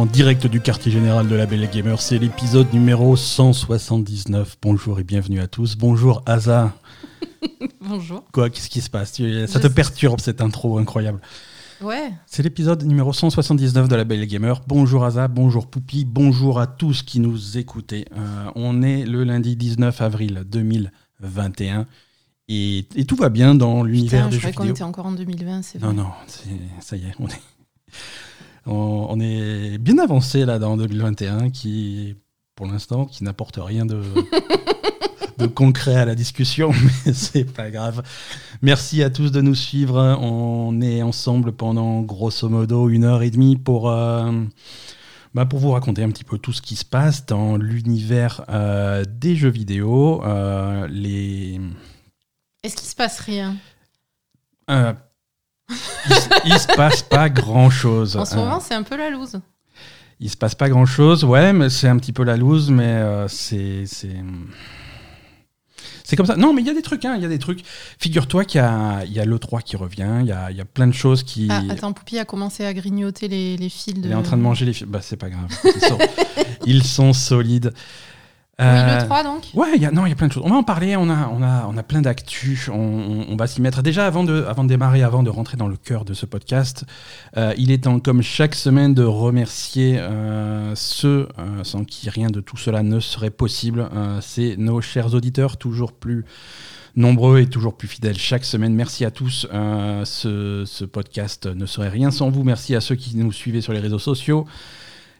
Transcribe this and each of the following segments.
en direct du quartier général de la Belle Gamer. C'est l'épisode numéro 179. Bonjour et bienvenue à tous. Bonjour Asa. Bonjour. Quoi, qu'est-ce qui se passe? Ça te perturbe cette intro incroyable. Ouais. C'est l'épisode numéro 179 de la Belle Gamer. Bonjour Asa, bonjour Poupi, bonjour à tous qui nous écoutez. Euh, on est le lundi 19 avril 2021 et, tout va bien dans l'univers des jeux vidéo. qu'on était encore en 2020, c'est Non, non, ça y est, on est, on, est bien avancé là dans 2021 qui, pour l'instant, qui n'apporte rien de, de concret à la discussion, mais c'est pas grave. Merci à tous de nous suivre. On est ensemble pendant grosso modo une heure et demie pour. Euh, bah pour vous raconter un petit peu tout ce qui se passe dans l'univers euh, des jeux vidéo, euh, les, est-ce qu'il se passe rien? Il, se passe pas grand chose. En ce moment, euh, c'est un peu la loose. Il se passe pas grand chose, ouais, mais c'est un petit peu la loose, mais euh, c'est. C'est comme ça. Non, mais il y a des trucs, hein, il y a des trucs. Figure-toi qu'il y a, y a l'E3 qui revient, il y a, y a, plein de choses qui. Ah, attends, Poupie a commencé à grignoter les, les fils de. Il est en train de manger les fils. Bah, c'est pas grave. Ils sont, ils sont solides. Oui, le 3 euh, donc Ouais, y a, non, il y a plein de choses. On va en parler, on a, on a, on a plein d'actu, on, on, va s'y mettre. Déjà, avant de, avant de démarrer, avant de rentrer dans le cœur de ce podcast, euh, il est temps, comme chaque semaine, de remercier euh, ceux sans qui rien de tout cela ne serait possible. C'est nos chers auditeurs, toujours plus nombreux et toujours plus fidèles chaque semaine. Merci à tous. ce, ce podcast ne serait rien sans vous. Merci à ceux qui nous suivent sur les réseaux sociaux.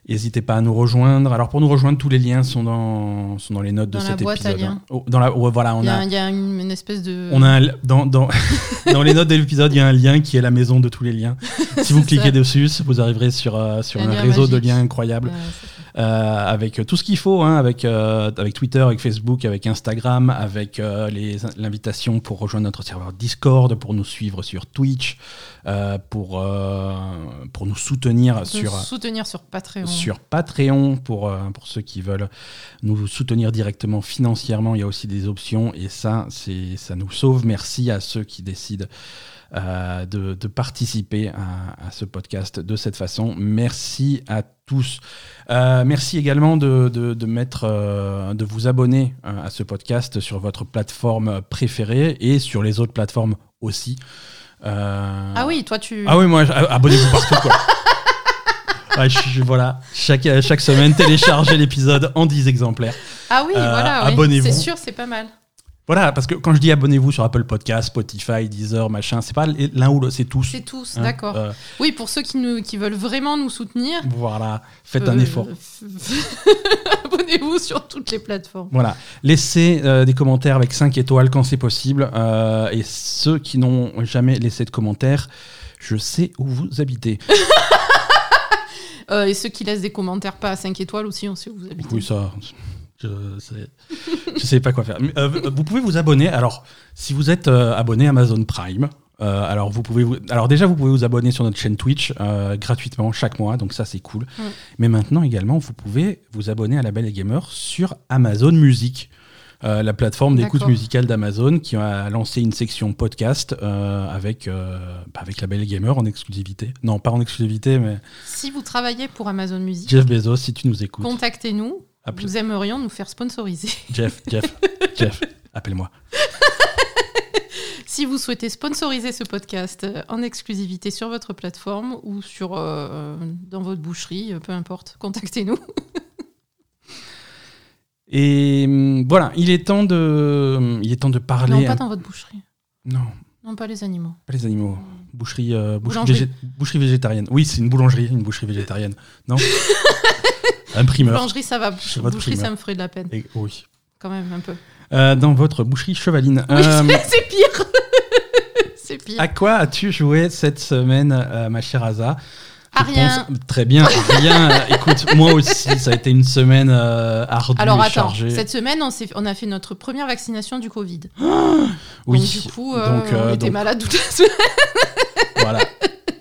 N'hésitez pas à nous rejoindre. Alors pour nous rejoindre, tous les liens sont dans, sont dans les notes de cet épisode. Hein. Oh, dans la, voilà, on il y a, il y a une, espèce de. On a dans, dans, dans les notes de l'épisode, il y a un lien qui est la maison de tous les liens. Si vous cliquez dessus, vous arriverez sur, euh, sur un, réseau de liens incroyable. Euh, avec tout ce qu'il faut, hein, avec, euh, avec Twitter, avec Facebook, avec Instagram, avec euh, l'invitation pour rejoindre notre serveur Discord, pour nous suivre sur Twitch, pour, pour nous soutenir sur, soutenir sur Patreon. Sur Patreon, pour, pour ceux qui veulent nous soutenir directement financièrement, il y a aussi des options et ça, ça nous sauve. Merci à ceux qui décident euh, de, participer à, ce podcast de cette façon. Merci à tous. Euh, merci également de, mettre, euh, de vous abonner à ce podcast sur votre plateforme préférée et sur les autres plateformes aussi. Ah oui, toi tu. Ah oui, moi, abonnez-vous partout quoi. voilà, chaque, chaque semaine, téléchargez l'épisode en 10 exemplaires. Ah oui, voilà, abonnez-vous. C'est sûr, c'est pas mal. Voilà, parce que quand je dis abonnez-vous sur Apple Podcast, Spotify, Deezer, machin, c'est pas l'un ou l'autre, c'est tous. C'est tous, hein, d'accord. Euh, oui, pour ceux qui, nous, qui veulent vraiment nous soutenir. Voilà, faites un euh, effort. abonnez-vous sur toutes les plateformes. Voilà, laissez euh, des commentaires avec 5 étoiles quand c'est possible. et ceux qui n'ont jamais laissé de commentaires, je sais où vous habitez. et ceux qui laissent des commentaires pas à 5 étoiles aussi, on sait où vous habitez. Oui, ça. Je ne sais pas quoi faire. Euh, vous pouvez vous abonner. Alors, si vous êtes euh, abonné Amazon Prime, euh, alors vous pouvez alors déjà vous pouvez vous abonner sur notre chaîne Twitch gratuitement chaque mois, donc ça c'est cool. Mais maintenant également vous pouvez vous abonner à la Belle et Gamer sur Amazon Music. La plateforme d'écoute musicale d'Amazon qui a lancé une section podcast avec, bah, avec la Belle Gamer en exclusivité. Non, pas en exclusivité, mais. Si vous travaillez pour Amazon Music, Jeff Bezos, si tu nous écoutes, contactez-nous. Nous aimerions nous faire sponsoriser. Jeff, Jeff, Jeff, appelle-moi. si vous souhaitez sponsoriser ce podcast euh, en exclusivité sur votre plateforme ou sur euh, dans votre boucherie, euh, peu importe, contactez-nous. Et hum, voilà, il est temps de, hum, il est temps de parler. Non, pas dans votre boucherie. Non. Non, pas les animaux. Pas les animaux. Boucherie, boucherie, boucherie, végétarienne. Oui, c'est une boulangerie, une boucherie végétarienne. Non Imprimeur. Boulangerie, ça va. Boucherie, ça me ferait de la peine. oui. Quand même, un peu. Euh, dans votre boucherie chevaline. Euh, c'est pire. c'est pire. À quoi as-tu joué cette semaine, euh, ma chère Aza? À rien. Très bien, rien. Écoute, moi aussi, ça a été une semaine ardue Alors, attends, chargée. cette semaine, on, on, a fait notre première vaccination du Covid. oui. Donc, du coup, on était malade toute la semaine. voilà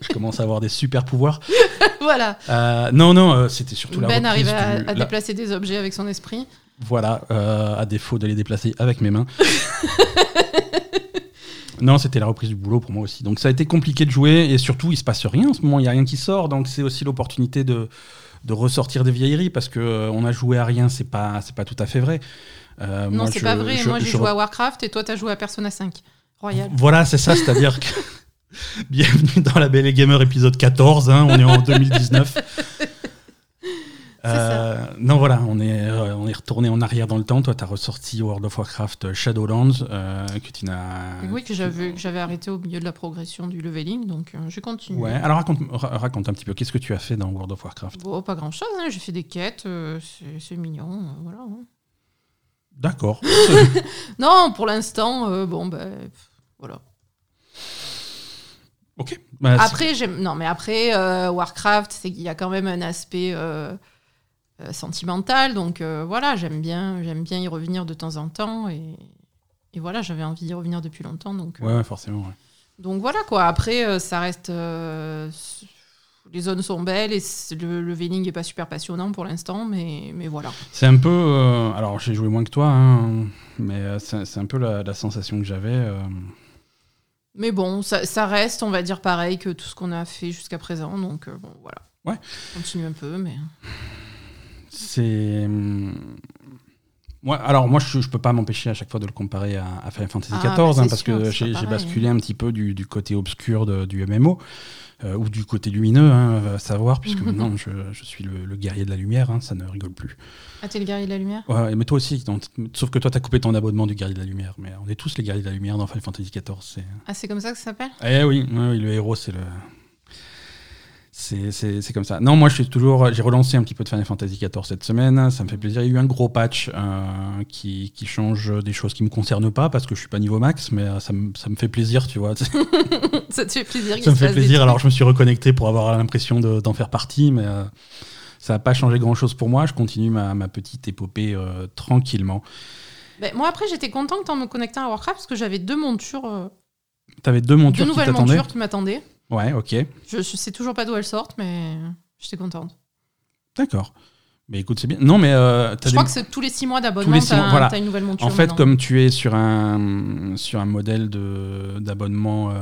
je commence à avoir des super pouvoirs. voilà. Euh, non, non, euh, c'était surtout la Ben arrive à, déplacer des objets avec son esprit. Voilà, euh, à défaut de les déplacer avec mes mains. Non, c'était la reprise du boulot pour moi aussi. Donc ça a été compliqué de jouer et surtout, il se passe rien en ce moment, il n'y a rien qui sort. Donc c'est aussi l'opportunité de, de ressortir des vieilleries parce que euh, on a joué à rien, c'est pas, pas tout à fait vrai. Euh, non, c'est pas vrai. je- Moi, j'ai joué à Warcraft et toi, t'as joué à Persona 5 Royal. Voilà, c'est ça, c'est-à-dire que. Bienvenue dans la Belle et Gamer épisode 14, hein, on est en 2019. Euh, non, voilà, on est, euh, on est retourné en arrière dans le temps. Toi, tu as ressorti World of Warcraft Shadowlands, euh, que tu n'as. Oui, que j'avais arrêté au milieu de la progression du leveling, donc j'ai continué. Ouais, alors raconte, ra- raconte un petit peu, qu'est-ce que tu as fait dans World of Warcraft? Bon, pas grand chose, j'ai fait des quêtes, c'est mignon, voilà. hein. D'accord. Non, pour l'instant, bon, ben, voilà. ok. Bah, Après, j'aime. Non, mais après, Warcraft, c'est qu'il y a quand même un aspect euh, euh, sentimental, donc euh, voilà, j'aime bien, j'aime bien y revenir de temps en temps, et, et voilà, j'avais envie d'y revenir depuis longtemps, donc. euh, Ouais, forcément. ouais. Donc voilà quoi. Après, ça reste. les zones sont belles et le, le leveling est pas super passionnant pour l'instant, mais, mais voilà. C'est un peu. euh, alors, j'ai joué moins que toi, hein, mais c'est c'est un peu la, la sensation que j'avais. euh, Mais bon, ça, ça reste, on va dire, pareil que tout ce qu'on a fait jusqu'à présent. Donc euh, bon, voilà. Ouais. On continue un peu, mais. C'est. hum, Ouais, alors moi je, je peux pas m'empêcher à chaque fois de le comparer à, à Final Fantasy Ah, XIV bah, hein, parce sûr, que j'ai basculé un petit peu du, du côté obscur de- du MMO euh, ou du côté lumineux, hein, à savoir, puisque maintenant je, je suis le, le guerrier de la lumière, hein, ça ne rigole plus. Ah, t'es le guerrier de la lumière? Ouais, mais toi aussi, donc, sauf que toi t'as coupé ton abonnement du guerrier de la lumière, mais on est tous les guerriers de la lumière dans Final Fantasy XIV. Ah, c'est comme ça que ça s'appelle? Eh oui, oui, le héros, c'est le. C'est comme ça. Non, moi, je suis toujours. J'ai relancé un petit peu de Final Fantasy XIV cette semaine. Ça me fait plaisir. Il y a eu un gros patch euh, qui, qui change des choses qui me concernent pas parce que je suis pas niveau max, mais euh, ça, me, ça me fait plaisir, tu vois. ça Ça te fait plaisir qu'il me fait plaisir. Alors, je me suis reconnecté pour avoir l'impression de- d'en faire partie, mais euh, ça n'a pas changé grand chose pour moi. Je continue ma, ma petite épopée euh, tranquillement. Ben, moi, après, j'étais content en me connectant à Warcraft parce que j'avais deux montures, T'avais deux deux montures qui nouvelles t'attendaient montures qui m'attendaient. Ouais, ok. Je, je sais toujours pas d'où elles sortent, mais j'étais contente. D'accord. Mais écoute, c'est bien. Non, mais euh, t'as Je des- crois que c'est tous les six mois d'abonnement, six mois, t'as voilà. une nouvelle monture. En fait, maintenant. comme tu es sur un, sur un modèle de- d'abonnement euh,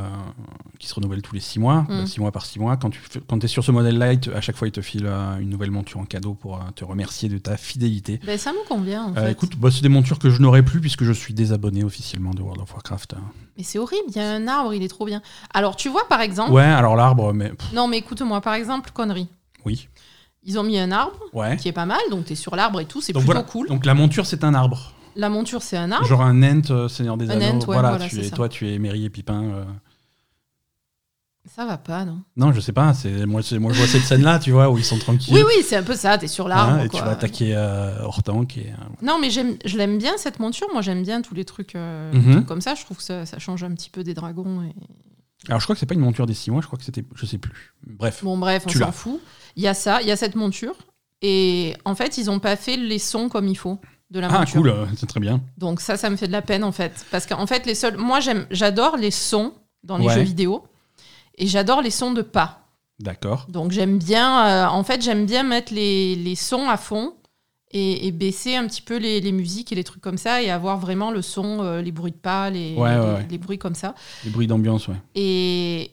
qui se renouvelle tous les 6 mois, Mm. 6 mois par 6 mois, quand tu quand es sur ce modèle-là, à chaque fois, il te file euh, une nouvelle monture en cadeau pour euh, te remercier de ta fidélité. Ben, ça me convient, en fait. écoute, bah, c'est des montures que je n'aurai plus puisque je suis désabonné officiellement de World of Warcraft. Mais c'est horrible, il y a un arbre, il est trop bien. Alors, tu vois, par exemple. Ouais, alors l'arbre, mais Non, mais écoute-moi, par exemple, connerie. oui. Ils ont mis un arbre Ouais. qui est pas mal, donc t'es sur l'arbre et tout, c'est plutôt voilà. cool. Donc la monture, c'est un arbre. La monture, c'est un arbre. Genre un Ent, euh, Seigneur des Un Anneaux. Ent, ouais, voilà, voilà, tu es, toi, tu es Merry et Pipin. euh. Ça va pas, non? Non, je sais pas. Moi, moi, je vois cette scène-là, tu vois, où ils sont tranquilles. Oui, oui, c'est un peu ça, t'es sur l'arbre. Hein, et quoi. tu vas attaquer euh, Hortank. Et, euh, Non, mais j'aime, je l'aime bien cette monture. Moi, j'aime bien tous les trucs, Mhm. trucs comme ça. Je trouve que ça, ça change un petit peu des dragons. Et... Alors, je crois que c'est pas une monture des 6 mois, je crois que c'était. Je sais plus. Bref. Bon, bref, on Tu s'en fout. Il y a ça, il y a cette monture. Et en fait, ils ont pas fait les sons comme il faut de la ah, monture. cool, euh, c'est très bien. Donc ça, ça me fait de la peine en fait, parce qu'en fait, les seuls, moi j'adore les sons dans les Ouais. jeux vidéo, et j'adore les sons de pas. D'accord. Donc j'aime bien, euh, en fait, j'aime bien mettre les, les sons à fond et, et baisser un petit peu les, les musiques et les trucs comme ça, et avoir vraiment le son, euh, les bruits de pas, les, Ouais, ouais. les bruits comme ça. Les bruits d'ambiance, ouais. Et,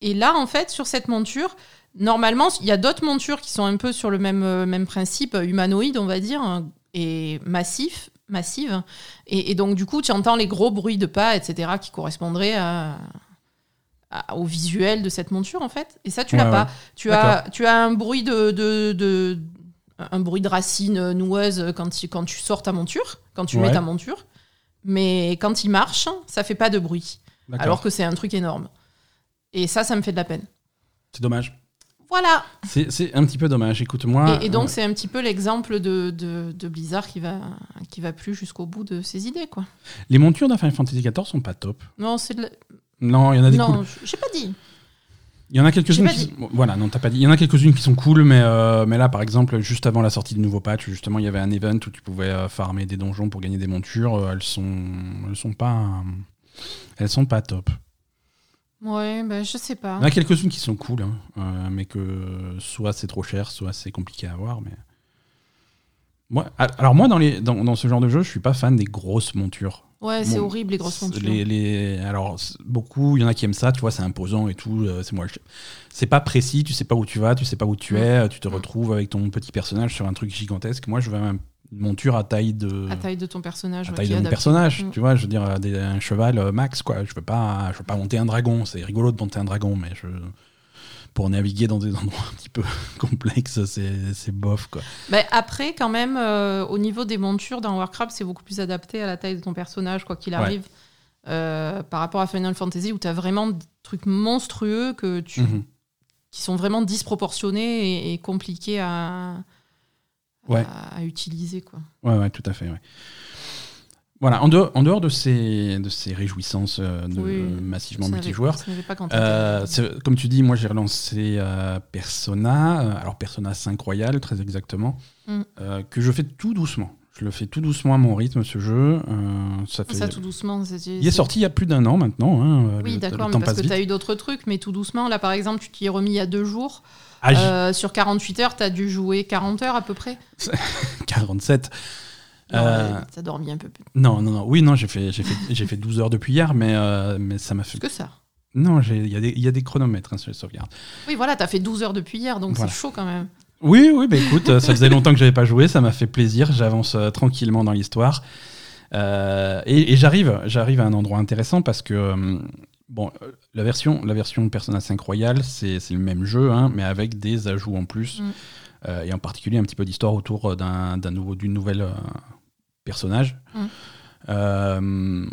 et là, en fait, sur cette monture, normalement, il y a d'autres montures qui sont un peu sur le même, euh, même principe, euh, humanoïde, on va dire, hein, et massif, massive. Et, et donc, du coup, tu entends les gros bruits de pas, etc., qui correspondraient à, à- au visuel de cette monture, en fait. Et ça, tu Ouais, l'as ouais. pas. Tu as, tu as un bruit de, de, de- un bruit de racines noueuses quand tu, quand tu sors ta monture, quand tu Ouais. mets ta monture. Mais quand il marche, ça fait pas de bruit. Alors que c'est un truc énorme. Et ça, ça me fait de la peine. C'est dommage. Voilà. C'est un petit peu dommage. Écoute-moi. et, et donc, euh, c'est un petit peu l'exemple de, de, de Blizzard qui va, qui va plus jusqu'au bout de ses idées, quoi. les montures d'un Final Fantasy XIV sont pas top. Non, c'est la- Non, il y en a des Non, cool. j'ai pas dit. Il y en a quelques-unes J'ai pas qui dit. sont- voilà non t'as pas dit il y en a quelques-unes qui sont cool mais euh, mais là par exemple juste avant la sortie du nouveau patch justement il y avait un event où tu pouvais euh, farmer des donjons pour gagner des montures euh, elles sont elles sont pas elles sont pas top Ouais, ben, je sais pas. il y en a quelques-unes qui sont cool hein, euh, mais que soit c'est trop cher soit c'est compliqué à avoir mais Moi, alors moi, dans, les, dans, dans ce genre de jeu, je suis pas fan des grosses montures. Ouais, c'est Bon, horrible les grosses montures. Les, les- alors, beaucoup, il y en a qui aiment ça, tu vois, c'est imposant et tout. euh, c'est moi. C'est pas précis, tu sais pas où tu vas, tu sais pas où tu Mm. es, tu te Mm. retrouves avec ton petit personnage sur un truc gigantesque. Moi, je veux un- une monture à taille de. À taille de ton personnage. à ouais, taille de mon personnage, Mm. tu vois, je veux dire, des- un cheval euh, max, quoi. Je veux pas, je veux pas monter un dragon. C'est rigolo de monter un dragon, mais je, pour naviguer dans des endroits un petit peu complexes, c'est c'est bof, quoi. Ben, après, quand même, euh, au niveau des montures dans Warcraft, c'est beaucoup plus adapté à la taille de ton personnage, quoi qu'il Ouais. arrive. Euh, par rapport à Final Fantasy, où tu as vraiment des trucs monstrueux que tu, Mhm. qui sont vraiment disproportionnés et, et compliqués à, Ouais. à, à utiliser. Quoi. Ouais, ouais, tout à fait. ouais. Voilà, en dehors, en dehors de, ces, de ces réjouissances euh, de Oui, massivement Ça n'avait- multijoueur, ça n'avait pas quand euh, comme tu dis, moi j'ai relancé euh, Persona, alors Persona 5 Royal, très exactement, Mm. euh, que je fais tout doucement. Je le fais tout doucement à mon rythme, ce jeu. ça fait... ça tout doucement. c'est- Il est sorti il y a plus d'un an maintenant. hein, Oui, d'accord, parce que tu as eu d'autres trucs, mais tout doucement. Là, par exemple, tu t'y es remis il y a deux jours. Euh, sur 48 heures, tu as dû jouer 40 heures à peu près. 47. Non, Euh, T'as dormi un peu plus. Non, non, non. Oui, non, j'ai fait, j'ai fait, j'ai fait 12 heures depuis hier, mais, euh, mais ça m'a fait. Que ça. Non, j'ai- il y, a des- il y a des chronomètres hein, sur les sauvegardes. Oui, voilà, t'as fait 12 heures depuis hier, donc Voilà. c'est chaud quand même. Oui, oui, bah écoute, euh, ça faisait longtemps que j'avais pas joué, ça m'a fait plaisir. J'avance tranquillement dans l'histoire. Euh, et et j'arrive, j'arrive à un endroit intéressant parce que bon, euh, la version, la version de Persona 5 Royal, c'est le même jeu, hein, mais avec des ajouts en plus, Mm. Euh, et en particulier un petit peu d'histoire autour d'un d'un nouveau, d'une nouvelle euh, personnage. Mm. Euh,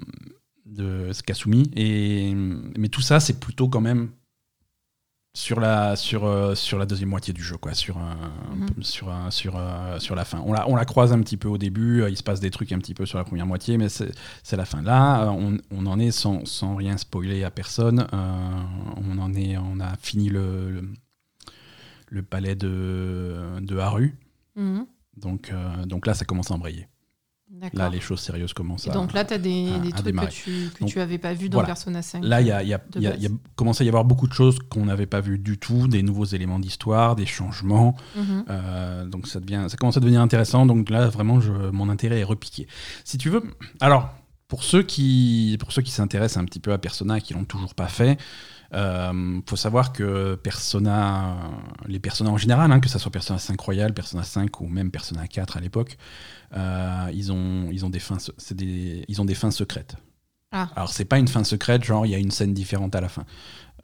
de Kasumi et mais tout ça c'est plutôt quand même sur la sur euh, sur la deuxième moitié du jeu quoi sur Mhm. sur un- sur euh, sur la fin on la on la croise un petit peu au début euh, il se passe des trucs un petit peu sur la première moitié mais c'est la fin là on, on en est sans, sans rien spoiler à personne on en est on a fini le le, le palais de de Haru Mhm. donc donc là ça commence à embrayer. Là les choses sérieuses commencent Et à donc là, tu as des, à- des à trucs que tu, que Donc, tu avais pas vu dans voilà. Persona 5. Là, il y a, y a- y y commencé à y avoir beaucoup de choses qu'on n'avait pas vues du tout, des nouveaux éléments d'histoire, des changements. Mhm. Euh, donc ça, devient, ça commence à devenir intéressant. Donc là, vraiment, je, mon intérêt est repiqué. Si tu veux, alors pour ceux qui, pour ceux qui s'intéressent un petit peu à Persona et qui l'ont toujours pas fait, euh, faut savoir que Persona, les Persona en général, hein, que ce soit Persona 5 Royal, Persona 5 ou même Persona 4 à l'époque, euh, ils ont, ils ont des fins, des, ils ont des fins secrètes. Ah. Alors c'est pas une fin secrète, genre il y a une scène différente à la fin.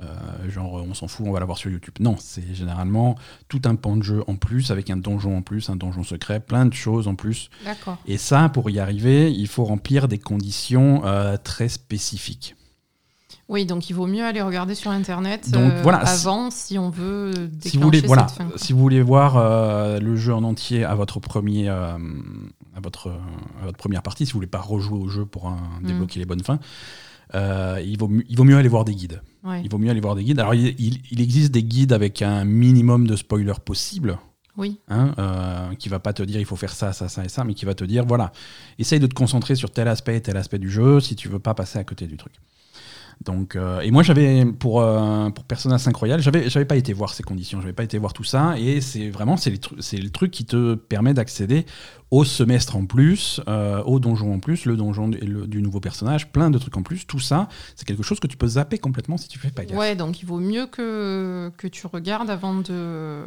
Euh, genre on s'en fout, on va la voir sur YouTube. Non, c'est généralement tout un pan de jeu en plus, avec un donjon en plus, un donjon secret, plein de choses en plus. D'accord. Et ça, pour y arriver, il faut remplir des conditions euh, très spécifiques. Oui, donc il vaut mieux aller regarder sur Internet Donc, euh, voilà, avant si on veut déclencher Si vous voulez, voilà, fin. si vous voulez voir euh, le jeu en entier à votre premier, euh, à votre, à votre première partie, si vous voulez pas rejouer au jeu pour euh, Mm. débloquer les bonnes fins, euh, il, vaut, il vaut mieux aller voir des guides. Ouais. Il vaut mieux aller voir des guides. Alors, il, il- il existe des guides avec un minimum de spoilers possible, Oui, hein, euh, qui va pas te dire il faut faire ça, ça, ça et ça, mais qui va te dire voilà, essaye de te concentrer sur tel aspect et tel aspect du jeu si tu veux pas passer à côté du truc. Donc, euh, et moi j'avais pour euh, pour Persona 5 Royal, j'avais j'avais pas été voir ces conditions, j'avais pas été voir tout ça, et c'est vraiment c'est c'est le truc qui te permet d'accéder au semestre en plus, euh, au donjon en plus, le donjon du nouveau personnage, plein de trucs en plus. Tout ça, c'est quelque chose que tu peux zapper complètement si tu fais pas gaffe. ouais, donc il vaut mieux que, que tu regardes avant de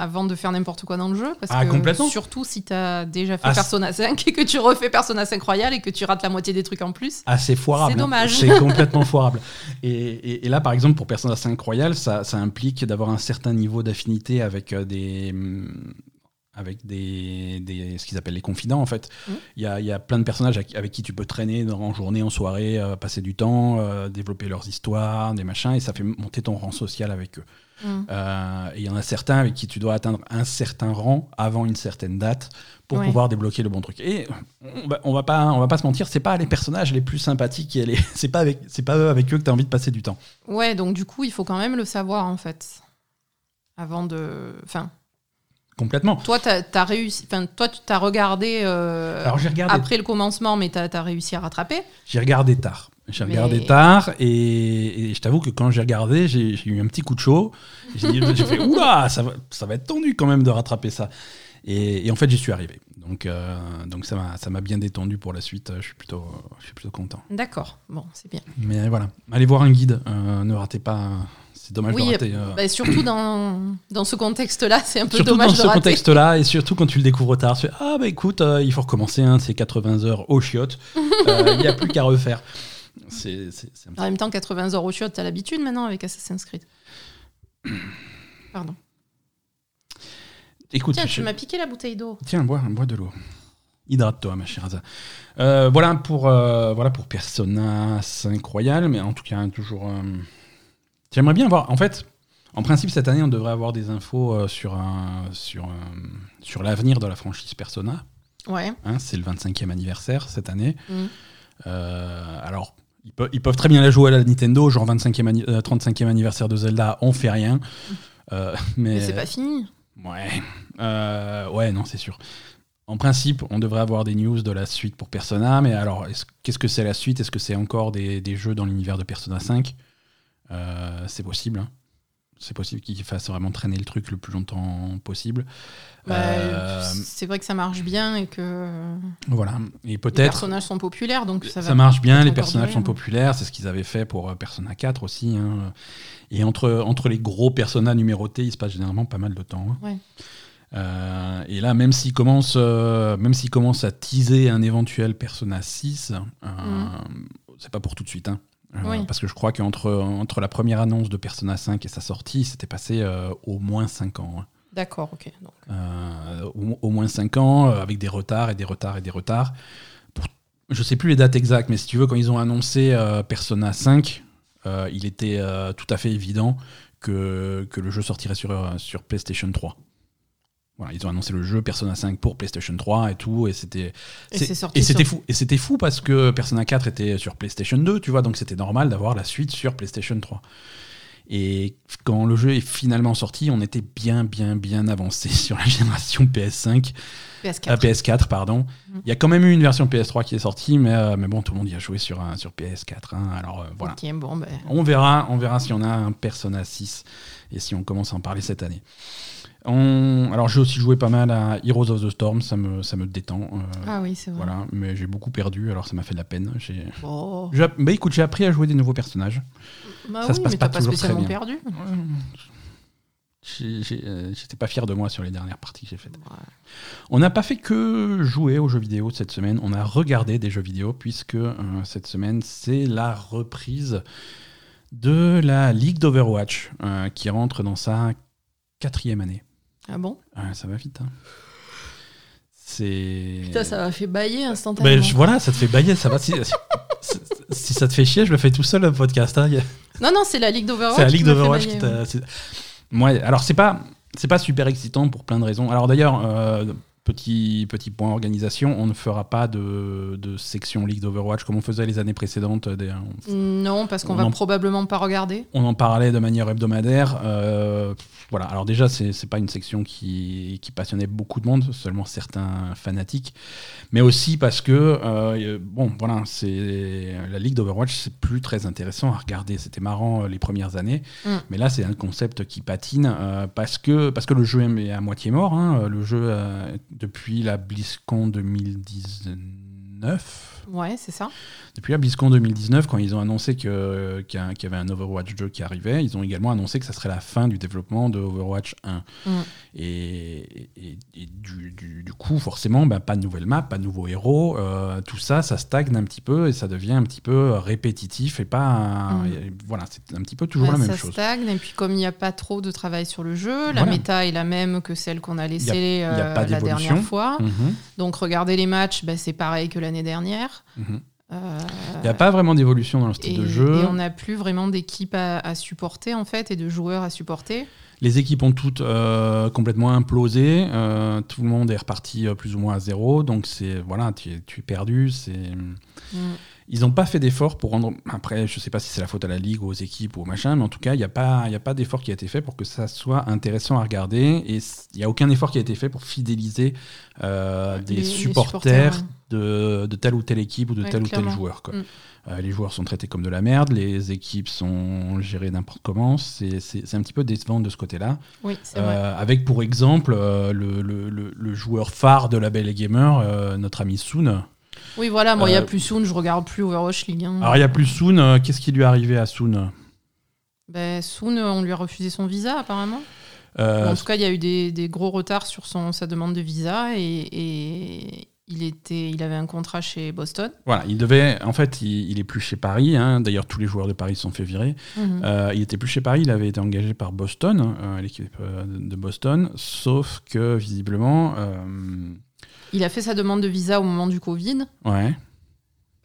avant de faire n'importe quoi dans le jeu parce Ah, que complètement. surtout si tu as déjà fait Ah, Persona 5 et que tu refais Persona 5 Royal et que tu rates la moitié des trucs en plus. Ah, c'est foirable. C'est hein. dommage. C'est complètement foirable. Et, et- et là, par exemple, pour Persona 5 Royal, ça, ça implique d'avoir un certain niveau d'affinité avec euh, des. hum, avec des, des- ce qu'ils appellent les confidents en fait. Il y, a, il y a plein de personnages avec, qui tu peux traîner en journée, en soirée, euh, passer du temps, euh, développer leurs histoires, des machins, et ça fait monter ton rang social avec eux. Mm. Euh, et il y en a certains avec qui tu dois atteindre un certain rang avant une certaine date pour Ouais. pouvoir débloquer le bon truc. Et on va, on va pas, on va pas se mentir, c'est pas les personnages les plus sympathiques et les, c'est pas avec, c'est pas eux avec eux que tu as envie de passer du temps. Ouais, donc du coup, il faut quand même le savoir en fait. Avant de. Enfin, Complètement. toi, t'as as réussi. Enfin, toi, tu t'as regardé euh, Alors j'ai regardé, après le commencement, mais t'as as réussi à rattraper. j'ai regardé tard. J'ai Mais- regardé tard et, et je t'avoue que quand j'ai regardé, j'ai eu un petit coup de chaud. J'ai fait oula, ça va, ça va être tendu quand même de rattraper ça. Et, et en fait, j'y suis arrivé. Donc, euh, donc ça m'a bien détendu pour la suite. Je suis plutôt, je suis plutôt content. D'accord, bon, c'est bien. Mais voilà, allez voir un guide. euh, ne ratez pas. C'est dommage Oui, de rater. euh, Bah, surtout dans, dans ce contexte-là, c'est un peu Surtout dommage dans de ce rater. contexte-là, et surtout quand tu le découvres tard, tu fais Ah bah écoute, euh, il faut recommencer, hein, c'est 80 heures au chiottes, Euh, il n'y a plus qu'à refaire. C'est En même temps, 80 heures au chiottes, t'as l'habitude maintenant avec Assassin's Creed. Pardon. Écoute, Tiens, tu m'as piqué la bouteille d'eau. Tiens, bois, bois de l'eau. Hydrate-toi, ma chère Aza. Euh, voilà, pour, euh, voilà pour Persona 5 Royal, mais en tout cas, toujours. euh, J'aimerais bien avoir. En fait, en principe, cette année, on devrait avoir des infos sur, un- sur, un- sur l'avenir de la franchise Persona. Ouais. hein, c'est le 25e anniversaire cette année. Mm. Alors, ils, peuvent- ils peuvent très bien la jouer à la Nintendo, genre 25e anni- euh, 35e anniversaire de Zelda, on fait rien. Euh, mais Mais c'est pas fini. Ouais, Euh, ouais, non, c'est sûr. En principe, on devrait avoir des news de la suite pour Persona, mais alors, est-ce- qu'est-ce que c'est la suite? Est-ce que c'est encore des, des jeux dans l'univers de Persona 5 Euh, C'est possible. hein. C'est possible qu'ils fassent vraiment traîner le truc le plus longtemps possible. Euh, C'est vrai que ça marche bien et que voilà. Et les peut-être. personnages sont populaires, donc ça, Ça, va. marche bien, les personnages sont hein. populaires, c'est ce qu'ils avaient fait pour euh, Persona 4 aussi. hein. Et entre, entre les gros Persona numérotés, il se passe généralement pas mal de temps. hein. Ouais. Euh, et là, même s'ils commencent, euh, même s'ils commencent à teaser un éventuel Persona 6, euh, c'est pas pour tout de suite. hein. Euh. Oui. Parce que je crois qu'entre entre la première annonce de Persona 5 et sa sortie, c'était passé euh, au moins 5 ans. hein. D'accord, ok. Donc, Euh, au, au moins 5 ans, avec des retards et des retards et des retards. Pour, je sais plus les dates exactes, mais si tu veux, quand ils ont annoncé Persona 5, euh, il était tout à fait évident que, que le jeu sortirait sur, sur PlayStation 3. Voilà, ils ont annoncé le jeu Persona 5 pour PlayStation 3 et tout, et c'était Et c'était sur- fou. Et c'était fou parce que Persona 4 était sur PlayStation 2, tu vois, donc c'était normal d'avoir la suite sur PlayStation 3. Et quand le jeu est finalement sorti, on était bien, bien, bien avancé sur la génération PS5, PS4. euh, PS4, pardon. Mhm. Il y a quand même eu une version PS3 qui est sortie, mais, euh, mais bon, tout le monde y a joué sur, un, sur PS4. hein. alors euh, voilà. Bon, ben. On verra, on verra si on a un Persona 6 et si on commence à en parler cette année. On- Alors j'ai aussi joué pas mal à Heroes of the Storm, ça me, ça me détend. euh, Ah oui, c'est vrai. voilà, mais j'ai beaucoup perdu, alors ça m'a fait de la peine. J'ai, j'ai- bah écoute, j'ai appris à jouer des nouveaux personnages. Bah ça oui, se passe mais pas t'as pas toujours très spécialement bien. perdu. J'ai- j'ai- euh, J'étais pas fier de moi sur les dernières parties que j'ai faites. Ouais. On n'a pas fait que jouer aux jeux vidéo cette semaine, on a regardé des jeux vidéo puisque euh, cette semaine c'est la reprise de la Ligue d'Overwatch euh, qui rentre dans sa quatrième année. Ah bon? Ouais, ça va vite. Hein. C'est. Putain, ça m'a fait bailler instantanément. Ben, je- voilà, ça te fait bailler, ça va. Si, si- si ça te fait chier, je le fais tout seul le podcast. hein. Non, non, c'est la Ligue d'Overwatch. C'est la Ligue d'Overwatch qui t'a. Ouais, alors c'est pas. C'est pas super excitant pour plein de raisons. Alors d'ailleurs, euh, petit, petit point organisation, on ne fera pas de, de section League d'Overwatch comme on faisait les années précédentes. Des- Non, parce qu'on On va en- probablement pas regarder. On en parlait de manière hebdomadaire. euh, voilà. Alors déjà, c'est pas une section qui, qui passionnait beaucoup de monde, seulement certains fanatiques, mais aussi parce que euh, bon, voilà, c'est la ligue d'Overwatch, c'est plus très intéressant à regarder. C'était marrant euh, les premières années, Mm. mais là, c'est un concept qui patine euh, parce que parce que le jeu est à moitié mort. hein. Le jeu euh, depuis la BlizzCon 2019. Ouais, c'est ça. Depuis la BlizzCon 2019, quand ils ont annoncé qu'il y, avait un Overwatch 2 qui arrivait, ils ont également annoncé que ça serait la fin du développement de Overwatch 1. Mm. Et, et- et du, du- du coup, forcément, bah, pas de nouvelle map, pas de nouveaux héros, euh, tout ça, ça stagne un petit peu et ça devient un petit peu répétitif et pas. Mm. et voilà, c'est un petit peu toujours Ouais, la même ça chose. stagne, et puis comme il n'y a pas trop de travail sur le jeu, la méta est la même que celle qu'on a laissée euh, la dernière fois. Mhm, Donc regarder les matchs, bah, c'est pareil que l'année dernière. Mhm. Euh, Il n'y a pas vraiment d'évolution dans le style et, de jeu. et on n'a plus vraiment d'équipe à, à supporter en fait et de joueurs à supporter. Les équipes ont toutes euh, complètement implosé. euh, tout le monde est reparti euh, plus ou moins à zéro. Donc c'est voilà, tu es, tu es perdu. C'est Mm. Ils n'ont pas fait d'effort pour rendre. Après, je sais pas si c'est la faute à la ligue ou aux équipes ou au machin, mais en tout cas, il n'y a pas, il y a pas d'effort qui a été fait pour que ça soit intéressant à regarder. Et il n'y a aucun effort qui a été fait pour fidéliser euh, des Les- les supporters, de, de telle ou telle équipe ou de Ouais, tel ou tel joueur. quoi. Mm. Euh, les joueurs sont traités comme de la merde, les équipes sont gérées n'importe comment. C'est un petit peu décevant de ce côté-là. Oui, c'est vrai. Euh, avec pour exemple euh, le, le- le- le joueur phare de la Belle Gamer, notre ami Soon. Oui, voilà, moi, il n'y a euh, plus Soon, je regarde plus Overwatch League. hein. Alors il n'y a plus Soon, euh, qu'est-ce qui lui est arrivé à Soon? Ben, Soon, on lui a refusé son visa, apparemment. Euh, en tout cas, il y a eu des, des gros retards sur son, sa demande de visa et, et il, était, il avait un contrat chez Boston. Voilà, il devait. En fait, il, il est plus chez Paris. hein. D'ailleurs, tous les joueurs de Paris se sont fait virer. Mhm. Euh, il était plus chez Paris. Il avait été engagé par Boston, euh, l'équipe euh, de Boston. Sauf que visiblement, euh, Il a fait sa demande de visa au moment du Covid. ouais,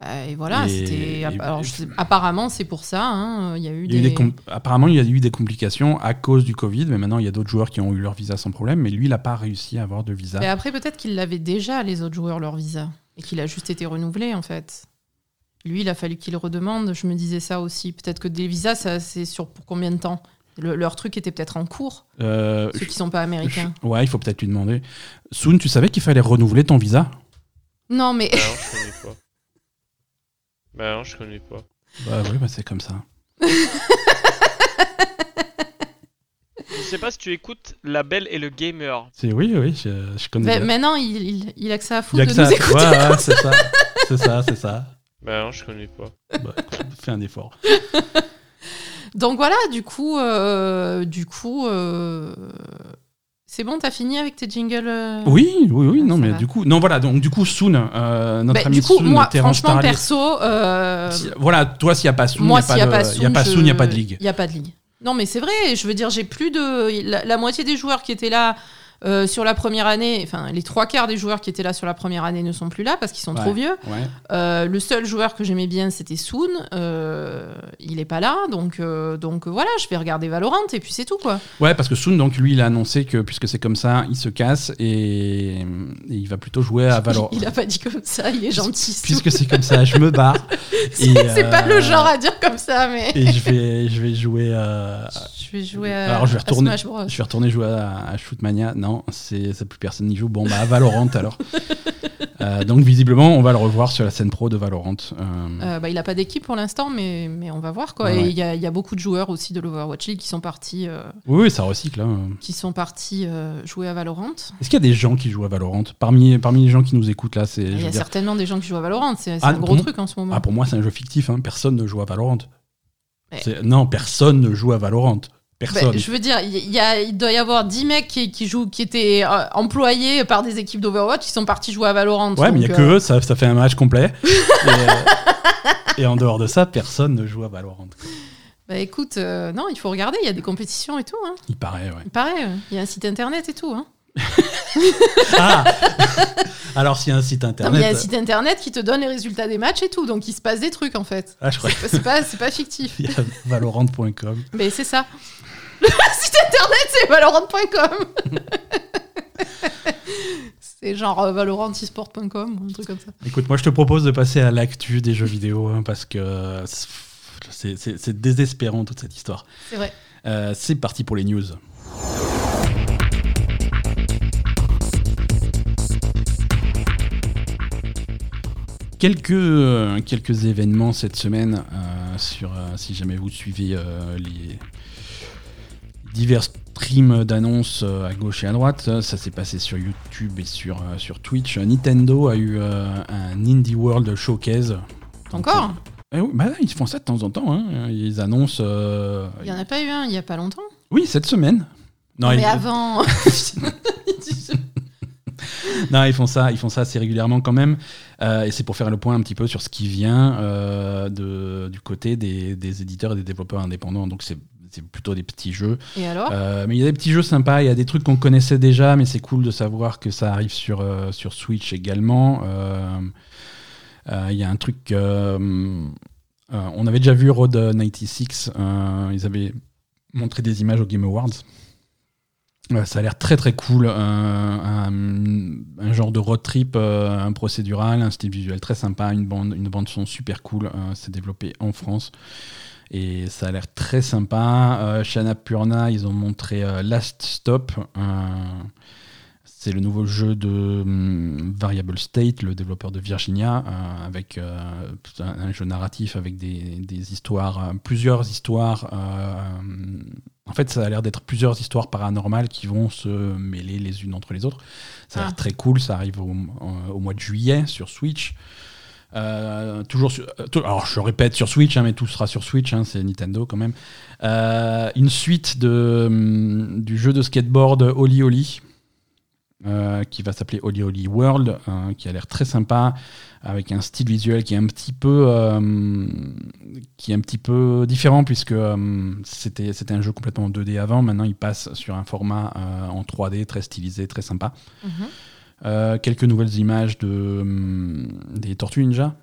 Bah, et voilà, Et- c'était. et- alors, je sais- apparemment, c'est pour ça. hein, Il y a eu il y a eu des. apparemment, il y a eu des complications à cause du Covid. Mais maintenant, il y a d'autres joueurs qui ont eu leur visa sans problème. Mais lui, il n'a pas réussi à avoir de visa. Mais après, peut-être qu'il l'avait déjà, les autres joueurs, leur visa. Et qu'il a juste été renouvelé, en fait. Lui, il a fallu qu'il redemande. Je me disais ça aussi. Peut-être que des visas, ça, c'est sur pour combien de temps? Le- Leur truc était peut-être en cours, Euh, ceux qui sont pas américains. je- ouais, il faut peut-être lui demander. Soon, tu savais qu'il fallait renouveler ton visa? Non, mais Bah non, je connais pas. Bah non, je connais pas. Bah oui, bah, c'est comme ça. Je sais pas si tu écoutes La Belle et le Gamer. C'est oui, oui, je, je connais. mais bien. maintenant, il, il, il a que ça à Il foutre de nous ça. écouter. Ouais, ouais, c'est ça. C'est ça, c'est ça. Bah non, je connais pas. Bah, fais un effort. Donc voilà, du coup, euh, du coup, euh, c'est bon, t'as fini avec tes jingles euh Oui, oui, oui, Ah, non, ça mais va. du coup, non, voilà, donc du coup, Soon, euh, notre Bah, ami du coup, Soon, moi, franchement, perso, euh, Si- voilà, toi, s'il n'y a pas Soon, il moi, n'y s'il n'y a pas de- il y a pas Soon, il n'y a pas de ligue. Il n'y a pas de ligue. Non, mais c'est vrai, je veux dire, j'ai plus de. La, la moitié des joueurs qui étaient là euh, sur la première année, enfin, les trois quarts des joueurs qui étaient là sur la première année ne sont plus là parce qu'ils sont Ouais. trop vieux. Ouais. Euh, le seul joueur que j'aimais bien, c'était Soon. Euh, il est pas là, donc, donc voilà, je vais regarder Valorant et puis c'est tout, quoi. ouais, parce que Soon, donc lui, il a annoncé que puisque c'est comme ça, il se casse et, et il va plutôt jouer à Valorant. Il a pas dit comme ça, il est gentil. Puisque c'est comme ça, je me barre. C'est pas le genre à dire comme ça, mais. Et je vais, je vais jouer à. Je vais jouer à, Alors, je vais retourner- Smash Bros. Je vais retourner jouer à, à Shootmania. Non, c'est ça, plus personne n'y joue. Bon, bah, à Valorant alors. Euh, donc, visiblement, on va le revoir sur la scène pro de Valorant. Euh, Euh, bah, il a pas d'équipe pour l'instant, mais, mais on va voir quoi. Ouais, Et ouais. il y, a, il y a beaucoup de joueurs aussi de l'Overwatch League qui sont partis, Oui, oui, ça recycle. hein. qui sont partis jouer à Valorant. Est-ce qu'il y a des gens qui jouent à Valorant? Parmi, parmi les gens qui nous écoutent là c'est, Il y a dire- certainement des gens qui jouent à Valorant. C'est Ah, un gros truc en ce moment. Ah, pour moi, c'est un jeu fictif. hein. Personne ne joue à Valorant. Ouais. Non, personne ne joue à Valorant. Bah, Personne. je veux dire, il y a, il doit y avoir 10 mecs qui, qui jouent, qui étaient euh, employés par des équipes d'Overwatch qui sont partis jouer à Valorant. Ouais, mais il n'y a que euh, eux, ça, ça fait un match complet. et, euh, et en dehors de ça, personne ne joue à Valorant. Bah écoute, euh, non, il faut regarder, il y a des compétitions et tout. Hein. Il paraît, ouais. Il paraît, il y a un site internet et tout. Hein. Ah Alors, s'il y a un site mais il y internet. a un site internet qui te donne les résultats des matchs et tout, donc il se passe des trucs en fait. Ah, je crois C'est pas, c'est pas fictif. qu'il y a valorant.com. Mais c'est ça. Le site internet, c'est valorant.com. c'est genre euh, valorantisport.com ou un truc comme ça. Écoute, moi, je te propose de passer à l'actu des jeux vidéo hein, parce que c'est- c'est c'est désespérant toute cette histoire. C'est vrai. Euh, c'est parti pour les news. Quelques, euh, quelques événements cette semaine, euh, sur, euh, si jamais vous suivez les divers streams d'annonces à gauche et à droite, ça s'est passé sur YouTube et sur, sur Twitch. Nintendo a eu euh, un Indie World Showcase. Donc, Encore? Eh oui, bah, ils font ça de temps en temps. hein. Ils annoncent. euh, Il y en a pas eu un il y a pas longtemps? Oui, cette semaine. Non, mais avant. non, ils font ça, ils font ça assez régulièrement quand même. Euh, et c'est pour faire le point un petit peu sur ce qui vient euh, de, du côté des, des éditeurs et des développeurs indépendants. Donc c'est plutôt des petits jeux. Et alors? Euh, mais il y a des petits jeux sympas, il y a des trucs qu'on connaissait déjà, mais c'est cool de savoir que ça arrive sur, sur Switch également. Il y a un truc. on avait déjà vu Road 96, euh, ils avaient montré des images au Game Awards. Ça a l'air très très cool. Un, un- genre de road trip, euh, un procédural, un style visuel très sympa, une bande, son super cool. euh, c'est développé en France. Et ça a l'air très sympa. Euh, Shana Purna, ils ont montré euh, Last Stop. euh, c'est le nouveau jeu de hum, Variable State, le développeur de Virginia, euh, avec euh, un, jeu narratif avec des, histoires, euh, plusieurs histoires. Euh, en fait, ça a l'air d'être plusieurs histoires paranormales qui vont se mêler les unes entre les autres. Ça a l'air Ah. très cool. Ça arrive au, en- au mois de juillet sur Switch. Euh, toujours sur, euh, alors je répète sur Switch, hein, mais tout sera sur Switch, hein, c'est Nintendo quand même. Euh, une suite de, hum, du jeu de skateboard Oli Oli, euh, qui va s'appeler Oli Oli World, euh, qui a l'air très sympa, avec un style visuel qui est un petit peu, euh, qui est un petit peu différent puisque c'était c'était un jeu complètement en 2D avant. Maintenant, il passe sur un format en 3D très stylisé, très sympa. Mhm. Quelques nouvelles images de, hum, des Tortues Ninja,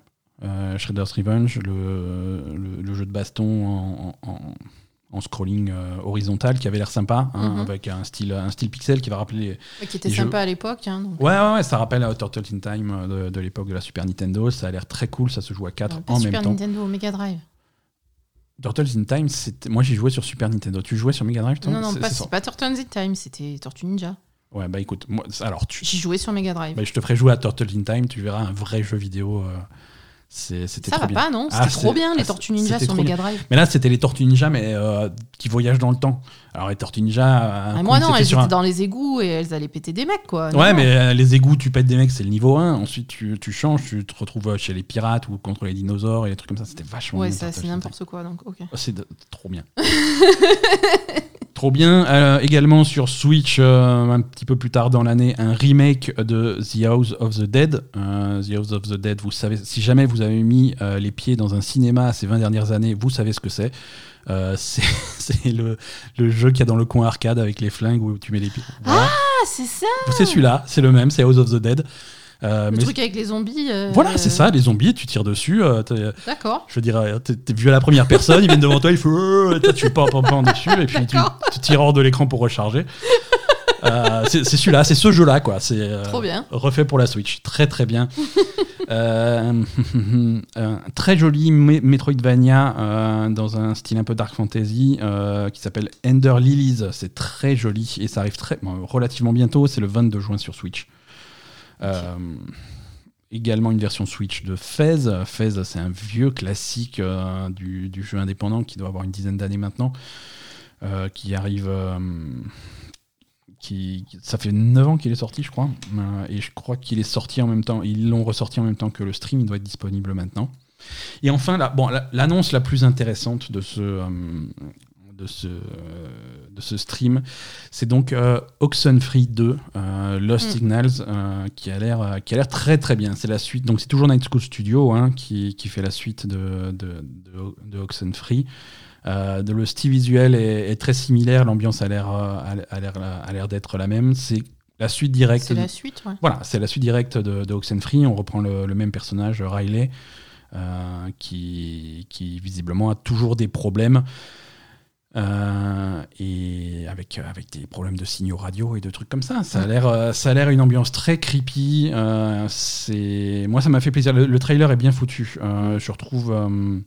Shredder's Revenge, le, le- le jeu de baston en, en- en- en scrolling euh, horizontal qui avait l'air sympa, hein, Mhm. avec un style, un style pixel qui va rappeler. Ouais, Qui était sympa à l'époque. hein. Ouais, ouais, ouais, ça rappelle euh, Turtles in Time euh, de, de l'époque de la Super Nintendo. Ça a l'air très cool, ça se joue à 4 Non, pas en Super même temps. Nintendo, Mega Drive. Turtles in Time, c'était- moi j'ai joué sur Super Nintendo. Tu jouais sur Mega Drive toi Non, non, C'est- pas, pas Turtles in Time, c'était Tortue Ninja. Ouais, bah écoute, moi, alors tu, J'y jouais sur Mega Drive. bah, je te ferai jouer à Turtles in Time, tu verras un vrai jeu vidéo. euh, c'était ça trop va bien. pas, non Ah, C'était trop c'est- bien, les ah, Tortues Ninja sur trop Mega Drive. Mais là, c'était les Tortues Ninja, mais euh, qui voyagent dans le temps. Alors, les Tortues Ninja. un Ah, coup, moi, non, elles étaient un- dans les égouts et elles allaient péter des mecs, quoi. Ouais, non. mais euh, les égouts, tu pètes des mecs, c'est le niveau 1. Ensuite, tu, tu changes, tu te retrouves euh, chez les pirates ou contre les dinosaures et des trucs comme ça. C'était vachement Ouais, bien, ça, c'est n'importe quoi, donc ok. Oh, C'est trop bien. trop bien. Euh, également sur Switch, euh, un petit peu plus tard dans l'année, un remake de The House of the Dead. Euh, the House of the Dead, vous savez, si jamais vous avez mis les pieds dans un cinéma ces 20 dernières années, vous savez ce que c'est. C'est c'est le, le jeu qu'il y a dans le coin arcade avec les flingues où tu mets les pieds. Voilà. Ah, c'est ça C'est celui-là, c'est le même, c'est House of the Dead. Euh, Le mais truc avec les zombies. euh, voilà, c'est ça, les zombies, tu tires dessus. euh, D'accord. je veux dire, t'es t'es vu à la première personne, ils viennent devant toi, il faut. tu pam pam pam dessus, et puis tu, tires hors de l'écran pour recharger. Euh, c'est celui-là, c'est ce jeu-là, quoi. C'est euh, Trop bien. refait pour la Switch, très très bien. Euh, très joli Me- Metroidvania dans un style un peu dark fantasy qui s'appelle Ender Lilies. C'est très joli et ça arrive très bon, relativement bientôt. C'est le 22 juin sur Switch. Euh, également une version Switch de Fez. Fez, c'est un vieux classique euh, du, jeu indépendant qui doit avoir une dizaine d'années maintenant, euh, qui arrive. qui, ça fait 9 ans qu'il est sorti, je crois. Et je crois qu'il est sorti en même temps. Ils l'ont ressorti en même temps que le stream. Il doit être disponible maintenant. Et enfin, la- bon, la- l'annonce la, plus intéressante de ce, de ce, de ce stream, c'est donc euh, Oxenfree 2, euh, Lost Mm. Signals, euh, qui a l'air qui a l'air très très bien. C'est la suite. Donc c'est toujours Night School Studio hein, qui, qui fait la suite de, de, de, de Oxenfree. Euh, le style visuel est, est très similaire, l'ambiance a l'air a- l'air d'être la même. C'est la suite directe. C'est la suite, ouais. voilà, c'est la suite directe de, de Oxenfree. On reprend le, le même personnage, Riley, euh, qui, qui visiblement a toujours des problèmes. Euh, et avec, avec des problèmes de signaux radio et de trucs comme ça. Ça a l'air, euh, ça a l'air une ambiance très creepy. euh, c'est, moi, ça m'a fait plaisir. Le, le trailer est bien foutu. Euh, je retrouve, euh,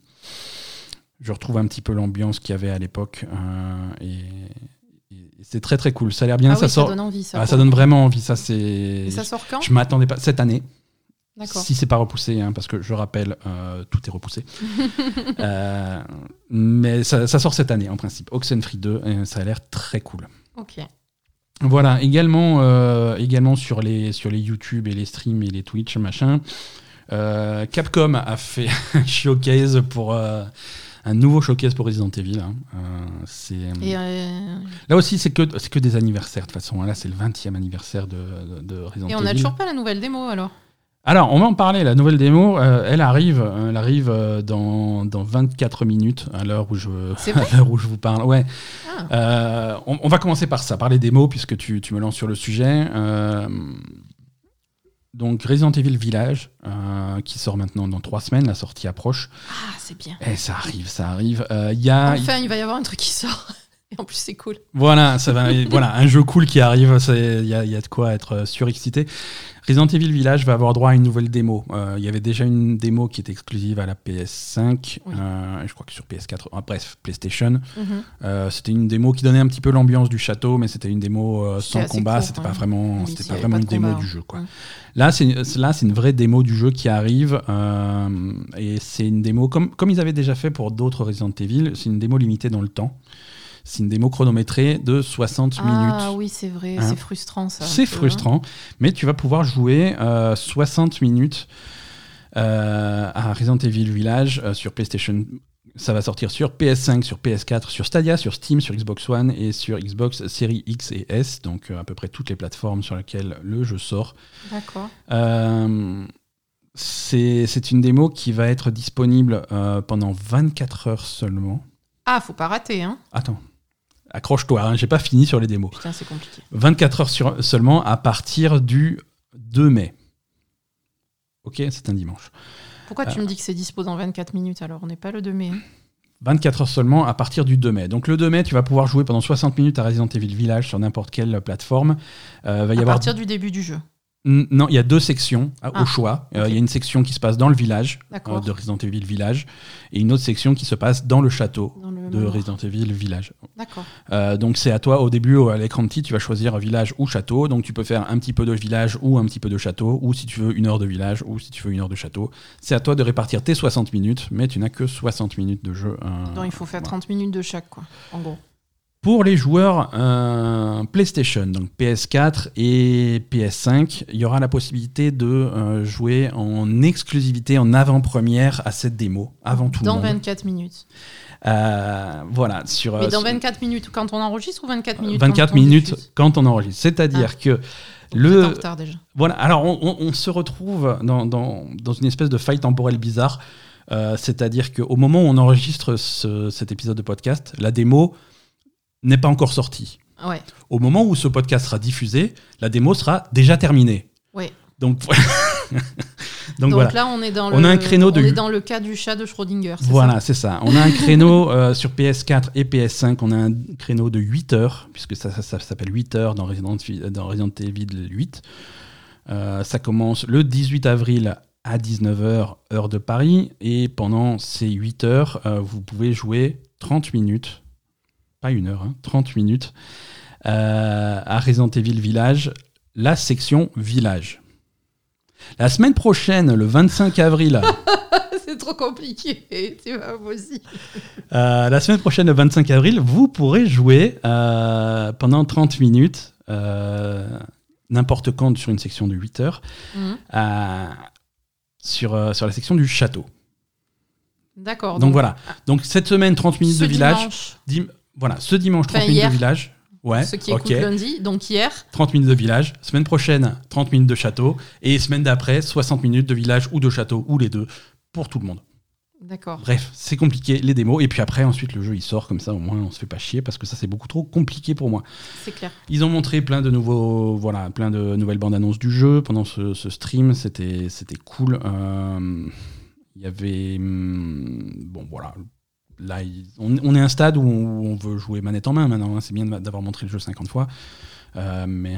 je retrouve un petit peu l'ambiance qu'il y avait à l'époque. euh, et, et c'est très très cool. Ça a l'air bien. ah ça oui, sort. ça donne envie, ça. Ah, pour ça donne vraiment envie. Ça, c'est. Et ça sort quand Je m'attendais pas cette année. Si c'est pas repoussé, hein, parce que je rappelle, euh, tout est repoussé. Euh, mais ça, ça sort cette année en principe. Oxenfree 2, et ça a l'air très cool. Ok. Voilà, également, euh, également sur, les, sur les YouTube et les streams et les Twitch, machin. Capcom a fait un showcase pour. un nouveau showcase pour Resident Evil. hein. Et Là aussi, c'est que, que des anniversaires de toute façon. hein. Là, c'est le 20e anniversaire de, de, de Resident et Evil. on n'a toujours pas la nouvelle démo alors Alors, on va en parler. La nouvelle démo, euh, elle arrive, euh, elle arrive euh, dans, dans 24 minutes à l'heure où je, à où je vous parle. Ouais. Ah. Euh, on, on va commencer par ça, par les démos, puisque tu, tu me lances sur le sujet. Donc, Resident Evil Village, qui sort maintenant dans trois semaines, la sortie approche. Ah, c'est bien. Et ça arrive, ça arrive. Il y a, Enfin, il va y avoir un truc qui sort. Et en plus, c'est cool. Voilà, ça va, voilà, un jeu cool qui arrive, il y a, y a, de quoi être surexcité. Resident Evil Village va avoir droit à une nouvelle démo. Euh, il y avait déjà une démo qui était exclusive à la PS5, euh, je crois que sur PS4, ah, bref, PlayStation. Mhm. Euh, c'était une démo qui donnait un petit peu l'ambiance du château, mais c'était une démo sans combat, c'était pas vraiment, c'était pas vraiment une démo du jeu. Quoi. Là, c'est là, c'est une vraie démo du jeu qui arrive, et c'est une démo comme comme ils avaient déjà fait pour d'autres Resident Evil. C'est une démo limitée dans le temps. C'est une démo chronométrée de 60 minutes. Ah oui, c'est vrai, hein c'est frustrant ça. C'est frustrant, mais tu vas pouvoir jouer 60 euh, minutes euh, à Resident Evil Village euh, sur PlayStation. Ça va sortir sur PS5, sur PS4, sur Stadia, sur Steam, sur Xbox One et sur Xbox Series X et S, donc à peu près toutes les plateformes sur lesquelles le jeu sort. D'accord. c'est une démo qui va être disponible pendant 24 heures seulement. Ah, faut pas rater, hein Attends, accroche-toi, hein, j'ai pas fini sur les démos. Putain, c'est compliqué. 24 heures sur, seulement à partir du 2 mai. Ok, c'est un dimanche. Pourquoi tu me dis que c'est dispo dans 24 minutes alors On n'est pas le 2 mai. 24 hein heures seulement à partir du 2 mai. Donc le 2 mai, tu vas pouvoir jouer pendant 60 minutes à Resident Evil Village sur n'importe quelle plateforme. Euh, va y à partir du début du jeu. Non, il y a deux sections au ah, choix. Euh, il y a une section qui se passe dans le village euh, de Resident Evil Village et une autre section qui se passe dans le château de Resident Evil Village. D'accord. Euh, donc c'est à toi au début à l'écran petit, tu vas choisir village ou château. Donc tu peux faire un petit peu de village ou un petit peu de château ou si tu veux une heure de village ou si tu veux une heure de château. C'est à toi de répartir tes 60 minutes, mais tu n'as que 60 minutes de jeu. donc il faut faire 30 minutes de chaque quoi, en gros. Pour les joueurs euh, PlayStation, donc PS4 et PS5, il y aura la possibilité de euh, jouer en exclusivité, en avant-première à cette démo, avant tout le monde. Dans 24 minutes. Euh, voilà. Sur, Mais dans 24 minutes quand on enregistre ou 24 minutes 24 minutes quand on enregistre. C'est-à-dire ah. que le. En retard déjà. Voilà. Alors on, se retrouve dans, dans, dans, une espèce de faille temporelle bizarre. C'est-à-dire qu'au moment où on enregistre cet épisode de podcast, la démo n'est pas encore sorti. Au moment où ce podcast sera diffusé, la démo sera déjà terminée. Ouais. Donc, Donc, là, on est dans on le, a un créneau de... est dans le cas du chat de Schrödinger. Voilà, c'est ça. On a un créneau euh, sur PS4 et PS5. On a un créneau de 8 heures, puisque ça, ça, s'appelle 8 heures dans Resident, dans Resident Evil 8. Euh, ça commence le 18 avril à 19h, heure de Paris. Et pendant ces 8 heures, euh, vous pouvez jouer 30 minutes pas une heure, 30 hein, minutes, euh, à Resident Evil Village, la section Village. La semaine prochaine, le 25 avril. C'est trop compliqué. Euh, la semaine prochaine, le 25 avril, vous pourrez jouer euh, pendant 30 minutes, n'importe quand sur une section de 8 heures, mhm. sur, sur la section du château. D'accord. Donc, voilà. Donc cette semaine, 30 minutes de village. Voilà, ce dimanche, 30 minutes de village. Ouais, ce qui est lundi, donc hier. 30 minutes de village. Semaine prochaine, 30 minutes de château. Et semaine d'après, 60 minutes de village ou de château, ou les deux, pour tout le monde. D'accord. Bref, c'est compliqué, les démos. Et puis après, ensuite, le jeu, il sort comme ça, au moins, on se fait pas chier, parce que ça, c'est beaucoup trop compliqué pour moi. C'est clair. Ils ont montré plein de nouveaux, voilà, plein de nouvelles bandes annonces du jeu pendant ce, stream. C'était, cool. Euh, il y avait, hum, bon, voilà, là, on, est à un stade où on, veut jouer manette en main maintenant. Hein. C'est bien d'avoir montré le jeu 50 fois. Euh, mais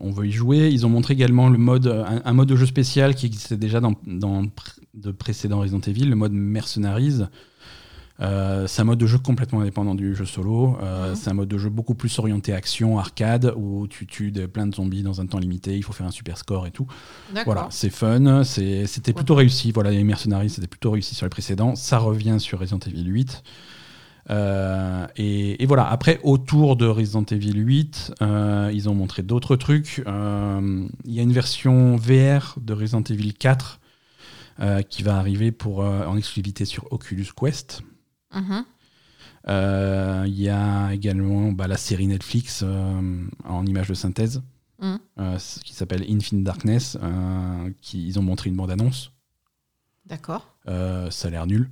on, veut y jouer. Ils ont montré également un, mode de jeu spécial qui existait déjà dans, dans de précédents Resident Evil, le mode Mercenaries. Euh, c'est un mode de jeu complètement indépendant du jeu solo. Euh, c'est un mode de jeu beaucoup plus orienté action, arcade, où tu tues plein de zombies dans un temps limité. Il faut faire un super score et tout. Voilà, c'est fun. C'était plutôt réussi. Voilà, les mercenaries, c'était plutôt réussi sur les précédents. Ça revient sur Resident Evil 8. Euh, et, voilà, après, autour de Resident Evil 8, ils ont montré d'autres trucs. Il y a une version VR de Resident Evil 4 qui va arriver pour, en exclusivité sur Oculus Quest. Euh, il y a également bah, la série Netflix euh, en image de synthèse mhm. euh, qui s'appelle Infinite Darkness. qui, ils ont montré une bande-annonce. D'accord. ça a l'air nul.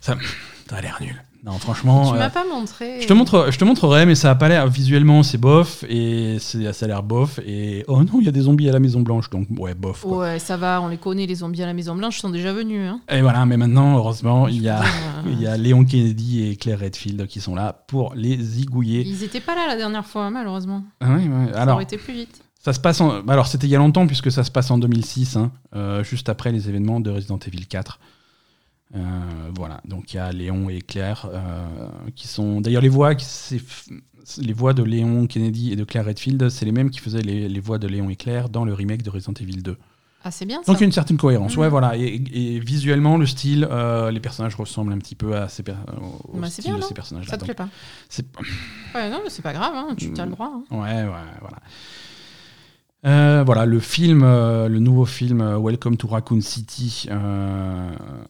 ça, a l'air nul. Non, franchement. Tu euh, m'as pas montré. je te, montre, je te montrerai, mais ça a pas l'air. Visuellement, c'est bof, et ça a l'air bof. Et oh non, il y a des zombies à la Maison Blanche, donc ouais, bof. Quoi. Ouais, ça va, on les connaît, les zombies à la Maison Blanche sont déjà venus. Hein. Et voilà, mais maintenant, heureusement, il y a. Euh, Il y a Léon Kennedy et Claire Redfield qui sont là pour les zigouiller. Ils étaient pas là la dernière fois, malheureusement. Ah ouais, ouais. Ça Alors, aurait été plus vite. ça se passe en... Alors, c'était il y a longtemps, puisque ça se passe en 2006, hein, euh, juste après les événements de Resident Evil 4. Euh, voilà, donc il y a Léon et Claire euh, qui sont. D'ailleurs, les voix, les voix de Léon Kennedy et de Claire Redfield, c'est les mêmes qui faisaient les, les voix de Léon et Claire dans le remake de Resident Evil 2. Ah, c'est bien ça. Donc une certaine cohérence. Mhm. Ouais, voilà. Et, et visuellement, le style, euh, les personnages ressemblent un petit peu à ces per- au Bah, style bien, de ces personnages-là. Ça te plaît pas c'est- Ouais, non, mais c'est pas grave, hein, tu as le droit. hein. Ouais, ouais, voilà. Euh, voilà, le film, euh, le nouveau film euh, Welcome to Raccoon City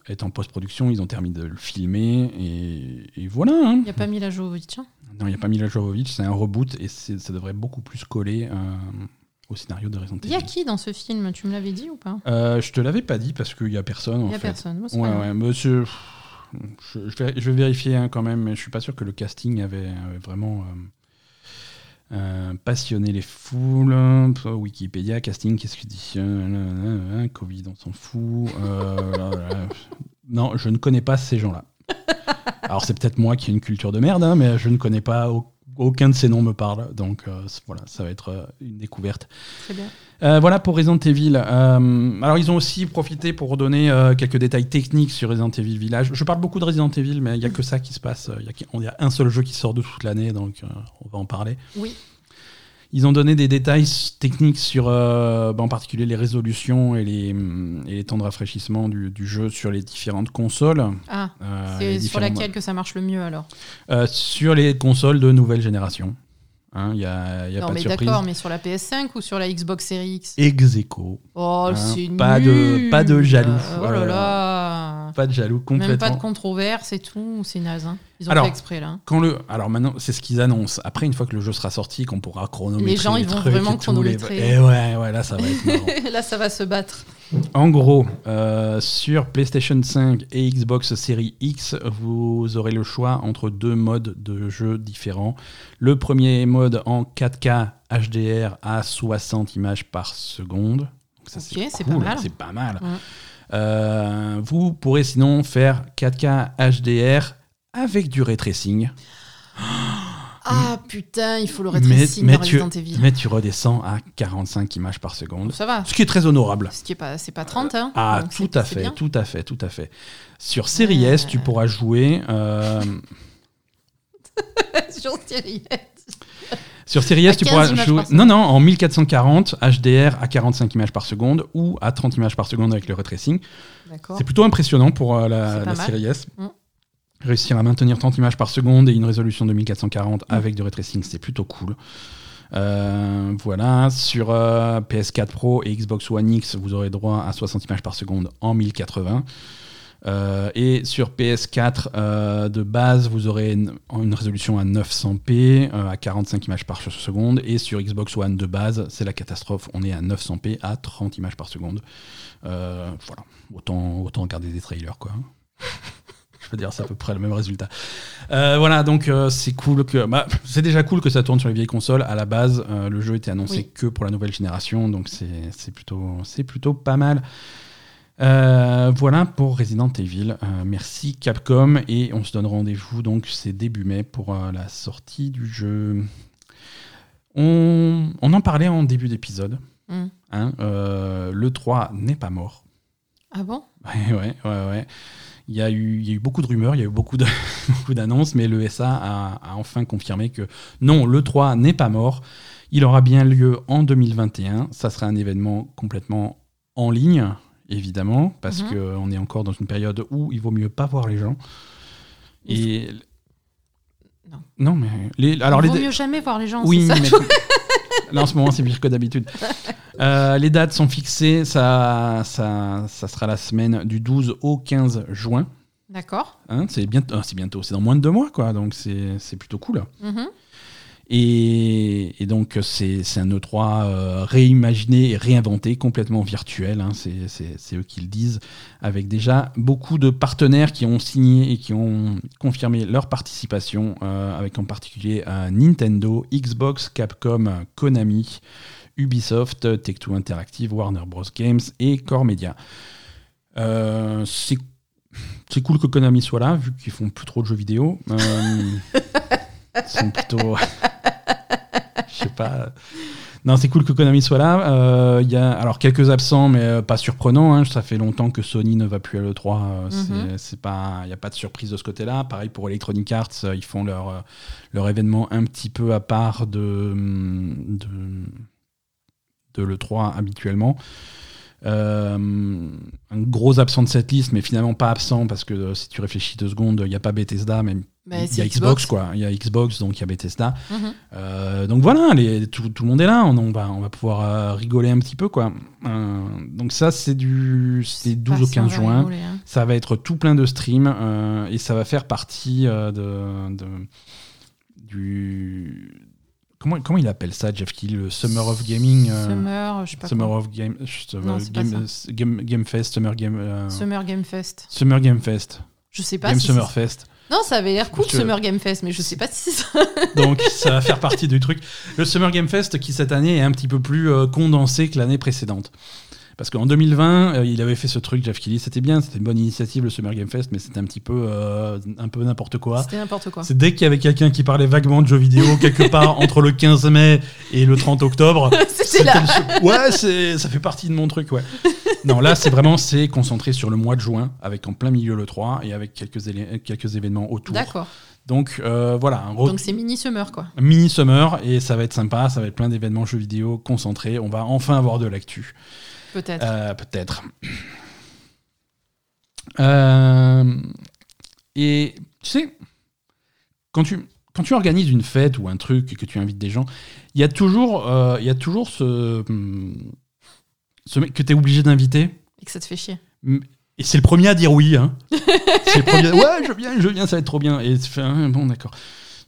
est en post-production. Ils ont terminé de le filmer et, et voilà. hein. Il y a pas Mila Jovovich. Hein. Non, il n'y a pas Mila Jovovich, c'est un reboot et ça devrait beaucoup plus coller au scénario de Resident Il y a Evil. qui dans ce film? Tu me l'avais dit ou pas? Je te l'avais pas dit parce qu'il n'y a personne. Il en y a fait. personne. Moi, Ouais, monsieur. Je, je vais, je vais vérifier hein, quand même, mais je suis pas sûr que le casting avait, avait vraiment euh, passionné les foules. Pff, Wikipédia, casting, qu'est-ce qu'il dit Euh, Covid, on s'en fout. Euh. Non, je ne connais pas ces gens-là. Alors c'est peut-être moi qui ai une culture de merde, hein, mais je ne connais pas. au- Aucun de ces noms me parle, donc euh, voilà, ça va être euh, une découverte. Très bien. Euh, voilà pour Resident Evil. Alors ils ont aussi profité pour donner quelques détails techniques sur Resident Evil Village. Je parle beaucoup de Resident Evil, mais il n'y a que ça qui se passe. Il y a, il y a un seul jeu qui sort de toute l'année, donc on va en parler. Oui. Ils ont donné des détails techniques sur, euh, bah, en particulier les résolutions et les, hum, et les temps de rafraîchissement du, du jeu sur les différentes consoles. Ah, Euh, c'est sur laquelle que ça marche le mieux alors? Euh, sur les consoles de nouvelle génération. Hein, n'y a, y a Non, pas de mais d'accord, mais sur la PS5 ou sur la Xbox Series X? Ex aequo. Oh, Hein, c'est pas de- nul. pas de jaloux. Euh, oh là là. Pas de jaloux, complètement. Même pas de controverse et tout, c'est naze. hein. Ils ont Alors, fait exprès là. Quand le, alors maintenant, c'est ce qu'ils annoncent. Après, une fois que le jeu sera sorti, qu'on pourra chronométrer Les gens, ils vont vraiment tout, les- chronométrer. Et ouais, ouais, là, ça va être marrant. là, ça va se battre. En gros, euh, sur PlayStation 5 et Xbox Series X, vous aurez le choix entre deux modes de jeu différents. Le premier mode en 4K HDR à 60 images par seconde. Ça, Ok, c'est cool, pas mal. C'est pas mal. Ouais. Euh, vous pourrez sinon faire 4K HDR avec du ray tracing. Ah putain, il faut le Mais, rétrécir mais dans tu, mais tu redescends à 45 images par seconde. Ça va. Ce qui est très honorable. Ce qui est pas, c'est pas 30, hein. Ah, tout à fait, tout à fait, tout à fait. Sur Series S, tu pourras jouer. euh, Sur Series S. sur Series S, tu 15 pourras jouer. Non, non, en 1440 HDR à 45 images par seconde ou à 30 images par seconde avec le ray tracing. D'accord. C'est plutôt impressionnant pour euh, la, la. Series S. Mm. Réussir à maintenir 30 images par seconde et une résolution de 1440 avec du ray tracing, c'est plutôt cool. Euh, voilà, sur euh, PS4 Pro et Xbox One X, vous aurez droit à 60 images par seconde en 1080. Euh, et sur PS4 euh, de base, vous aurez une, résolution à 900p euh, à 45 images par seconde. Et sur Xbox One de base, c'est la catastrophe. On est à 900p à 30 images par seconde. Voilà, autant, autant regarder des trailers, quoi. Veux dire, c'est à peu près le même résultat. Euh, voilà, donc euh, c'est cool que. Bah, c'est déjà cool que ça tourne sur les vieilles consoles. À la base, euh, le jeu était annoncé Oui. que pour la nouvelle génération, donc c'est plutôt, c'est plutôt pas mal. Voilà pour Resident Evil. Merci Capcom et on se donne rendez-vous donc c'est début mai pour la sortie du jeu. On, on en parlait en début d'épisode. Hmm. hein, le 3 n'est pas mort. Ah bon? Ouais, ouais, ouais, ouais. Il y, a eu, il y a eu beaucoup de rumeurs, il y a eu beaucoup d'annonces, mais le SA a, a enfin confirmé que non, le 3 n'est pas mort. Il aura bien lieu en 2021. Ça sera un événement complètement en ligne, évidemment, parce Mhm. qu'on est encore dans une période où il vaut mieux pas voir les gens. Et Non. non, mais les, alors Il les vaut mieux jamais voir les gens. oui, c'est ça mais là en ce moment c'est pire que d'habitude. Euh, les dates sont fixées, ça, ça, ça sera la semaine du 12 au 15 juin. D'accord. Hein, c'est bientôt, ah, c'est bientôt, c'est dans moins de deux mois, quoi. Donc c'est c'est plutôt cool. Mhm. Et, donc, c'est un E3 euh, réimaginé et réinventé, complètement virtuel. hein, c'est- eux qui le disent, avec déjà beaucoup de partenaires qui ont signé et qui ont confirmé leur participation, euh, avec en particulier euh, Nintendo, Xbox, Capcom, Konami, Ubisoft, Take-Two Interactive, Warner Bros. Games et Core Media. C'est cool que Konami soit là, vu qu'ils font plus trop de jeux vidéo. sont plutôt. Je sais pas. Non, c'est cool que Konami soit là. Euh, Il y a alors quelques absents, mais euh, pas surprenant. hein. Ça fait longtemps que Sony ne va plus à l'E3. euh, c'est- Mhm. c'est pas, il n'y a pas de surprise de ce côté-là. Pareil pour Electronic Arts, ils font leur, leur événement un petit peu à part de, de, de l'E3 habituellement. Euh, un gros absent de cette liste, mais finalement pas absent parce que si tu réfléchis deux secondes, il n'y a pas Bethesda, mais Mais il y a Xbox, quoi. Il y a Xbox, donc il y a Bethesda. Mhm. Euh, donc voilà, les- tout, tout le monde est là. On, on va, on va pouvoir euh, rigoler un petit peu, quoi. Euh, donc ça, c'est du c'est 12 au Pas si on 15 va juin. rigoler, hein. Ça va être tout plein de streams et ça va faire partie de, de- du comment comment il appelle ça, Jeff Keighley, le Summer of Gaming. euh, Summer, je sais pas Summer quoi. of Game, Non, Game, Game, Game Fest, Summer Game, euh, Summer Game Fest. Summer Game Fest, Je sais pas Game si Summer Fest. Non, ça avait l'air cool, Je- Summer Game Fest, mais je sais pas si c'est ça. Donc ça va faire partie du truc. Le Summer Game Fest qui cette année est un petit peu plus euh, condensé que l'année précédente. Parce qu'en 2020, euh, il avait fait ce truc, Jeff Kelly, c'était bien, c'était une bonne initiative le Summer Game Fest, mais c'était un petit peu, euh, un peu n'importe quoi. C'était n'importe quoi. C'est dès qu'il y avait quelqu'un qui parlait vaguement de jeux vidéo quelque part entre le 15 mai et le 30 octobre. C'était là. le Ouais, ça fait partie de mon truc, ouais. Non, là, c'est vraiment c'est concentré sur le mois de juin, avec en plein milieu le 3 et avec quelques, quelques événements autour. D'accord. Donc euh, voilà, un Donc c'est mini Summer, quoi. mini summer et ça va être sympa, ça va être plein d'événements jeux vidéo concentrés. On va enfin avoir de l'actu. Peut-être. Euh, Peut-être. Euh, et tu sais, quand tu, quand tu organises une fête ou un truc et que tu invites des gens, il y a toujours, euh, il y a toujours ce, hum, ce mec que tu es obligé d'inviter. Et que ça te fait chier. Et c'est le premier à dire oui. Hein. c'est le premier. Ouais, je viens, je viens, ça va être trop bien. Et ah, bon, d'accord.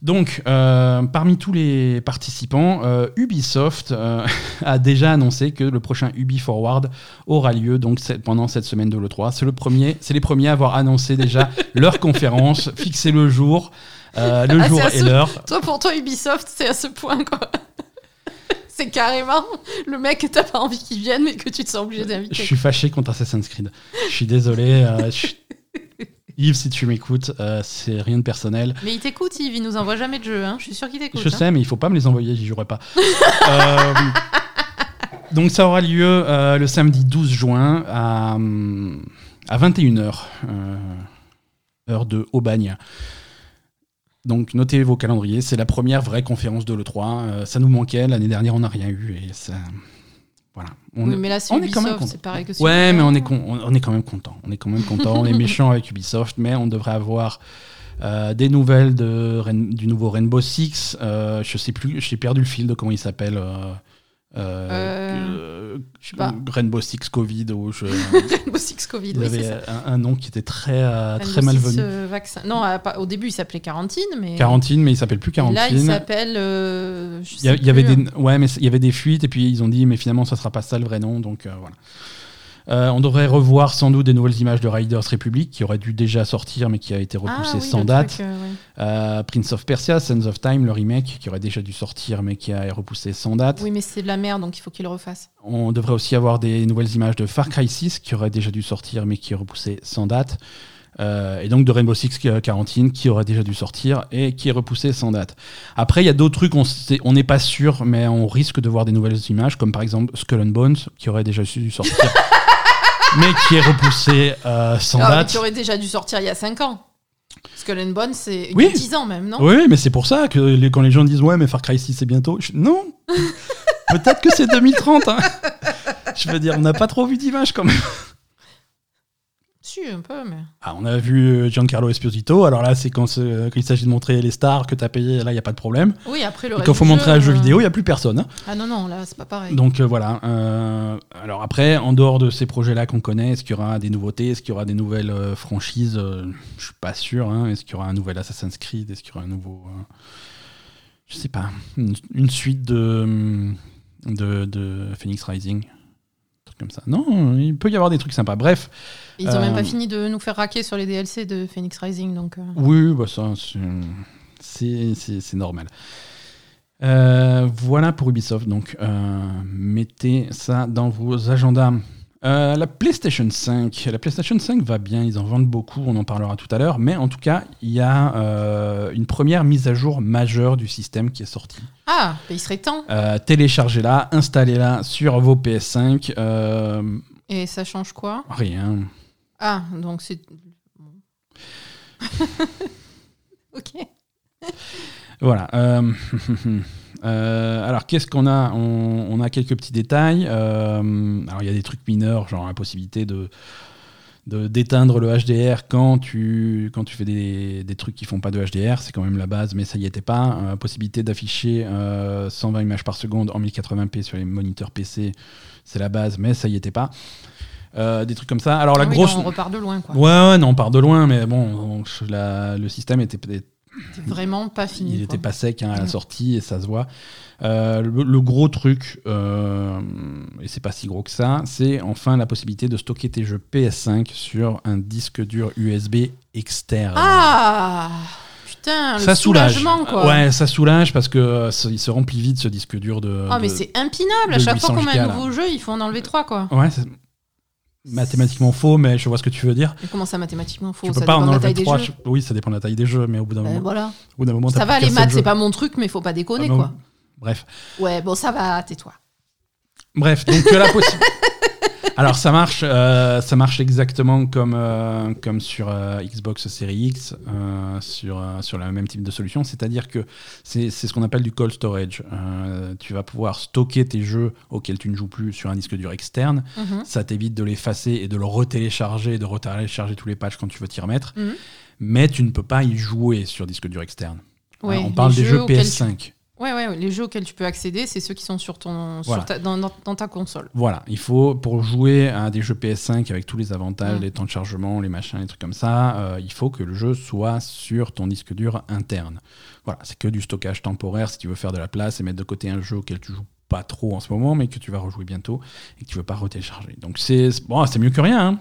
Donc, euh, parmi tous les participants, euh, Ubisoft euh, a déjà annoncé que le prochain Ubi Forward aura lieu donc pendant cette semaine de l'E3. C'est le premier, c'est les premiers à avoir annoncé déjà leur conférence, fixé le jour, le Ah, jour à et ce- l'heure. Toi, pour toi, Ubisoft, c'est à ce point, quoi. C'est carrément le mec que t'as pas envie qu'il vienne, mais que tu te sens obligé Je d'inviter. suis fâché contre Assassin's Creed. Je suis désolé. euh, je- Yves, si tu m'écoutes, euh, c'est rien de personnel. Mais il t'écoute, Yves, il nous envoie jamais de jeu, hein. Je suis sûr qu'il t'écoute. Je hein. sais, mais il faut pas me les envoyer, j'y jouerai pas. Euh, donc ça aura lieu euh, le samedi 12 juin à, hum, à 21h, euh, heure de Aubagne. Donc notez vos calendriers, c'est la première vraie conférence de l'E3. Euh, ça nous manquait, l'année dernière on n'a rien eu et ça... Voilà. On Oui, est- mais là, c'est on est quand même Ubisoft, content. c'est pareil que Ouais, mais on est, con- on, on est quand même content. On est quand même content. on est méchant avec Ubisoft, mais on devrait avoir euh, des nouvelles de, du nouveau Rainbow Six. Euh, je sais plus, j'ai perdu le fil de comment il s'appelle. Euh, euh, je sais pas. Rainbow Six Covid ou je, Rainbow Six Covid, il oui, avait ça. un, un nom qui était très euh, très Six, malvenu. euh, vaccin. Non, pas- au début, il s'appelait Quarantine, mais. Quarantine, mais il s'appelle plus Et Là, il Quarantine. s'appelle. euh, Il y, avait des, ouais, mais il y avait des fuites et puis ils ont dit mais finalement ça sera pas ça le vrai nom donc voilà. Euh, on devrait revoir sans doute des nouvelles images de Riders Republic qui auraient dû déjà sortir mais qui a été Ah repoussé oui, sans date. truc, euh, ouais. Euh, Prince of Persia, Sands of Time, le remake qui aurait déjà dû sortir mais qui a été repoussé sans date. Oui, mais c'est de la merde, donc il faut qu'il le refasse. On devrait aussi avoir des nouvelles images de Far Cry 6 qui auraient déjà dû sortir mais qui est repoussé sans date. Euh, et donc de Rainbow Six Quarantine qui aurait déjà dû sortir et qui est repoussé sans date. Après, il y a d'autres trucs, on n'est pas sûr, mais on risque de voir des nouvelles images, comme par exemple Skull and Bones qui aurait déjà dû sortir, mais qui est repoussé euh, sans Ah, mais date. qui aurait déjà dû sortir il y a 5 ans. Skull and Bones, c'est Oui. 10 ans même, non Oui, mais c'est pour ça que les- quand les gens disent ouais, mais Far Cry 6 c'est bientôt, je- non, peut-être que c'est 2030. hein. Je veux dire, on n'a pas trop vu d'images quand même. Si, un peu, mais. Ah, on a vu euh, Giancarlo Esposito. Alors là, c'est quand, il s'agit de montrer les stars que tu as payé, là, il n'y a pas de problème. Oui, après le Et quand il faut montrer un jeu euh, vidéo, il n'y a plus personne. hein. Ah non, non, là, c'est pas pareil. Donc euh, voilà. euh, alors après, en dehors de ces projets-là qu'on connaît, est-ce qu'il y aura des nouveautés Est-ce qu'il y aura des nouvelles euh, franchises Je suis pas sûr. hein. Est-ce qu'il y aura un nouvel Assassin's Creed Est-ce qu'il y aura un nouveau. je sais pas, une, une suite de, de, de Phoenix Rising? Truc comme ça. Non, il peut y avoir des trucs sympas. Bref, Ils ont même Euh, pas fini de nous faire raquer sur les DLC de Phoenix Rising, donc. euh, oui, bah ça, c'est- normal. Euh, voilà pour Ubisoft, donc euh, mettez ça dans vos agendas. Euh, la PlayStation 5, la PlayStation 5 va bien, ils en vendent beaucoup, on en parlera tout à l'heure, mais en tout cas, il y a euh, une première mise à jour majeure du système qui est sortie. Ah, bah, il serait temps. Euh, Téléchargez-la, installez-la sur vos PS5. euh, Et ça change quoi? rien. Ah, donc c'est. ok. Voilà. euh, euh, alors, qu'est-ce qu'on a? On, on a quelques petits détails. euh, alors, il y a des trucs mineurs, genre la possibilité de d'éteindre le HDR quand tu, quand tu fais des, des trucs qui font pas de HDR, c'est quand même la base, mais ça y était pas. Euh, possibilité d'afficher euh, 120 images par seconde en 1080p sur les moniteurs PC, c'est la base, mais ça y était pas. Euh, des trucs comme ça. Alors la Ah oui, grosse. non, on repart de loin, quoi. Ouais, ouais, non, on part de loin, mais bon, on- la- le système était, vraiment pas fini. il quoi. était pas sec hein, à la sortie et ça se voit. Euh, le, le gros truc, euh, et c'est pas si gros que ça, c'est enfin la possibilité de stocker tes jeux PS5 sur un disque dur USB externe. Ah Putain, le ça soulage. soulagement, quoi. Ouais, ça soulage parce que euh, il se remplit vite ce disque dur de. Ah, mais de- c'est impinable. À chaque fois 800 qu'on met un là. nouveau jeu, il faut en enlever trois, quoi. Ouais, mathématiquement faux, mais je vois ce que tu veux dire. Comment ça, mathématiquement faux? Tu Ça peux pas dépend en de la enlever taille des trois. jeux. je- Oui, ça dépend de la taille des jeux, mais au bout d'un Ben, moment, voilà. au bout d'un moment, t'as Ça va, les maths, c'est pas mon truc, mais faut pas déconner, Ah, quoi. Bref. Ouais, bon, ça va, tais-toi. Bref, donc tu as la possibilité. Alors ça marche, euh, ça marche exactement comme, euh, comme sur euh, Xbox Series X, euh, sur, euh, sur le même type de solution, c'est-à-dire que c'est c'est ce qu'on appelle du cold storage. Euh, tu vas pouvoir stocker tes jeux auxquels tu ne joues plus sur un disque dur externe. Mhm. Ça t'évite de l'effacer et de le retélécharger, et de retélécharger tous les patchs quand tu veux t'y remettre. Mhm. Mais tu ne peux pas y jouer sur disque dur externe. Ouais, Alors, on parle des jeux auxquels PS5. Ouais, ouais, ouais, les jeux auxquels tu peux accéder, c'est ceux qui sont sur ton, sur Voilà. ta- dans, dans- dans ta console. Voilà, il faut, pour jouer à des jeux PS5 avec tous les avantages, Mm. les temps de chargement, les machins, les trucs comme ça, euh, il faut que le jeu soit sur ton disque dur interne. Voilà, c'est que du stockage temporaire si tu veux faire de la place et mettre de côté un jeu auquel tu joues pas trop en ce moment, mais que tu vas rejouer bientôt et que tu veux pas retélécharger. Donc c'est bon, c'est mieux que rien. hein.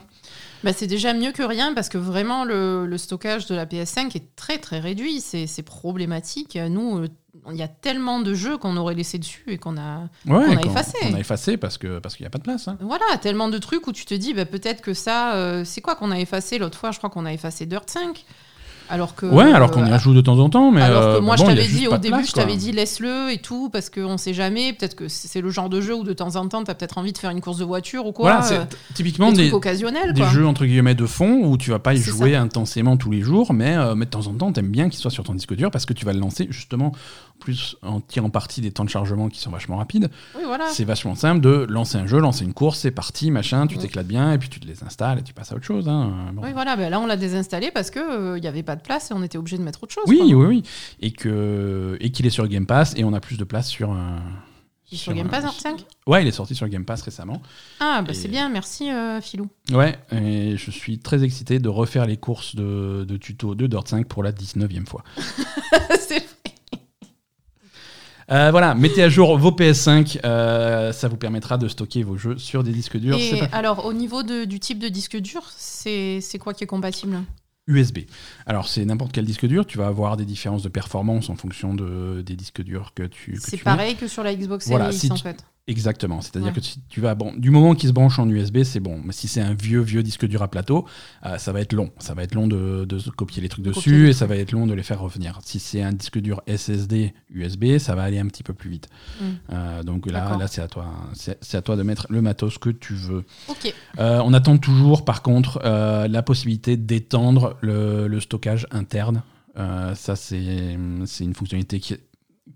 Bah, c'est déjà mieux que rien parce que vraiment le, le stockage de la PS5 est très très réduit. C'est problématique. Nous, euh, il y a tellement de jeux qu'on aurait laissé dessus et qu'on a. Ouais, a qu'on- effacé. qu'on a effacé parce que parce qu'il n'y a pas de place. hein. Voilà, tellement de trucs où tu te dis bah, peut-être que ça. euh, c'est quoi qu'on a effacé l'autre fois? Je crois qu'on a effacé Dirt 5. Alors que. Ouais, alors qu'on y euh, joue de temps en temps, mais Alors que euh, moi, bon, je t'avais dit au début, place, je t'avais dit laisse-le et tout, parce qu'on sait jamais. Peut-être que c'est le genre de jeu où de temps en temps, t'as peut-être envie de faire une course de voiture ou quoi. Voilà, c'est typiquement des occasionnels, des quoi. jeux entre guillemets de fond où tu vas pas y jouer intensément tous les jours, mais, euh, mais de temps en temps, t'aimes bien qu'il soit sur ton disque dur parce que tu vas le lancer justement, en plus en tirant parti des temps de chargement qui sont vachement rapides. Oui, voilà. C'est vachement simple de lancer un jeu, lancer une course, c'est parti, machin, tu Ouais. t'éclates bien et puis tu te les installes et tu passes à autre chose. hein. Bon. Oui, voilà, ben là on l'a désinstallé parce qu'il n'y avait pas de place et on était obligé de mettre autre chose. Oui, quoi. oui, oui. Et que et qu'il est sur Game Pass et on a plus de place sur. un- Il est sur Game Pass, un- Art 5 Ouais, il est sorti sur Game Pass récemment. Ah, bah Et- c'est bien, merci euh, Philou. Ouais, et je suis très excité de refaire les courses de, de tuto de Dirt 5 pour la 19e fois. C'est. Euh, voilà, mettez à jour vos PS5, euh, ça vous permettra de stocker vos jeux sur des disques durs. Et pas- alors, au niveau de- du type de disque dur, c'est quoi qui est compatible? USB. Alors c'est n'importe quel disque dur, tu vas avoir des différences de performance en fonction de, des disques durs que tu. C'est mets. pareil que sur la Xbox Series Voilà, X si en tu- fait. Exactement. C'est-à-dire Ouais. que si tu vas bon, du moment qu'il se branche en USB, c'est bon. Mais si c'est un vieux vieux disque dur à plateau, euh, ça va être long. Ça va être long de, de copier les trucs De dessus copier et ça va être long de les faire revenir. Si c'est un disque dur SSD USB, ça va aller un petit peu plus vite. Mm. Euh, donc là, là c'est à toi, c'est à toi de mettre le matos que tu veux. Ok. Euh, on attend toujours, par contre, la possibilité d'étendre le, le stockage interne. Ça, c'est c'est une fonctionnalité qui,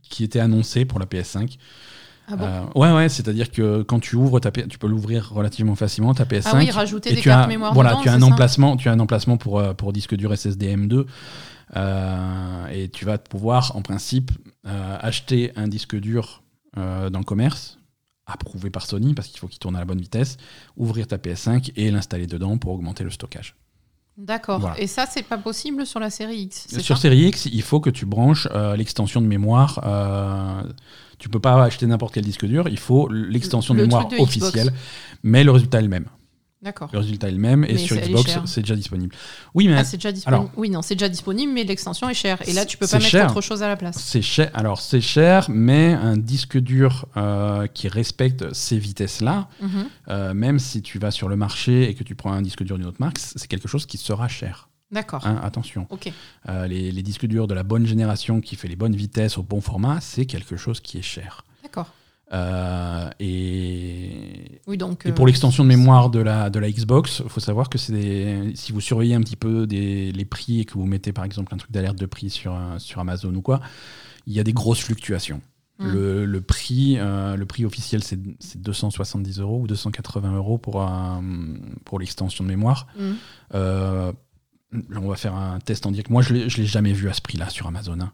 qui était annoncée pour la PS5. Ah bon Euh, ouais, ouais, c'est-à-dire que quand tu ouvres ta P- tu peux l'ouvrir relativement facilement ta PS5. Ah oui, rajouter et des tu cartes as, mémoire voilà, dedans, tu as un emplacement, tu as un emplacement pour euh, pour disque dur SSD M2 euh, et tu vas pouvoir en principe euh, acheter un disque dur dans le commerce approuvé par Sony parce qu'il faut qu'il tourne à la bonne vitesse, ouvrir ta PS5 et l'installer dedans pour augmenter le stockage. D'accord. Voilà. Et ça, c'est pas possible sur la série X. Sur ça Série X, il faut que tu branches l'extension de mémoire. Tu peux pas acheter n'importe quel disque dur, il faut l'extension de Le mémoire truc de Xbox. officielle, mais le résultat est le même. D'accord. Le résultat est le même et Mais sur Xbox, c'est déjà disponible. Oui, mais Ah, c'est déjà disponible. alors- oui, non, c'est déjà disponible, mais l'extension est chère. Et là, tu peux pas mettre cher. autre chose à la place. c'est cher. Alors, c'est cher, mais un disque dur euh, qui respecte ces vitesses-là, Mhm. euh, même si tu vas sur le marché et que tu prends un disque dur d'une autre marque, c'est quelque chose qui sera cher. D'accord. hein, attention. Euh, les, les disques durs de la bonne génération qui fait les bonnes vitesses au bon format, c'est quelque chose qui est cher. D'accord. Euh, et, Oui, donc. et euh, pour l'extension de mémoire de la, de la Xbox, il faut savoir que des- si vous surveillez un petit peu des, les prix et que vous mettez par exemple un truc d'alerte de prix sur, Amazon ou quoi, il y a des grosses fluctuations. Mm. Le, le prix, euh, le prix officiel, c'est c'est 270 euros ou 280 euros pour, un- pour l'extension de mémoire. Euh, on va faire un test en direct. Moi, je ne l'ai jamais vu à ce prix-là sur Amazon. hein.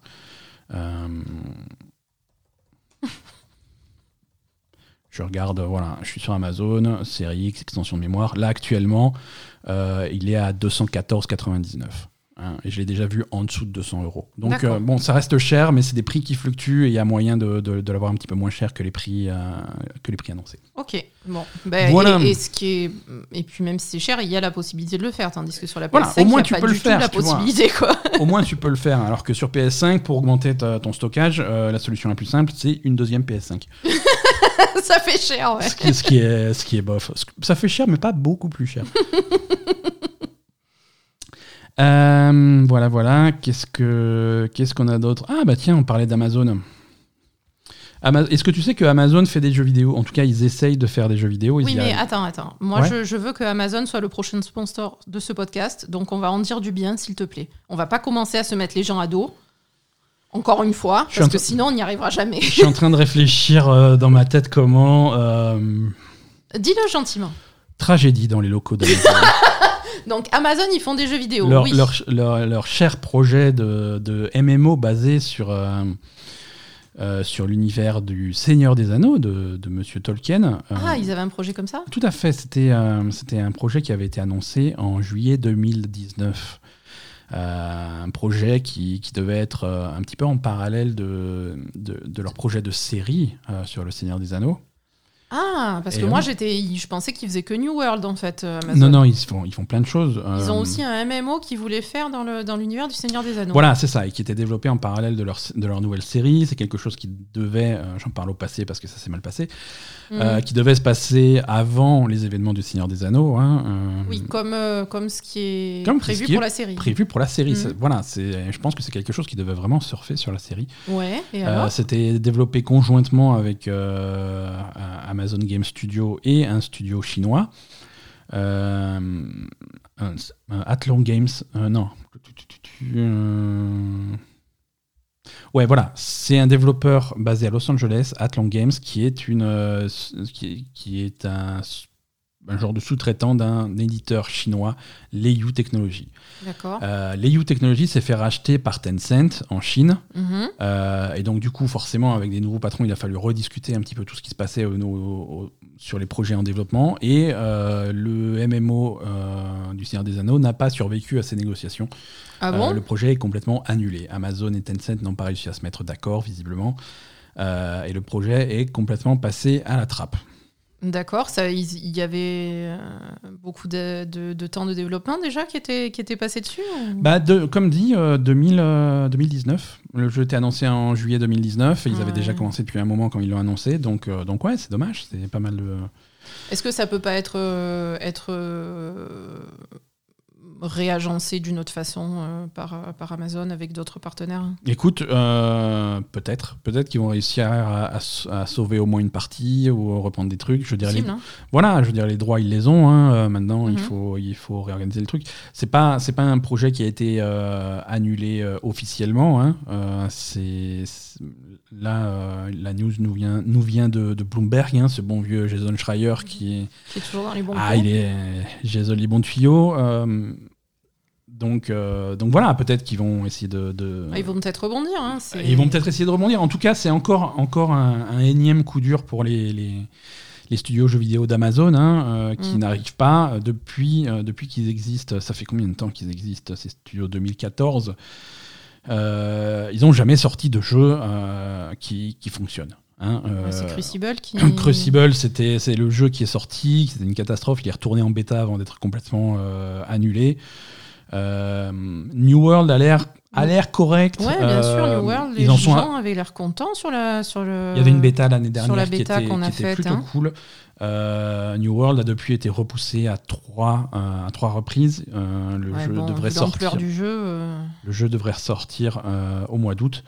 Euh, je regarde, voilà, je suis sur Amazon, série X, extension de mémoire. Là, actuellement, euh, il est à 214,99. Hein, et je l'ai déjà vu en dessous de 200 euros. Donc, euh, bon, ça reste cher, mais c'est des prix qui fluctuent et il y a moyen de, de- de l'avoir un petit peu moins cher que les prix, euh, que les prix annoncés. Ok. Bon. Voilà. et, et ce qui est... et puis, même si c'est cher, il y a la possibilité de le faire. Tandis que sur la PS5, Voilà, au il moins, n'y a tu pas peux du le tout faire, la possibilité, quoi. Au moins, tu peux le faire. Alors que sur PS5, pour augmenter ta- ton stockage, euh, la solution la plus simple, c'est une deuxième PS5. ça fait cher, ouais. Ce qui, ce qui est, ce qui est bof. Ça fait cher, mais pas beaucoup plus cher. Euh, voilà, voilà. Qu'est-ce que qu'est-ce qu'on a d'autre? Ah bah tiens, on parlait d'Amazon. Ama- Est-ce que tu sais que Amazon fait des jeux vidéo? En tout cas, ils essayent de faire des jeux vidéo. Ils Oui, y mais arrivent. attends, attends. Moi, Ouais. je, je veux que Amazon soit le prochain sponsor de ce podcast, donc on va en dire du bien, s'il te plaît. On va pas commencer à se mettre les gens à dos. Encore une fois, Je suis parce en que train- sinon on n'y arrivera jamais. Je suis en train de réfléchir euh, dans ma tête comment euh, Dis-le gentiment. tragédie dans les locaux d'Amazon. Donc Amazon, ils font des jeux vidéo. leur, oui. leur, leur- leur cher projet de, de MMO basé sur, euh, euh, sur l'univers du Seigneur des Anneaux de, de Monsieur Tolkien. Euh, Ah, ils avaient un projet comme ça? Tout à fait, c'était c'était un projet qui avait été annoncé en juillet 2019. Euh, un projet qui, qui devait être un petit peu en parallèle de, de, de leur projet de série sur le Seigneur des Anneaux. Ah, parce Et que moi, j'étais, je pensais qu'ils faisaient que New World en fait. euh, Amazon. Non, non, ils font, ils font plein de choses. Ils ont Euh, aussi un MMO qu'ils voulaient faire dans, le, dans l'univers du Seigneur des Anneaux. Voilà, c'est ça, et qui était développé en parallèle de leur, de leur nouvelle série. C'est quelque chose qui devait, euh, j'en parle au passé parce que ça s'est mal passé, Mhm. euh, qui devait se passer avant les événements du Seigneur des Anneaux. hein, euh, Oui, comme, comme ce qui est Comme prévu est pour la série. Prévu pour la série. Mhm. Voilà, c'est, je pense que c'est quelque chose qui devait vraiment surfer sur la série. Ouais, et alors? C'était développé conjointement avec Amazon Game Studio et un studio chinois. Euh, Athlon Games, euh, non. Euh, Ouais, voilà, c'est un développeur basé à Los Angeles, Athlon Games, qui est une, euh, qui est un, un genre de sous-traitant d'un éditeur chinois, Leiyu Technology. D'accord. Euh, Leiyu Technology s'est fait racheter par Tencent en Chine. Mhm. Euh, et donc, du coup, forcément, avec des nouveaux patrons, il a fallu rediscuter un petit peu tout ce qui se passait au- au- au- sur les projets en développement. Et euh, le MMO du Seigneur des Anneaux n'a pas survécu à ces négociations. Ah bon? le projet est complètement annulé. Amazon et Tencent n'ont pas réussi à se mettre d'accord, visiblement. Et le projet est complètement passé à la trappe. D'accord, il y avait euh, beaucoup de, de- de temps de développement déjà qui était, qui était passé dessus ou- Bah, de- comme dit, euh, 2000, euh, 2019. Le jeu était annoncé en juillet 2019 et ils avaient déjà commencé depuis un moment quand ils l'ont annoncé. Donc, euh, donc ouais, c'est dommage. C'est pas mal de. Est-ce que ça peut pas être, euh, être euh, réagencé d'une autre façon euh, par, par Amazon avec d'autres partenaires Écoute, euh, peut-être. Peut-être qu'ils vont réussir à, à s- à sauver au moins une partie ou reprendre des trucs. Je dirais les, hein Voilà, je veux dire, les droits, ils les ont. hein. Euh, maintenant, il, Mhm. faut, il faut réorganiser le truc. C'est pas, c'est pas un projet qui a été annulé officiellement. hein. C'est- là, euh, la news nous vient, nous vient de, de Bloomberg, hein, ce bon vieux Jason Schreier qui est. Qui est toujours dans les bons Ah, il est Jason les bons tuyaux. euh, donc, euh, donc voilà, peut-être qu'ils vont essayer de. de- Ah, ils vont peut-être rebondir. hein, c'est- ils vont peut-être essayer de rebondir. En tout cas, c'est encore, encore un, un énième coup dur pour les, les, les studios jeux vidéo d'Amazon, hein, qui Mm. n'arrivent pas depuis, depuis qu'ils existent. Ça fait combien de temps qu'ils existent Ces studios? 2014. Euh, ils n'ont jamais sorti de jeu euh, qui, qui fonctionne. hein. Ouais, c'est Euh, Crucible qui. Crucible, c'était c'est le jeu qui est sorti, c'était une catastrophe. Il est retourné en bêta avant d'être complètement euh, annulé. Euh, New World a l'air a l'air correct. Ouais, bien sûr, Euh, New World, les ils en sont. gens avaient l'air contents sur la. Sur le... Il y avait une bêta l'année dernière la qui était, qu'on a qui était faite, plutôt hein. cool. Euh, New World a depuis été repoussé à trois, euh, à trois reprises. Euh, le Ouais, jeu bon, devrait sortir. du jeu. euh, Le jeu devrait ressortir euh, au mois d'août.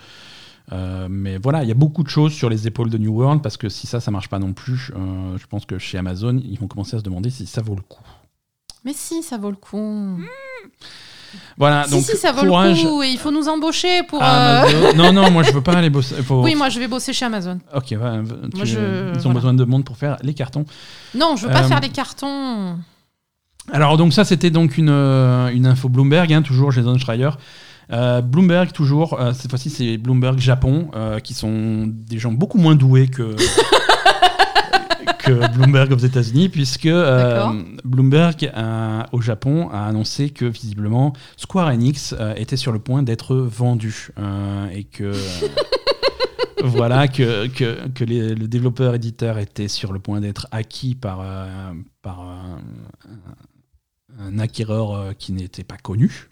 Euh, mais voilà, il y a beaucoup de choses sur les épaules de New World parce que si ça, ça marche pas non plus, euh, je pense que chez Amazon, ils vont commencer à se demander si ça vaut le coup. Mais si, ça vaut le coup. Voilà, si, donc si, ça vaut courage le coup. Et il faut nous embaucher pour. à euh, Amazon. non, non, moi je veux pas aller bosser. faut- Oui, moi je vais bosser chez Amazon. Ok, tu- je- ils ont voilà. besoin de monde pour faire les cartons. Non, je veux pas Euh, faire les cartons. Alors donc ça c'était donc une, euh, une info Bloomberg, hein, toujours Jason Schreier. Euh, Bloomberg toujours, euh, cette fois-ci c'est Bloomberg Japon, euh, qui sont des gens beaucoup moins doués que, que Bloomberg aux États-Unis, puisque euh. Bloomberg au Japon a annoncé que visiblement Square Enix euh, était sur le point d'être vendu euh, et que voilà que, que, que les- le développeur éditeur était sur le point d'être acquis par, euh, par euh, un, un acquéreur euh, qui n'était pas connu.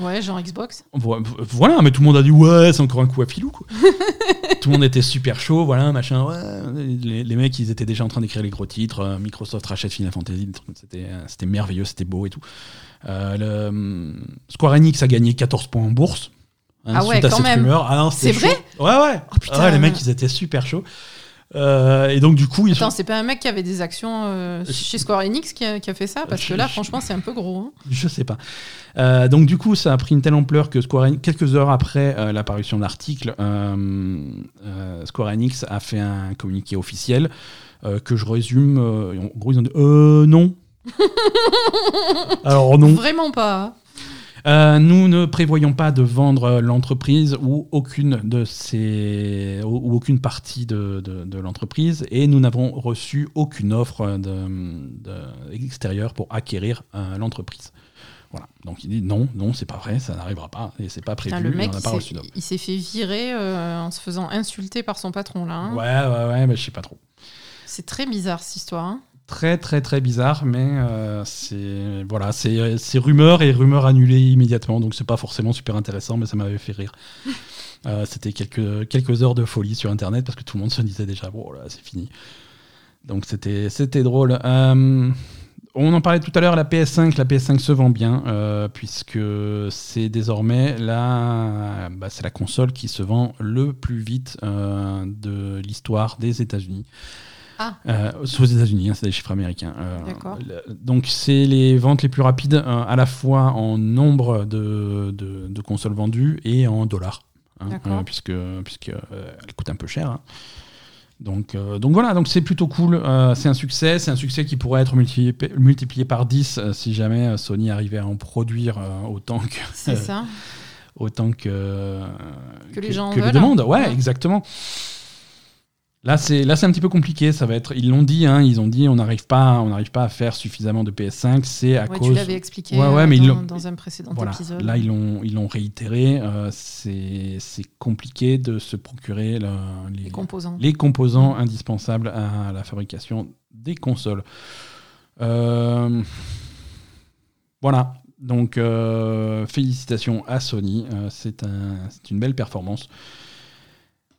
Ouais, genre Xbox. Vo- Voilà, mais tout le monde a dit ouais, c'est encore un coup à filou. Quoi. tout le monde était super chaud, voilà, machin. Ouais. Les, les mecs, ils étaient déjà en train d'écrire les gros titres. euh, Microsoft rachète Final Fantasy, c'était euh, c'était merveilleux, c'était beau et tout. Euh, le, Square Enix a gagné 14 points en bourse. hein, Ah ouais, quand même. Ah C'est vrai. Ouais, ouais. Oh, putain. Ouais, les mecs, ils étaient super chauds. Euh, et donc, du coup, ils Attends, c'est pas un mec qui avait des actions euh, chez Square Enix qui a, qui a fait ça? Parce que là, je- franchement, c'est un peu gros. hein. Je sais pas. Euh, donc du coup, ça a pris une telle ampleur que Square Enix, quelques heures après euh, l'apparition de l'article, euh, euh, Square Enix a fait un communiqué officiel euh, que je résume. euh, en gros, ils ont dit euh, non. Alors non. Vraiment pas. Euh, nous ne prévoyons pas de vendre l'entreprise ou aucune de ces ou, ou aucune partie de, de- de l'entreprise et nous n'avons reçu aucune offre de, extérieure pour acquérir euh, l'entreprise. Voilà. Donc il dit non, non, c'est pas vrai, ça n'arrivera pas et c'est pas prévu. Putain, le mec, on pas s'est- reçu il s'est fait virer euh, en se faisant insulter par son patron, là. hein. Ouais, ouais, ouais, mais je sais pas trop. C'est très bizarre, cette histoire. hein. Très, très, très bizarre, mais euh, c'est voilà, c'est c'est rumeur et rumeur annulée immédiatement, donc c'est pas forcément super intéressant, mais ça m'avait fait rire. Euh, C'était quelques, quelques heures de folie sur Internet parce que tout le monde se disait déjà, bon, là, c'est fini. Donc c'était c'était drôle. Euh, on en parlait tout à l'heure, la PS5, la PS5 se vend bien, puisque c'est désormais la, bah, c'est la console qui se vend le plus vite de l'histoire des États-Unis. Ah. Euh, aux États-Unis, hein, c'est des chiffres américains. Euh, le- donc c'est les ventes les plus rapides euh, à la fois en nombre de, de- de consoles vendues et en dollars, hein, euh, puisque puisque elle coûte un peu cher. hein. Donc, donc voilà, donc c'est plutôt cool. c'est un succès, c'est un succès qui pourrait être multiplié, multiplié par 10 euh, si jamais Sony arrivait à en produire autant que C'est ça. autant que Que les gens en le veulent. demandent. Ouais, Ouais. exactement. Là, c'est là, c'est un petit peu compliqué. Ça va être. Ils l'ont dit. Hein, ils ont dit, on n'arrive pas, on n'arrive pas à faire suffisamment de PS5. C'est à Ouais, cause. tu l'avais expliqué Ouais, ouais, euh, mais ils dans, l'ont- dans un précédent Voilà. épisode. Là, ils l'ont, ils l'ont réitéré. euh, c'est, c'est compliqué de se procurer le- les, les composants. les composants indispensables à la fabrication des consoles. Euh, voilà. Donc, euh, félicitations à Sony. C'est, un, c'est une belle performance.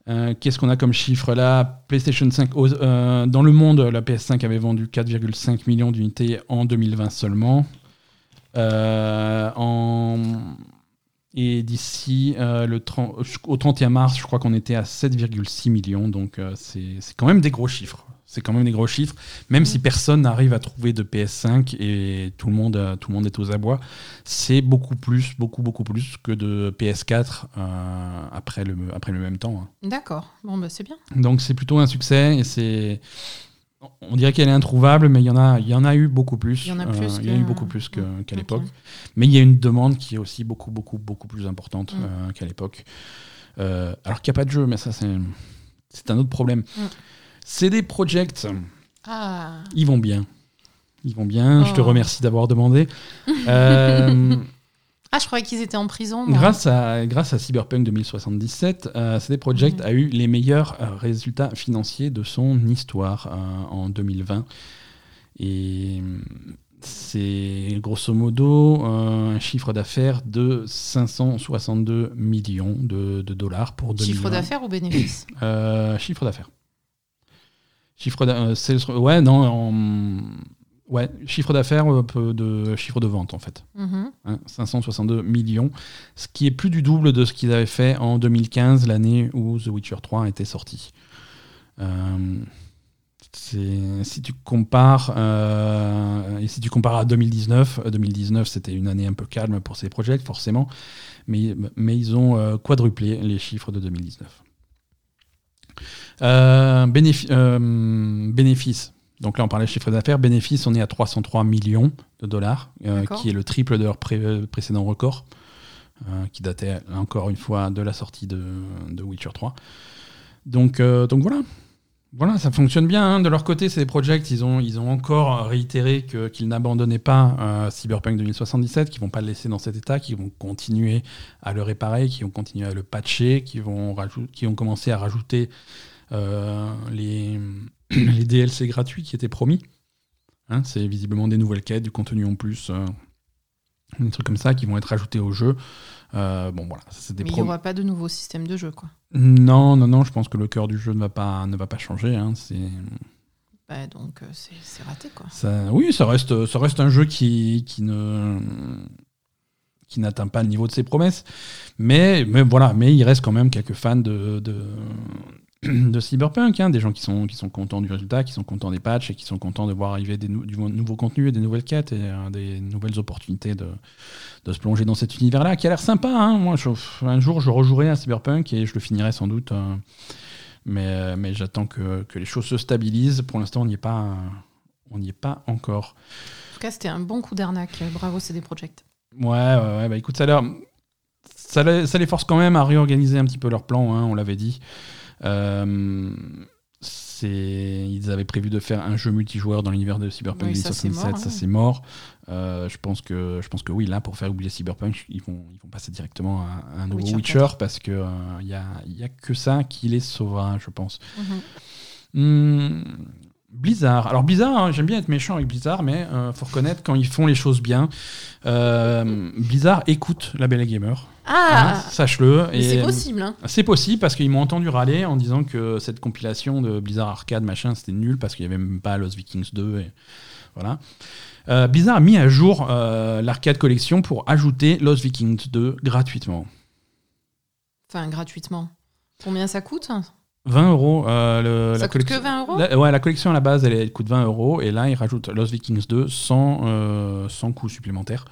Euh, Qu'est-ce qu'on a comme chiffre là? PlayStation 5, aux- euh, dans le monde, la PS5 avait vendu 4,5 millions d'unités en 2020 seulement. Euh. Et d'ici le 30 au 31 mars, je crois qu'on était à 7,6 millions. Donc c'est quand même des gros chiffres. C'est quand même des gros chiffres. Même si personne n'arrive à trouver de PS5 et tout le monde, euh, tout le monde est aux abois, c'est beaucoup plus, beaucoup, beaucoup plus que de PS4 euh, après, le, après le même temps. hein. D'accord. Bon, bah, c'est bien. Donc c'est plutôt un succès et c'est. On dirait qu'elle est introuvable, mais il y en a, il y en a eu beaucoup plus. Il y en a Euh, plus il y a eu beaucoup plus qu'à l'époque. Mais il y a une demande qui est aussi beaucoup, beaucoup, beaucoup plus importante Mm. euh, qu'à l'époque. Alors qu'il n'y a pas de jeu, mais ça c'est, c'est un autre problème. CD Projekt Ah. Ils vont bien. Ils vont bien. Je te Oh. remercie d'avoir demandé. Euh, Ah, je croyais qu'ils étaient en prison. moi. grâce, à, grâce à Cyberpunk 2077, euh, CD Projekt Mhm. a eu les meilleurs euh, résultats financiers de son histoire euh, en 2020. Et c'est grosso modo un chiffre d'affaires de 562 millions de, de dollars pour 2020. Chiffre d'affaires ou bénéfice chiffre d'affaires. Chiffre euh, sales- ouais, non, en- ouais, chiffre d'affaires, euh, peu de chiffre de vente en fait. Mhm. Hein, 562 millions, ce qui est plus du double de ce qu'ils avaient fait en 2015, l'année où The Witcher 3 était sorti. Euh, si tu compares euh, et si tu compares à 2019, euh, 2019 c'était une année un peu calme pour ces projets forcément, mais, mais ils ont quadruplé les chiffres de 2019. Euh, bénéfi- euh, bénéfice. Donc là, on parlait de chiffre d'affaires. Bénéfice, on est à 303 millions de dollars, euh, qui est le triple de leur pré- précédent record, qui datait encore une fois de la sortie de, de Witcher 3. Donc, donc voilà. Voilà, ça fonctionne bien. hein. De leur côté, ces projects, ils ont, ils ont encore réitéré qu'ils n'abandonnaient pas euh, Cyberpunk 2077, qu'ils vont pas le laisser dans cet état, qu'ils vont continuer à le réparer, qu'ils vont continuer à le patcher, qu'ils vont, qu'ils vont commencer à rajouter les, les DLC gratuits qui étaient promis. Hein, c'est visiblement des nouvelles quêtes, du contenu en plus, euh, des trucs comme ça qui vont être ajoutés au jeu. Euh, bon, voilà, ça, c'est des Mais il n'y aura pas de nouveau système de jeu, quoi. Non, non, non, je pense que le cœur du jeu ne va pas, ne va pas changer. hein, c'est. Bah, donc, euh, c'est c'est raté, quoi. Ça, oui, ça reste, ça reste un jeu qui, qui ne qui n'atteint pas le niveau de ses promesses, mais, mais voilà, mais il reste quand même quelques fans de, de, de Cyberpunk, hein, des gens qui sont, qui sont contents du résultat, qui sont contents des patchs et qui sont contents de voir arriver des nou- du nouveau contenu et des nouvelles quêtes et euh, des nouvelles opportunités de, de se plonger dans cet univers-là, qui a l'air sympa. hein. Moi, je- un jour, je rejouerai à Cyberpunk et je le finirai sans doute. euh, mais, mais j'attends que, que les choses se stabilisent. Pour l'instant, on n'y est pas, on n'y est pas encore. En tout cas, c'était un bon coup d'arnaque. Bravo, CD Projekt. Ouais, ouais, ouais. Bah écoute, ça, les- ça les force quand même à réorganiser un petit peu leur plan, hein, on l'avait dit. Euh, ils avaient prévu de faire un jeu multijoueur dans l'univers de Cyberpunk Oui, ça, c'est 2077, mort, ça hein. c'est mort. Euh, je, pense que, je pense que oui, là, pour faire oublier Cyberpunk, ils vont, ils vont passer directement à un nouveau Witcher Witcher, parce qu'il il n'y a, y a que ça qui les sauvera, je pense. Hmm, Blizzard. Alors Blizzard, hein, j'aime bien être méchant avec Blizzard, mais euh, faut reconnaître quand ils font les choses bien. Euh, Blizzard écoute la Belle Gamer. Ah hein, Sache-le. c'est euh, possible, hein. C'est possible parce qu'ils m'ont entendu râler en disant que cette compilation de Blizzard Arcade machin c'était nul parce qu'il n'y avait même pas Lost Vikings 2 et voilà. Euh, Blizzard a mis à jour l'arcade collection pour ajouter Lost Vikings 2 gratuitement. Enfin, gratuitement. Combien ça coûte? 20 euros. euh, le- Ça la coûte que 20 euros La, ouais, la collection à la base, elle, elle coûte 20 euros. Et là, ils rajoutent Lost Vikings 2 sans, euh, sans coût supplémentaire.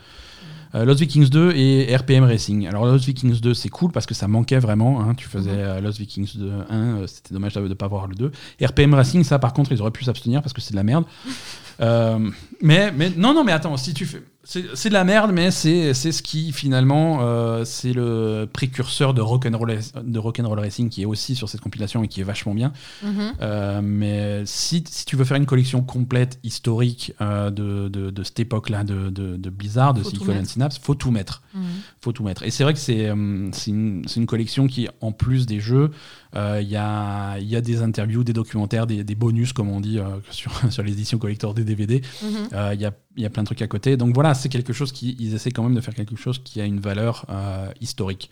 Euh, Lost Vikings 2 et RPM Racing. Alors, Lost Vikings 2, c'est cool parce que ça manquait vraiment. hein. Tu faisais Mhm. euh, Lost Vikings 2 1, euh, c'était dommage de ne pas voir le 2. RPM Racing, ça, par contre, ils auraient pu s'abstenir parce que c'est de la merde. Euh, mais, mais non, non, mais attends, si tu fais. C'est de la merde, mais c'est ce qui, finalement, euh, c'est le précurseur de Rock'n'Roll de Rock'n'Roll Racing qui est aussi sur cette compilation et qui est vachement bien. Mhm. Euh, mais si, si tu veux faire une collection complète, historique euh, de, de, de cette époque-là de, de, de Blizzard, de Silicon. Synapse, faut tout mettre. Mhm. Faut tout mettre. Et c'est vrai que c'est une, collection qui, en plus des jeux, il y, a, y a des interviews, des documentaires, des, des bonus, comme on dit euh, sur, sur les éditions collector des DVD. Mhm. Euh, Il y, a, y a plein de trucs à côté. Donc voilà, c'est quelque chose qui. Ils essaient quand même de faire quelque chose qui a une valeur euh, historique.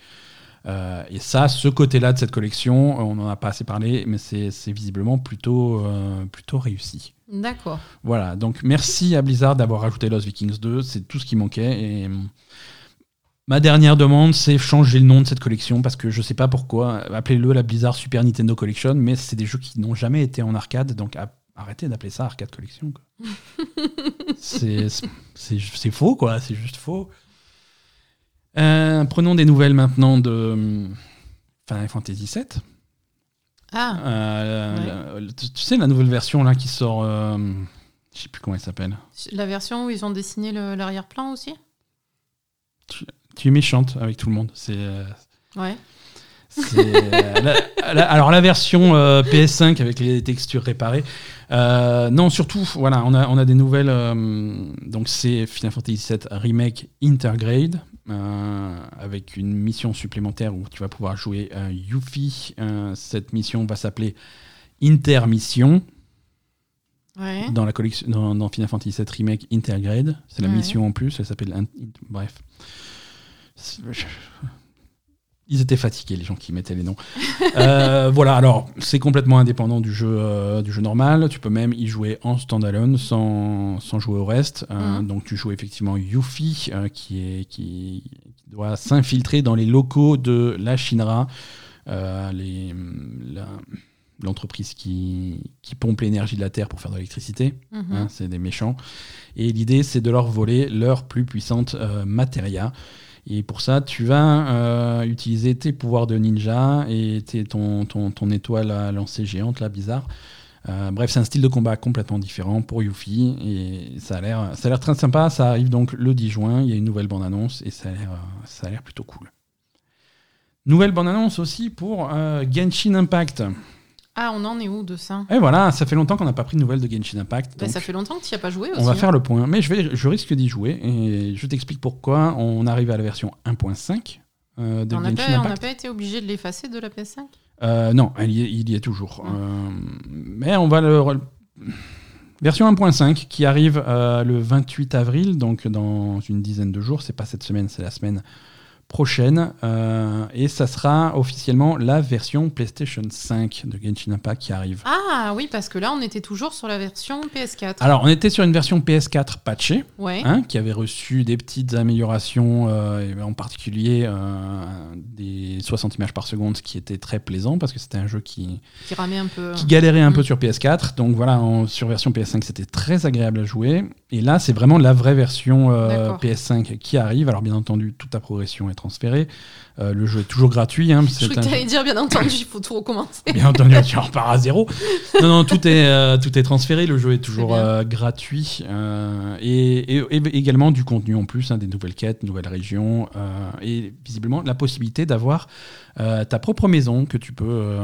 Euh, et ça, ce côté-là de cette collection, on n'en a pas assez parlé, mais c'est visiblement plutôt, euh, plutôt réussi. D'accord. Voilà, donc merci à Blizzard d'avoir rajouté Lost Vikings 2, c'est tout ce qui manquait. Et ma dernière demande, c'est changer le nom de cette collection, parce que je sais pas pourquoi, appelez-le la Blizzard Super Nintendo Collection, mais c'est des jeux qui n'ont jamais été en arcade, donc arrêtez d'appeler ça Arcade Collection. c'est faux, quoi, c'est juste faux. Euh, prenons des nouvelles maintenant de hum, Final Fantasy VII. Ah, Euh, la- tu, sais, la nouvelle version là qui sort. euh, je sais plus comment elle s'appelle. la version où ils ont dessiné l'arrière-plan aussi? Tu es méchante avec tout le monde. C'est. euh, Ouais. Euh, la- la- alors la version euh, PS5 avec les textures réparées. Euh, non, surtout, voilà, on a, on a des nouvelles. euh, donc c'est Final Fantasy VII Remake Intergrade. avec une mission supplémentaire où tu vas pouvoir jouer Yuffie. Cette mission va s'appeler Intermission Ouais. dans la collection dans, dans Final Fantasy VII Remake Intergrade. C'est la Ouais. mission en plus, elle s'appelle bref. Ils étaient fatigués les gens qui mettaient les noms. Euh, voilà, alors c'est complètement indépendant du jeu euh, du jeu normal. Tu peux même y jouer en standalone sans, sans jouer au reste. Euh, Mhm. Donc tu joues effectivement Yuffie qui est qui, qui doit s'infiltrer dans les locaux de la Shinra, l'entreprise qui, qui pompe l'énergie de la Terre pour faire de l'électricité. Mhm. Hein, c'est des méchants. Et l'idée, c'est de leur voler leur plus puissante matéria. Et pour ça, tu vas euh, utiliser tes pouvoirs de ninja et tes- ton, ton, ton étoile à lancer géante, là, bizarre. Euh, bref, c'est un style de combat complètement différent pour Yuffie et ça a l'air, très sympa. Ça arrive donc le 10 juin. Il y a une nouvelle bande-annonce et ça a l'air, ça a l'air plutôt cool. Nouvelle bande-annonce aussi pour euh, Genshin Impact. Ah, on en est où de ça? Et voilà, ça fait longtemps qu'on n'a pas pris de nouvelles de Genshin Impact. Bah, Ça fait longtemps que tu n'y as pas joué aussi. on va hein. faire le point, mais je, vais, je risque d'y jouer et je t'explique pourquoi. On arrive à la version 1.5 euh, de On Genshin pas, on n'a Impact. pas été obligé de l'effacer de la PS5 Euh, non, il y est, il y est toujours. Mm. Euh, mais on va le. Version 1.5 qui arrive le 28 avril, donc dans une dizaine de jours. C'est pas cette semaine, c'est la semaine prochaine. Euh, et ça sera officiellement la version PlayStation 5 de Genshin Impact qui arrive. Ah oui, parce que là, on était toujours sur la version PS4. Alors, on était sur une version PS4 patchée. ouais. hein, qui avait reçu des petites améliorations, euh, et en particulier euh, des 60 images par seconde, ce qui était très plaisant parce que c'était un jeu qui, qui ramait un peu. qui galérait un peu Mm. sur PS4. Donc voilà, en, sur version PS5, c'était très agréable à jouer. Et là, c'est vraiment la vraie version euh, D'accord. PS5 qui arrive. Alors bien entendu, toute ta progression est transférée. Euh, le jeu est toujours gratuit. Hein, Je que dire, bien entendu, il faut tout recommencer. Bien entendu, tu repars à zéro. Non, non, tout est, euh, tout est transféré. Le jeu est toujours euh, gratuit. et, et- et également du contenu en plus, hein, des nouvelles quêtes, nouvelles régions. et visiblement, la possibilité d'avoir ta propre maison que tu peux.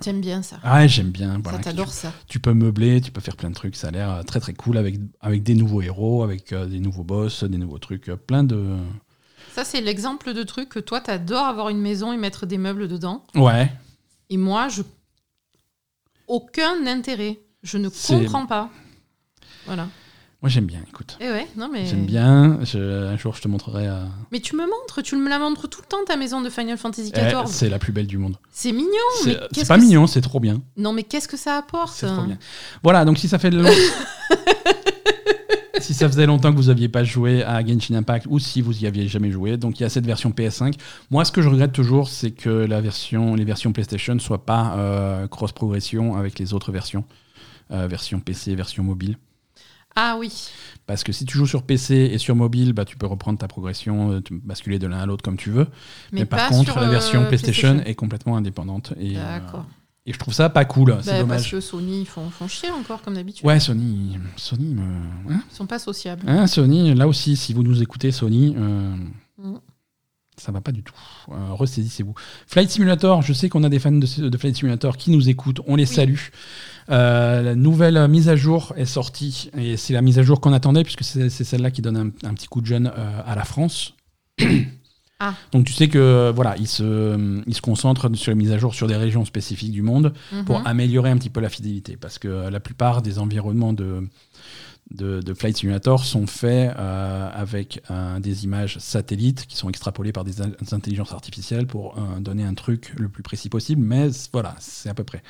T'aimes bien ça. Ah, j'aime bien. Voilà, ça t'adore tu, ça. tu peux meubler, tu peux faire plein de trucs. Ça a l'air très très cool avec, avec des nouveaux héros, avec des nouveaux boss, des nouveaux trucs, plein de. Ça, c'est l'exemple de truc que toi, t'adores avoir une maison et mettre des meubles dedans. Ouais. Et moi, je. Aucun intérêt. Je ne comprends pas. Voilà. Moi j'aime bien, écoute. Et ouais, non mais. J'aime bien. Je- un jour je te montrerai. euh, Mais tu me montres, tu me la montres tout le temps, ta maison de Final Fantasy eh, XIV. c'est la plus belle du monde. c'est mignon, C'est qu'est-ce pas mignon, c'est trop bien. Non, mais qu'est-ce que ça apporte C'est trop bien. Voilà, donc si ça fait long- si ça faisait longtemps que vous aviez pas joué à Genshin Impact ou si vous y aviez jamais joué, donc il y a cette version PS5. Moi, ce que je regrette toujours, c'est que la version, les versions PlayStation soient pas euh, cross progression avec les autres versions, euh, version PC, version mobile. Ah oui. Parce que si tu joues sur PC et sur mobile, bah, tu peux reprendre ta progression, euh, basculer de l'un à l'autre comme tu veux. Mais, par contre, la euh, version PlayStation, est complètement indépendante. Et, euh, D'accord. Et je trouve ça pas cool. c'est Bah, parce que Sony, ils font, font chier encore, comme d'habitude. Ouais, Sony, Sony, me- hein Ils sont pas sociables. Hein, Sony, là aussi, si vous nous écoutez, Sony, euh, Mm. ça va pas du tout. Euh, Ressaisissez-vous. Flight Simulator, je sais qu'on a des fans de, de Flight Simulator qui nous écoutent, on les Oui. salue. Euh, la nouvelle mise à jour est sortie et c'est la mise à jour qu'on attendait puisque c'est celle-là qui donne un, un petit coup de jeune à la France. Ah. Donc tu sais que voilà, ils se, ils se concentrent sur les mises à jour sur des régions spécifiques du monde pour Mhm. améliorer un petit peu la fidélité. Parce que euh, la plupart des environnements de, de, de Flight Simulator sont faits euh, avec euh, des images satellites qui sont extrapolées par des, in- des intelligences artificielles pour euh, donner un truc le plus précis possible. Mais voilà, c'est à peu près.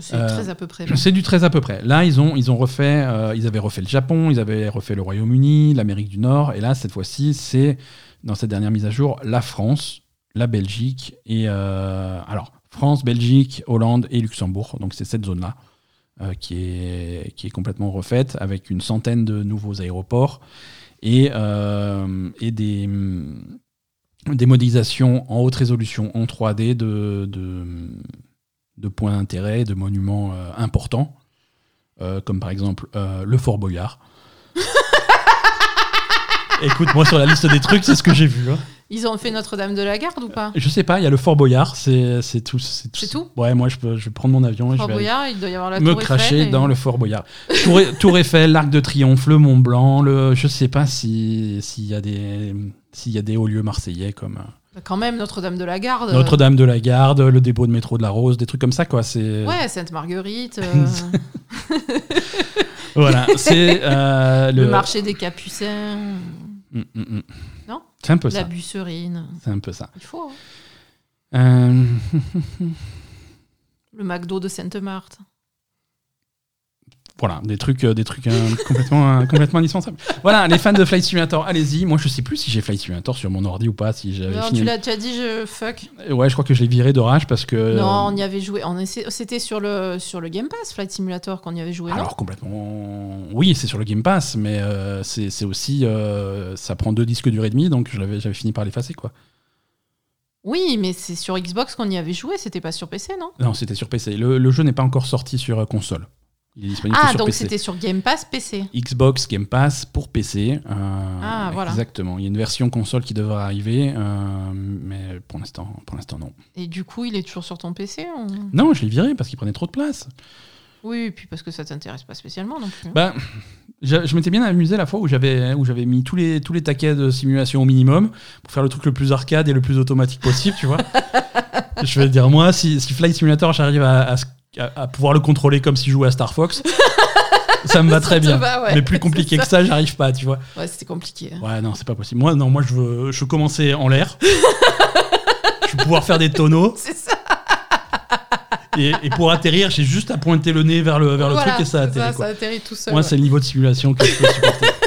C'est euh, très à peu près. C'est du à peu près. Là, ils ont, ils ont refait, ils avaient refait le Japon, ils avaient refait le Royaume-Uni, l'Amérique du Nord, et là, cette fois-ci, c'est dans cette dernière mise à jour la France, la Belgique et euh, alors France, Belgique, Hollande et Luxembourg. Donc c'est cette zone-là euh, qui est complètement refaite avec une centaine de nouveaux aéroports et euh, hum, des modélisations en haute résolution en 3D de, points d'intérêt, de monuments importants, comme par exemple le Fort Boyard. Écoute, moi sur la liste des trucs, c'est ce que j'ai vu. hein. Ils ont fait Notre-Dame de la Garde ou pas? Je sais pas, il y a le Fort Boyard, c'est c'est tout. C'est C'est tout? Ouais, moi je, peux, je vais prendre mon avion et Fort je vais aller Boyard, il doit y avoir la me Tour cracher et- dans le Fort Boyard. Tour, Tour Eiffel, l'Arc de Triomphe, le Mont Blanc, le, je sais pas si- s'il y a des s'il y a des hauts lieux marseillais comme euh, Bah, Quand même, Notre-Dame de la Garde. Notre-Dame de la Garde, le dépôt de métro de la Rose, des trucs comme ça quoi. C'est Ouais, Sainte-Marguerite, euh, voilà, c'est euh, le... le, marché des Capucins, Mm, mm, mm. Non C'est un peu la ça. Busserine. C'est un peu ça. Il faut. hein. Euh, Le McDo de Sainte-Marthe. Voilà, des trucs, euh, des trucs euh, complètement, euh, complètement indispensables. Voilà, les fans de Flight Simulator, allez-y. Moi, je sais plus si j'ai Flight Simulator sur mon ordi ou pas. Si j'avais Non, fini. tu l'as déjà dit, je fuck. Ouais, je crois que je l'ai viré d'orage parce que. Non, on y avait joué. On essa- C'était sur le, sur le Game Pass, Flight Simulator, qu'on y avait joué. Alors complètement. Oui, c'est sur le Game Pass, mais euh, c'est c'est aussi. euh, ça prend deux disques durs et demi, donc je l'avais- j'avais fini par l'effacer, quoi. Oui, mais c'est sur Xbox qu'on y avait joué, c'était pas sur PC, non? Non, c'était sur PC. Le, le jeu n'est pas encore sorti sur console. Il est disponible Ah, sur donc c'était sur Game Pass PC. Xbox Game Pass pour PC. euh, Ah, voilà. Exactement. Il y a une version console qui devrait arriver, euh, mais pour l'instant, pour l'instant non. Et du coup, il est toujours sur ton PC on- Non, je l'ai viré parce qu'il prenait trop de place. Oui, et puis parce que ça t'intéresse pas spécialement non plus. hein. Bah, je, je m'étais bien amusé la fois où j'avais où j'avais mis tous les tous les taquets de simulation au minimum pour faire le truc le plus arcade et le plus automatique possible, tu vois. je vais te dire moi, si, si Flight Simulator j'arrive à, à, à- à pouvoir le contrôler comme si je jouais à Star Fox, ça me va très bien. va, ouais. Mais plus compliqué que ça, j'arrive pas, tu vois. Ouais, c'était compliqué. hein. Ouais, non, c'est pas possible. Moi, non, moi je veux, je veux commencer en l'air. je veux pouvoir faire des tonneaux C'est ça. et, et pour atterrir, j'ai juste à pointer le nez vers le vers le truc et ça atterrit. quoi. ça atterrit tout seul. Moi, ouais. c'est le niveau de simulation que je peux supporter.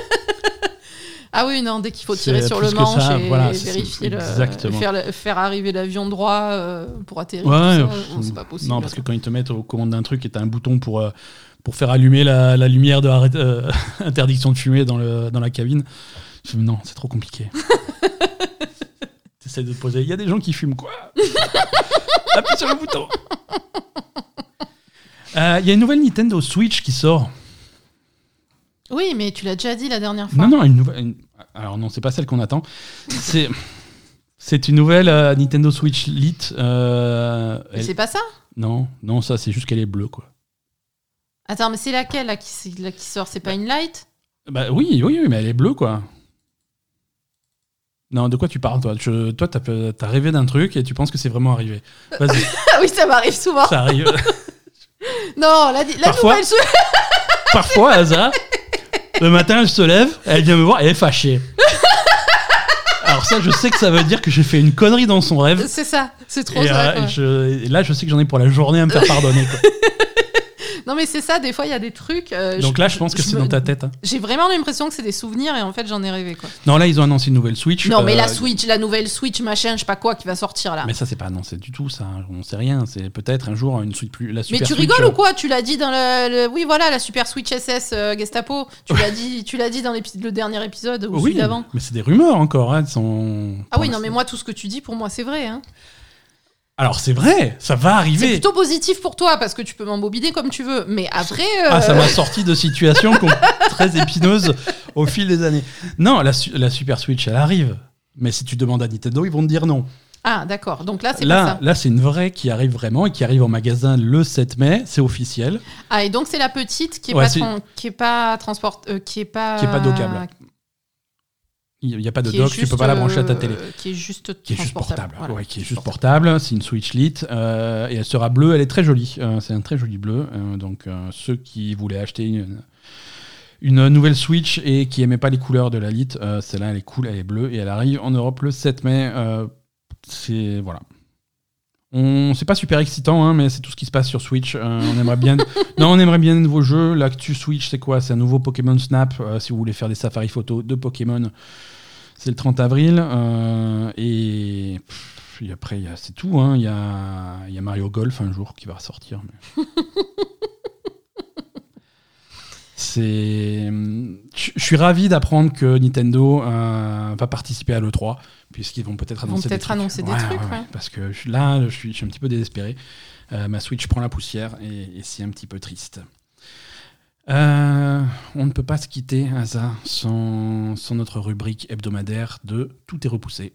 Ah oui, non, dès qu'il faut tirer sur le manche ça, et voilà, vérifier le, exactement. faire, le- faire arriver l'avion droit euh, pour atterrir. Ouais, c'est pas possible. Non, parce que quand ils te mettent aux commandes d'un truc et t'as un bouton pour, euh, pour faire allumer la, la lumière de euh, interdiction de fumer dans, le, dans la cabine, je non, c'est trop compliqué. T'essaies de te poser. Il y a des gens qui fument quoi Appuie sur le bouton. Il y a une nouvelle Nintendo Switch qui sort. Oui, mais tu l'as déjà dit la dernière fois. Non, non, une nouvelle. une- Alors non, c'est pas celle qu'on attend. C'est c'est une nouvelle euh, Nintendo Switch Lite. euh, Mais elle- C'est pas ça Non, non, ça c'est juste qu'elle est bleue quoi. Attends, mais c'est laquelle là, qui, c'est- là, qui sort? C'est pas une light Bah oui, oui, oui, mais elle est bleue, quoi. Non, de quoi tu parles, toi? Je- Toi, t'as as rêvé d'un truc et tu penses que c'est vraiment arrivé. Vas-y, Ah oui, ça m'arrive souvent. ça arrive. Non, la, la Parfois- nouvelle Switch. Parfois, Asa, le matin, elle se lève, elle vient me voir et elle est fâchée. Alors ça, je sais que ça veut dire que j'ai fait une connerie dans son rêve. C'est ça, c'est trop Et, ça. euh, je- et là, je sais que j'en ai pour la journée à me faire pardonner. quoi. Non, mais c'est ça, des fois, il y a des trucs. euh, Donc là, je pense que c'est me- dans ta tête. hein. J'ai vraiment l'impression que c'est des souvenirs et en fait, j'en ai rêvé quoi. Non, là, ils ont annoncé une nouvelle Switch. Non, mais euh, la Switch, la nouvelle Switch, machin, je sais pas quoi, qui va sortir là. Mais ça, c'est pas annoncé du tout, ça. On sait rien. C'est peut-être un jour une Switch plus. La Mais Super tu Switch, rigoles euh, ou quoi? Tu l'as dit dans le, le- Oui, voilà, la Super Switch SS euh, Gestapo. Tu l'as dit, tu l'as dit dans l'épi- le dernier épisode ou Oui, celui d'avant. mais c'est des rumeurs encore. hein, elles sont... Ah oui, non, mais moi, tout ce que tu dis, pour moi, c'est vrai. Hein. Alors c'est vrai, ça va C'est arriver. plutôt positif pour toi parce que tu peux m'embobiner comme tu veux. Mais après. euh, Ah, ça m'a sorti de situations très épineuses au fil des années. Non, la, la Super Switch, elle arrive. Mais si tu demandes à Nintendo, ils vont te dire non. Ah, d'accord. Donc là, c'est pas ça. là c'est une vraie qui arrive vraiment et qui arrive en magasin le 7 mai. C'est officiel. Ah, et donc c'est la petite qui est Ouais, pas, c'est- tran- qui est pas transport, euh, qui est pas. Qui est pas dockable. Il n'y a pas de dock, tu peux juste, pas la brancher à ta euh, télé. Qui est juste Qui est juste transportable. portable. Voilà. Ouais, qui est juste portable. C'est une Switch Lite euh, et elle sera bleue. Elle est très jolie. Euh, c'est un très joli bleu. Euh, donc ceux qui voulaient acheter une, une nouvelle Switch et qui aimaient pas les couleurs de la Lite, celle-là elle est cool, elle est bleue et elle arrive en Europe le 7 mai. C'est voilà. On c'est pas super excitant, hein, mais c'est tout ce qui se passe sur Switch. Euh, on aimerait bien. non, on aimerait bien de nouveaux jeux. L'actu Switch, c'est quoi? C'est un nouveau Pokémon Snap. Euh, si vous voulez faire des safari photos de Pokémon, c'est le 30 avril. Euh, et, pff, et après, c'est tout. hein. Il y, a, il y a Mario Golf un jour qui va sortir. mais- c'est. Je suis ravi d'apprendre que Nintendo euh, va participer à l'E3, puisqu'ils vont peut-être annoncer des trucs. annoncer des Ouais, trucs, ouais, ouais. ouais, Parce que là, je suis, je suis un petit peu désespéré. Euh, ma Switch prend la poussière et, et c'est un petit peu triste. Euh, on ne peut pas se quitter à ça sans, notre rubrique hebdomadaire de Tout est repoussé.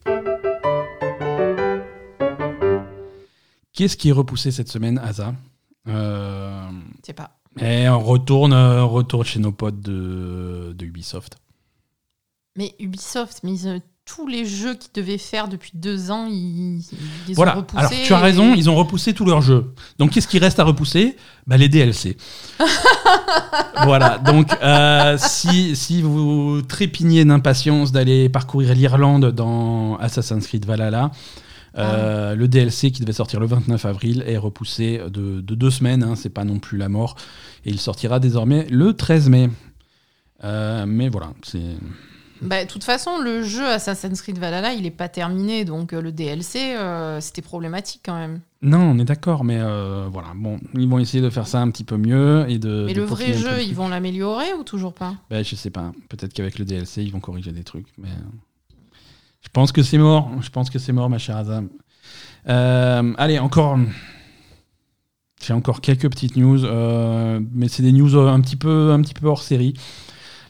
Qu'est-ce qui est repoussé cette semaine, Asa euh... Je sais pas. Et on retourne, on retourne chez nos potes de, Ubisoft. Mais Ubisoft, mais tous les jeux qu'ils devaient faire depuis deux ans, ils, ils les ont Voilà. repoussés. Alors, tu as raison, et- ils ont repoussé tous leurs jeux. Donc, qu'est-ce qui reste à repousser? Bah, Les DLC. voilà. Donc, euh, si, si vous trépignez d'impatience d'aller parcourir l'Irlande dans Assassin's Creed Valhalla, euh, le DLC qui devait sortir le 29 avril est repoussé de, de deux semaines. Hein, c'est pas non plus la mort. Et il sortira désormais le 13 mai. Euh, mais voilà, c'est. Bah, de toute façon, le jeu Assassin's Creed Valhalla, il est pas terminé, donc euh, le DLC, euh, c'était problématique quand même. Non, on est d'accord, mais euh, voilà. Bon, ils vont essayer de faire ça un petit peu mieux et de. Mais de le vrai jeu, ils vont l'améliorer ou toujours pas? Ben, je sais pas. Peut-être qu'avec le DLC, ils vont corriger des trucs. Mais euh, je pense que c'est mort. Je pense que c'est mort, ma chère Azam. Euh, allez, encore. J'ai encore quelques petites news, euh, mais c'est des news un petit peu, un petit peu hors série.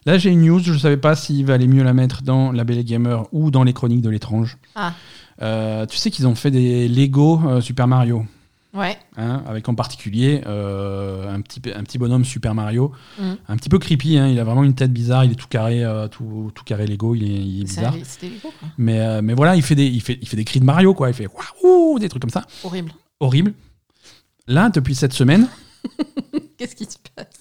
Là, j'ai une news. Je ne savais pas s'il valait mieux la mettre dans La Belle Gamer ou dans les Chroniques de l'étrange. Ah. Euh, tu sais qu'ils ont fait des Lego euh, Super Mario. Ouais. hein, avec en particulier euh, un, petit, un petit bonhomme Super Mario, Mhm. un petit peu creepy, hein, il a vraiment une tête bizarre, il est tout carré, tout, tout carré Lego, il est, il est Ça, bizarre. C'était Lego, quoi. Mais, mais voilà, il fait, des, il, fait, il fait des cris de Mario, quoi. il fait waouh, des trucs comme ça, Horrible. horrible. Là, depuis cette semaine, Qu'est-ce qui se passe?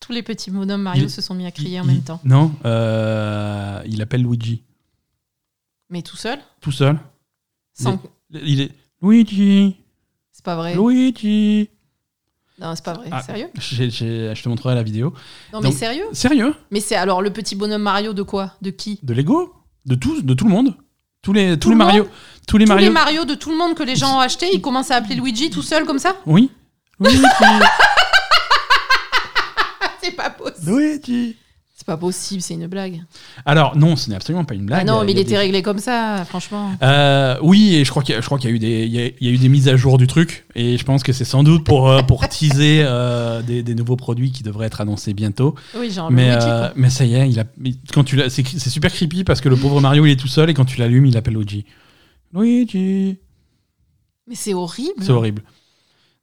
Tous les petits bonhommes Mario Il- se sont mis à crier il- en il- même temps. Non, euh, il appelle Luigi, Mais tout seul tout seul. Sans... Il est Luigi, C'est pas vrai. Luigi. Non, c'est pas vrai. Ah. Sérieux je te montrerai la vidéo. Non, mais sérieux Sérieux Mais c'est alors le petit bonhomme Mario de quoi? De qui? De Lego? De tous, de tout le monde? Tous les, tous Tout les le Mario. Tous les Tous Mario. les Mario de tout le monde que les gens ont acheté, ils commencent à appeler Luigi tout seul comme ça? Oui. Luigi. Luigi. C'est pas possible, c'est une blague. Alors, non, ce n'est absolument pas une blague. ah non, Il y a- mais il était des- réglé comme ça, franchement. Euh, oui, et je crois qu'il y, a- y eu des, il y a, il y a eu des mises à jour du truc, et je pense que c'est sans doute pour, euh, pour teaser euh, des, des nouveaux produits qui devraient être annoncés bientôt. Oui, genre Mais, Luigi, euh, mais ça y est, il a, mais quand tu l'as- c'est, c'est super creepy parce que le pauvre Mario il est tout seul et quand tu l'allumes, il appelle Luigi. Luigi. Mais c'est horrible. C'est horrible.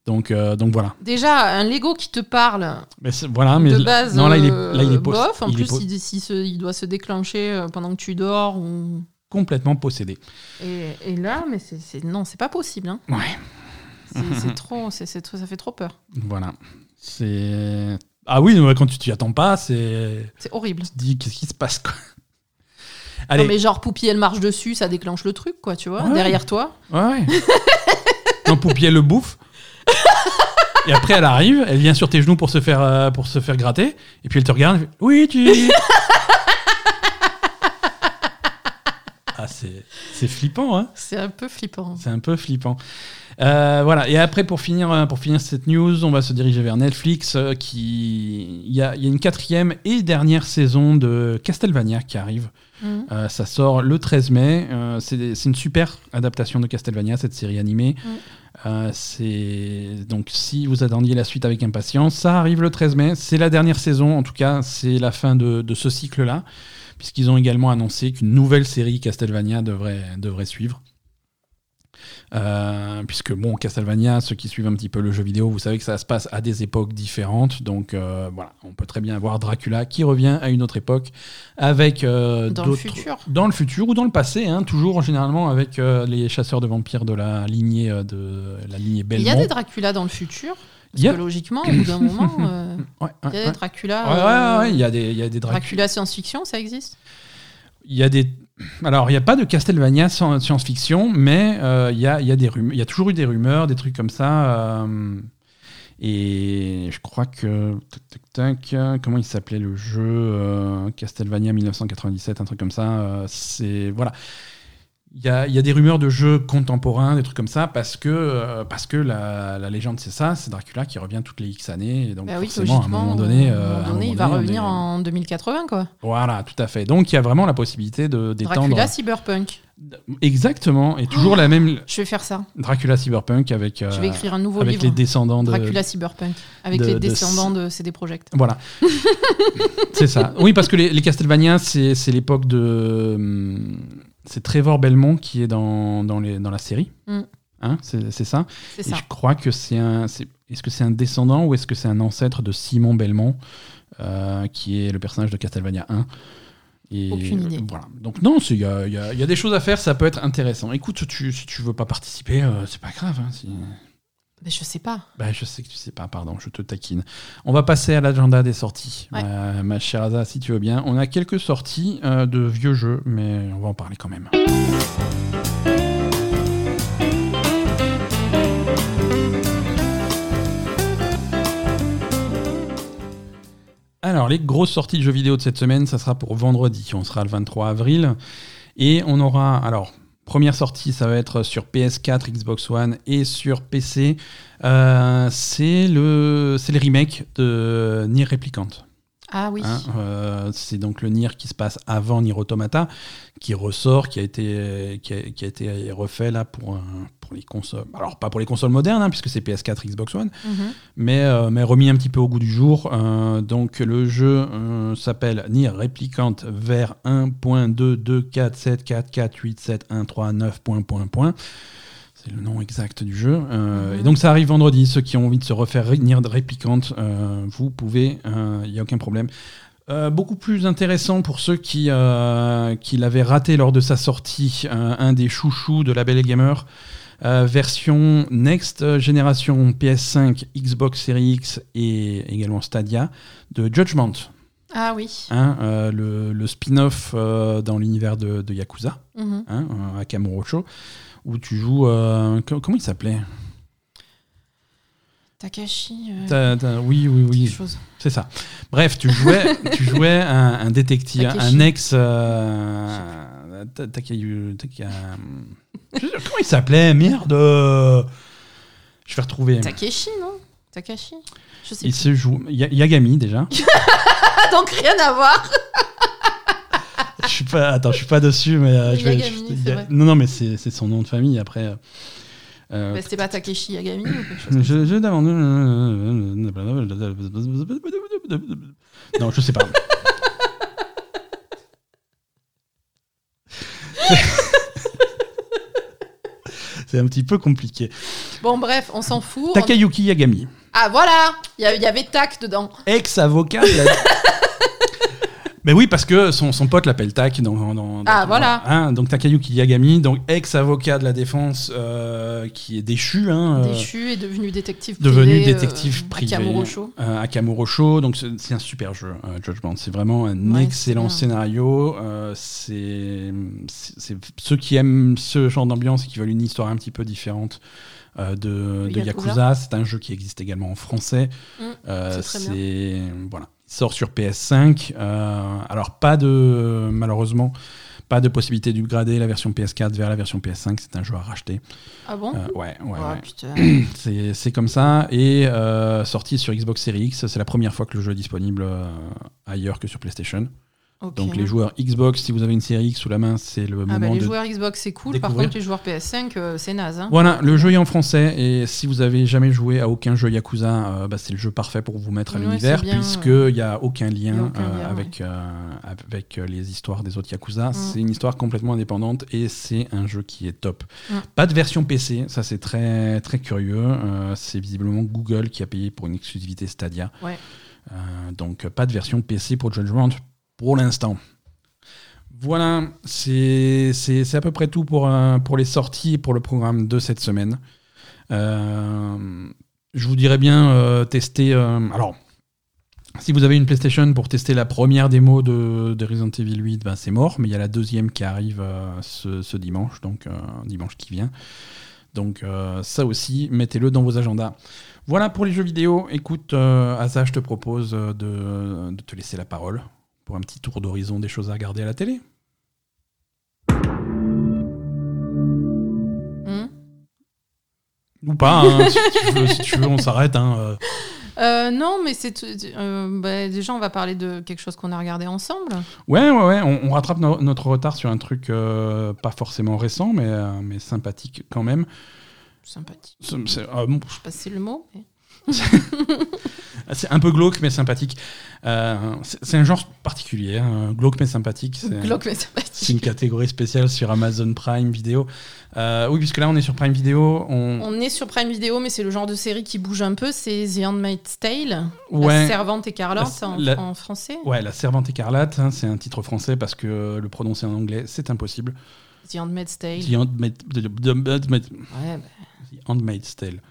Donc, euh, donc voilà. Déjà, un Lego qui te parle Mais voilà, mais de base, non, là il est, euh, là, il est bof. En il plus, il, si se- il doit se déclencher euh, pendant que tu dors. Ou... complètement possédé. Et, et là, mais c'est, non, c'est pas possible. hein. Ouais. C'est, trop, ça fait trop peur. Voilà. C'est. Ah oui, quand tu t'y attends pas, c'est. C'est horrible. Tu te dis, qu'est-ce qui se passe, quoi? Allez. Non, mais genre, Poupie, elle marche dessus, ça déclenche le truc, quoi, tu vois, Ouais. derrière toi. Ouais, ouais. non, Poupie, elle le bouffe. Et après, elle arrive, elle vient sur tes genoux pour se faire, euh, pour se faire gratter. Et puis elle te regarde, elle fait, Oui, tu. ah, c'est c'est flippant, hein C'est un peu flippant. C'est un peu flippant. Euh, voilà. Et après, pour finir, euh, pour finir cette news, on va se diriger vers Netflix. euh, qui, il y a, il y a une quatrième et dernière saison de Castlevania qui arrive. Mhm. Euh, ça sort le 13 mai. Euh, c'est c'est une super adaptation de Castlevania, cette série animée. Euh, donc si vous attendiez la suite avec impatience, ça arrive le 13 mai. C'est la dernière saison, en tout cas, c'est la fin de, ce cycle-là, puisqu'ils ont également annoncé qu'une nouvelle série Castlevania devrait suivre. Euh, puisque bon, Castlevania, ceux qui suivent un petit peu le jeu vidéo, vous savez que ça se passe à des époques différentes. Donc euh, voilà, on peut très bien avoir Dracula qui revient à une autre époque avec euh, Dans le futur. dans le futur ou dans le passé, hein, toujours généralement avec les chasseurs de vampires de la lignée de la lignée Il y a Belmont. des Dracula dans le futur. Parce que logiquement, au bout d'un moment, Ouais, il y a des Dracula. ouais. Ouais, ouais, ouais, il y a des, il y a des Dracula. Dracula science-fiction, ça existe? Il y a des. Alors, il n'y a pas de Castlevania science-fiction, mais euh, il y, a, y a des y a toujours eu des rumeurs, des trucs comme ça. euh, et je crois que. Comment il s'appelait le jeu euh, Castlevania 1997, un truc comme ça. euh, c'est. Voilà. Il y, a, il y a des rumeurs de jeux contemporains, des trucs comme ça, parce que, euh, parce que la, la légende, c'est ça, c'est Dracula qui revient toutes les X années. Et donc, Bah oui, forcément, à un moment donné. un euh, moment un donné, moment il va revenir est- en 2080, quoi. Voilà, tout à fait. Donc, il y a vraiment la possibilité de- d'étendre. Dracula Cyberpunk. Exactement, et toujours la même Je vais faire ça. Dracula Cyberpunk avec, euh, Je vais écrire un nouveau avec livre. les descendants de. Dracula Cyberpunk. Avec de- les de- descendants de CD Projekt. Voilà. c'est ça. Oui, parce que les, les Castlevania, c'est c'est l'époque de. hum, C'est Trevor Belmont qui est dans, dans, les, dans la série. Mm. Hein, c'est ça. Et ça. je crois que c'est un. Est-ce que c'est un descendant ou est-ce que c'est un ancêtre de Simon Belmont, euh, qui est le personnage de Castlevania 1 et Aucune idée. Voilà. Donc non, il y a, y y des choses à faire, ça peut être intéressant. Écoute, tu, si tu veux pas participer, euh, c'est pas grave. hein, si- Mais je sais pas. Bah, je sais que tu sais pas, pardon, je te taquine. On va passer à l'agenda des sorties. Ouais. Euh, ma chère Asa, si tu veux bien. On a quelques sorties euh, de vieux jeux, mais on va en parler quand même. Alors, les grosses sorties de jeux vidéo de cette semaine, ça sera pour vendredi. On sera le 23 avril. Et on aura. Alors, première sortie, ça va être sur PS4, Xbox One et sur PC. Euh, c'est le, c'est le remake de Nier Replicant. Ah oui. Hein, euh, c'est donc le Nier qui se passe avant Nier Automata, qui ressort, qui a été, qui a, qui a été refait là pour, pour les consoles. Alors pas pour les consoles modernes, hein, puisque c'est PS4, Xbox One, Mhm. mais, euh, mais remis un petit peu au goût du jour. Euh, donc le jeu s'appelle Nier Replicant vers 1.22247448713.9. Point, point, point. C'est le nom exact du jeu. Euh, Mhm. Et donc ça arrive vendredi. Ceux qui ont envie de se refaire Nier Replicant, euh, vous pouvez, il n'y a aucun problème. Euh, beaucoup plus intéressant pour ceux qui, euh, qui l'avaient raté lors de sa sortie, euh, un des chouchous de la Belle Gamer, euh, version Next Génération PS5, Xbox Series X et également Stadia de Judgment, Ah oui. hein, euh, le, le spin-off euh, dans l'univers de, de Yakuza, Mhm. hein, euh, à Kamurocho, où tu joues. euh, co- comment il s'appelait? Takashi. euh, Oui, oui, oui. C'est ça. Bref, tu jouais, tu jouais un, un détective, Takeshi. un ex. euh, Ta- Takayu- Taka- Je sais- Comment il s'appelait Merde Je vais retrouver. Takeshi, non? Takashi? Je sais Il plus. se joue. Ya- Yagami déjà. Donc rien à voir. Je suis pas. Attends, je suis pas dessus, mais euh, je vais. Yagami, je- c'est Ya- vrai. non, non, mais c'est son nom de famille après. euh, euh, Bah, C'était pas Takeshi Yagami ou quelque chose je, je demande. Non, je sais pas. C'est un petit peu compliqué. Bon, bref, on s'en fout. Takayuki Yagami, Ah, voilà Il y, avait Tac dedans. ex-avocat. de la- Mais oui, parce que son, son pote l'appelle Tak. Dans, dans- dans- Ah, voilà. hein, donc Takayuki Yagami, donc ex-avocat de la défense euh, qui est déchu. Hein, euh, Déchu et devenu détective privé. devenu euh, détective à privé Kamurocho. euh, à Kamurocho. Donc c'est un super jeu, euh, Judgment. C'est vraiment un Ouais, excellent scénario. Euh, c'est ceux qui aiment ce genre d'ambiance et qui veulent une histoire un petit peu différente. euh, de, de Yakuza. C'est un jeu qui existe également en français. Mm, Euh, c'est voilà, il sort sur PS5. euh, alors pas de malheureusement pas de possibilité d'upgrader la version PS4 vers la version PS5. C'est un jeu à racheter. Ah bon? Euh, ouais, ouais, Ah, ouais. C'est c'est comme ça. Et euh, sorti sur Xbox Series X, c'est la première fois que le jeu est disponible euh, ailleurs que sur PlayStation. Donc les joueurs Xbox, si vous avez une Série X sous la main, c'est le Ah bah, moment les de... joueurs Xbox c'est cool, par contre les joueurs PS5 euh, c'est naze. Hein. Voilà, le jeu est en français et si vous avez jamais joué à aucun jeu Yakuza, euh, bah, c'est le jeu parfait pour vous mettre à Ouais, l'univers bien, puisqu'il n'y a aucun lien, Il y a aucun euh, lien, avec, avec les histoires des autres Yakuza. Mm. C'est une histoire complètement indépendante et c'est un jeu qui est top. Mm. Pas de version PC, ça c'est très, très curieux. C'est visiblement Google qui a payé pour une exclusivité Stadia. Ouais. Donc pas de version PC pour Judgment pour l'instant. Voilà, c'est à peu près tout pour, euh, pour les sorties et pour le programme de cette semaine. Euh, je vous dirais bien euh, tester. alors, si vous avez une PlayStation pour tester la première démo de, de Resident Evil 8, ben c'est mort, mais il y a la deuxième qui arrive ce, dimanche, donc dimanche qui vient. Donc ça aussi, mettez-le dans vos agendas. Voilà pour les jeux vidéo. Écoute, Asa, je te propose de te laisser la parole pour un petit tour d'horizon des choses à regarder à la télé. Hmm. Ou pas, hein, si, tu veux, si tu veux, on s'arrête. hein, euh. Euh, non, mais c'est euh, bah, déjà on va parler de quelque chose qu'on a regardé ensemble. Ouais, ouais, ouais, on, on rattrape no- notre retard sur un truc euh, pas forcément récent, mais, euh, mais sympathique quand même. Sympathique. C'est- c'est- ah, bon, Je sais pas si c'est le mot. mais- c'est un peu glauque mais sympathique. Euh, c'est un genre particulier, hein, glauque mais sympathique. c'est- Glauque, mais C'est sympathique. une catégorie spéciale sur Amazon Prime Video. Euh, oui, puisque là on est sur Prime Video. On... On est sur Prime Video, mais c'est le genre de série qui bouge un peu. C'est The Handmaid's Tale, la servante écarlate La- en, la- en français. Ouais, La Servante écarlate, hein, c'est un titre français parce que le prononcer en anglais, c'est impossible. The Handmaid's Tale. The Ouais, bah, The Handmaid's Tale.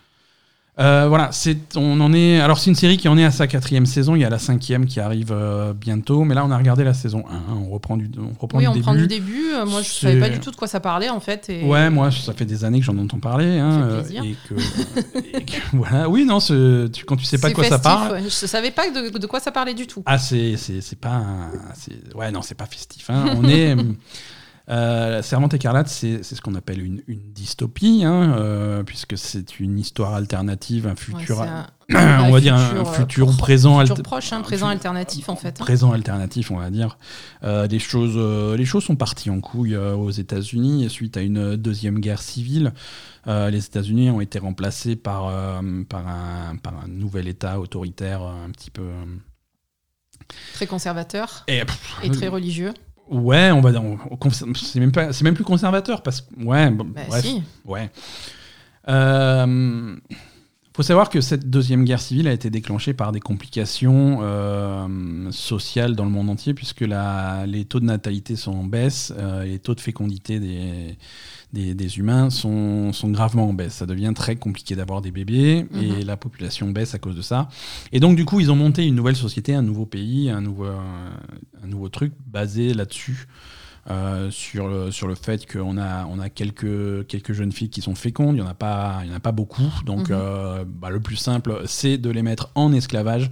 Euh, voilà, c'est, on en est. Alors c'est une série qui en est à sa quatrième saison. Il y a la cinquième qui arrive euh, bientôt, mais là on a regardé la saison 1. hein, On reprend du, on reprend oui, du on début. prend du début. Euh, Moi, je C'est- savais pas du tout de quoi ça parlait en fait. Et... Ouais, moi ça fait des années que j'en entends parler. hein, Ça fait euh, et que, et que- voilà. Oui, non, ce- tu, quand tu sais pas de quoi ça festif, parle. ouais. Je savais pas de, de quoi ça parlait du tout. Ah, c'est, c'est, c'est pas. un- c'est- ouais, non, c'est pas festif. hein. On est. Euh, la Servante écarlate, c'est, ce qu'on appelle une, une dystopie, hein, euh, puisque c'est une histoire alternative, un Ouais, futur. un- on va dire un futur, euh, pro- présent futur proche, hein, un présent alternatif en fait. hein. présent alternatif, on va dire. Euh, les, choses, euh, les choses sont parties en couille aux États-Unis suite à une deuxième guerre civile. les États-Unis ont été remplacés par, par, un, par un nouvel État autoritaire un petit peu. Très conservateur et, pff, et très religieux. Ouais, on va C'est même, pas- c'est même plus conservateur parce que. Ouais, bon, Bah, bref. si. Ouais. Euh, faut savoir que cette deuxième guerre civile a été déclenchée par des complications euh, sociales dans le monde entier, puisque la, les taux de natalité sont en baisse, euh, les taux de fécondité des, des, des humains sont, sont gravement en baisse. Ça devient très compliqué d'avoir des bébés, et Mhm. la population baisse à cause de ça. Et donc, du coup, ils ont monté une nouvelle société, un nouveau pays, un nouveau, un nouveau truc basé là-dessus. euh, sur, le, sur le fait qu'on a, on a quelques, quelques jeunes filles qui sont fécondes, il n'y en, a pas- il y en a pas beaucoup. Donc, Mhm. euh, bah, le plus simple, c'est de les mettre en esclavage.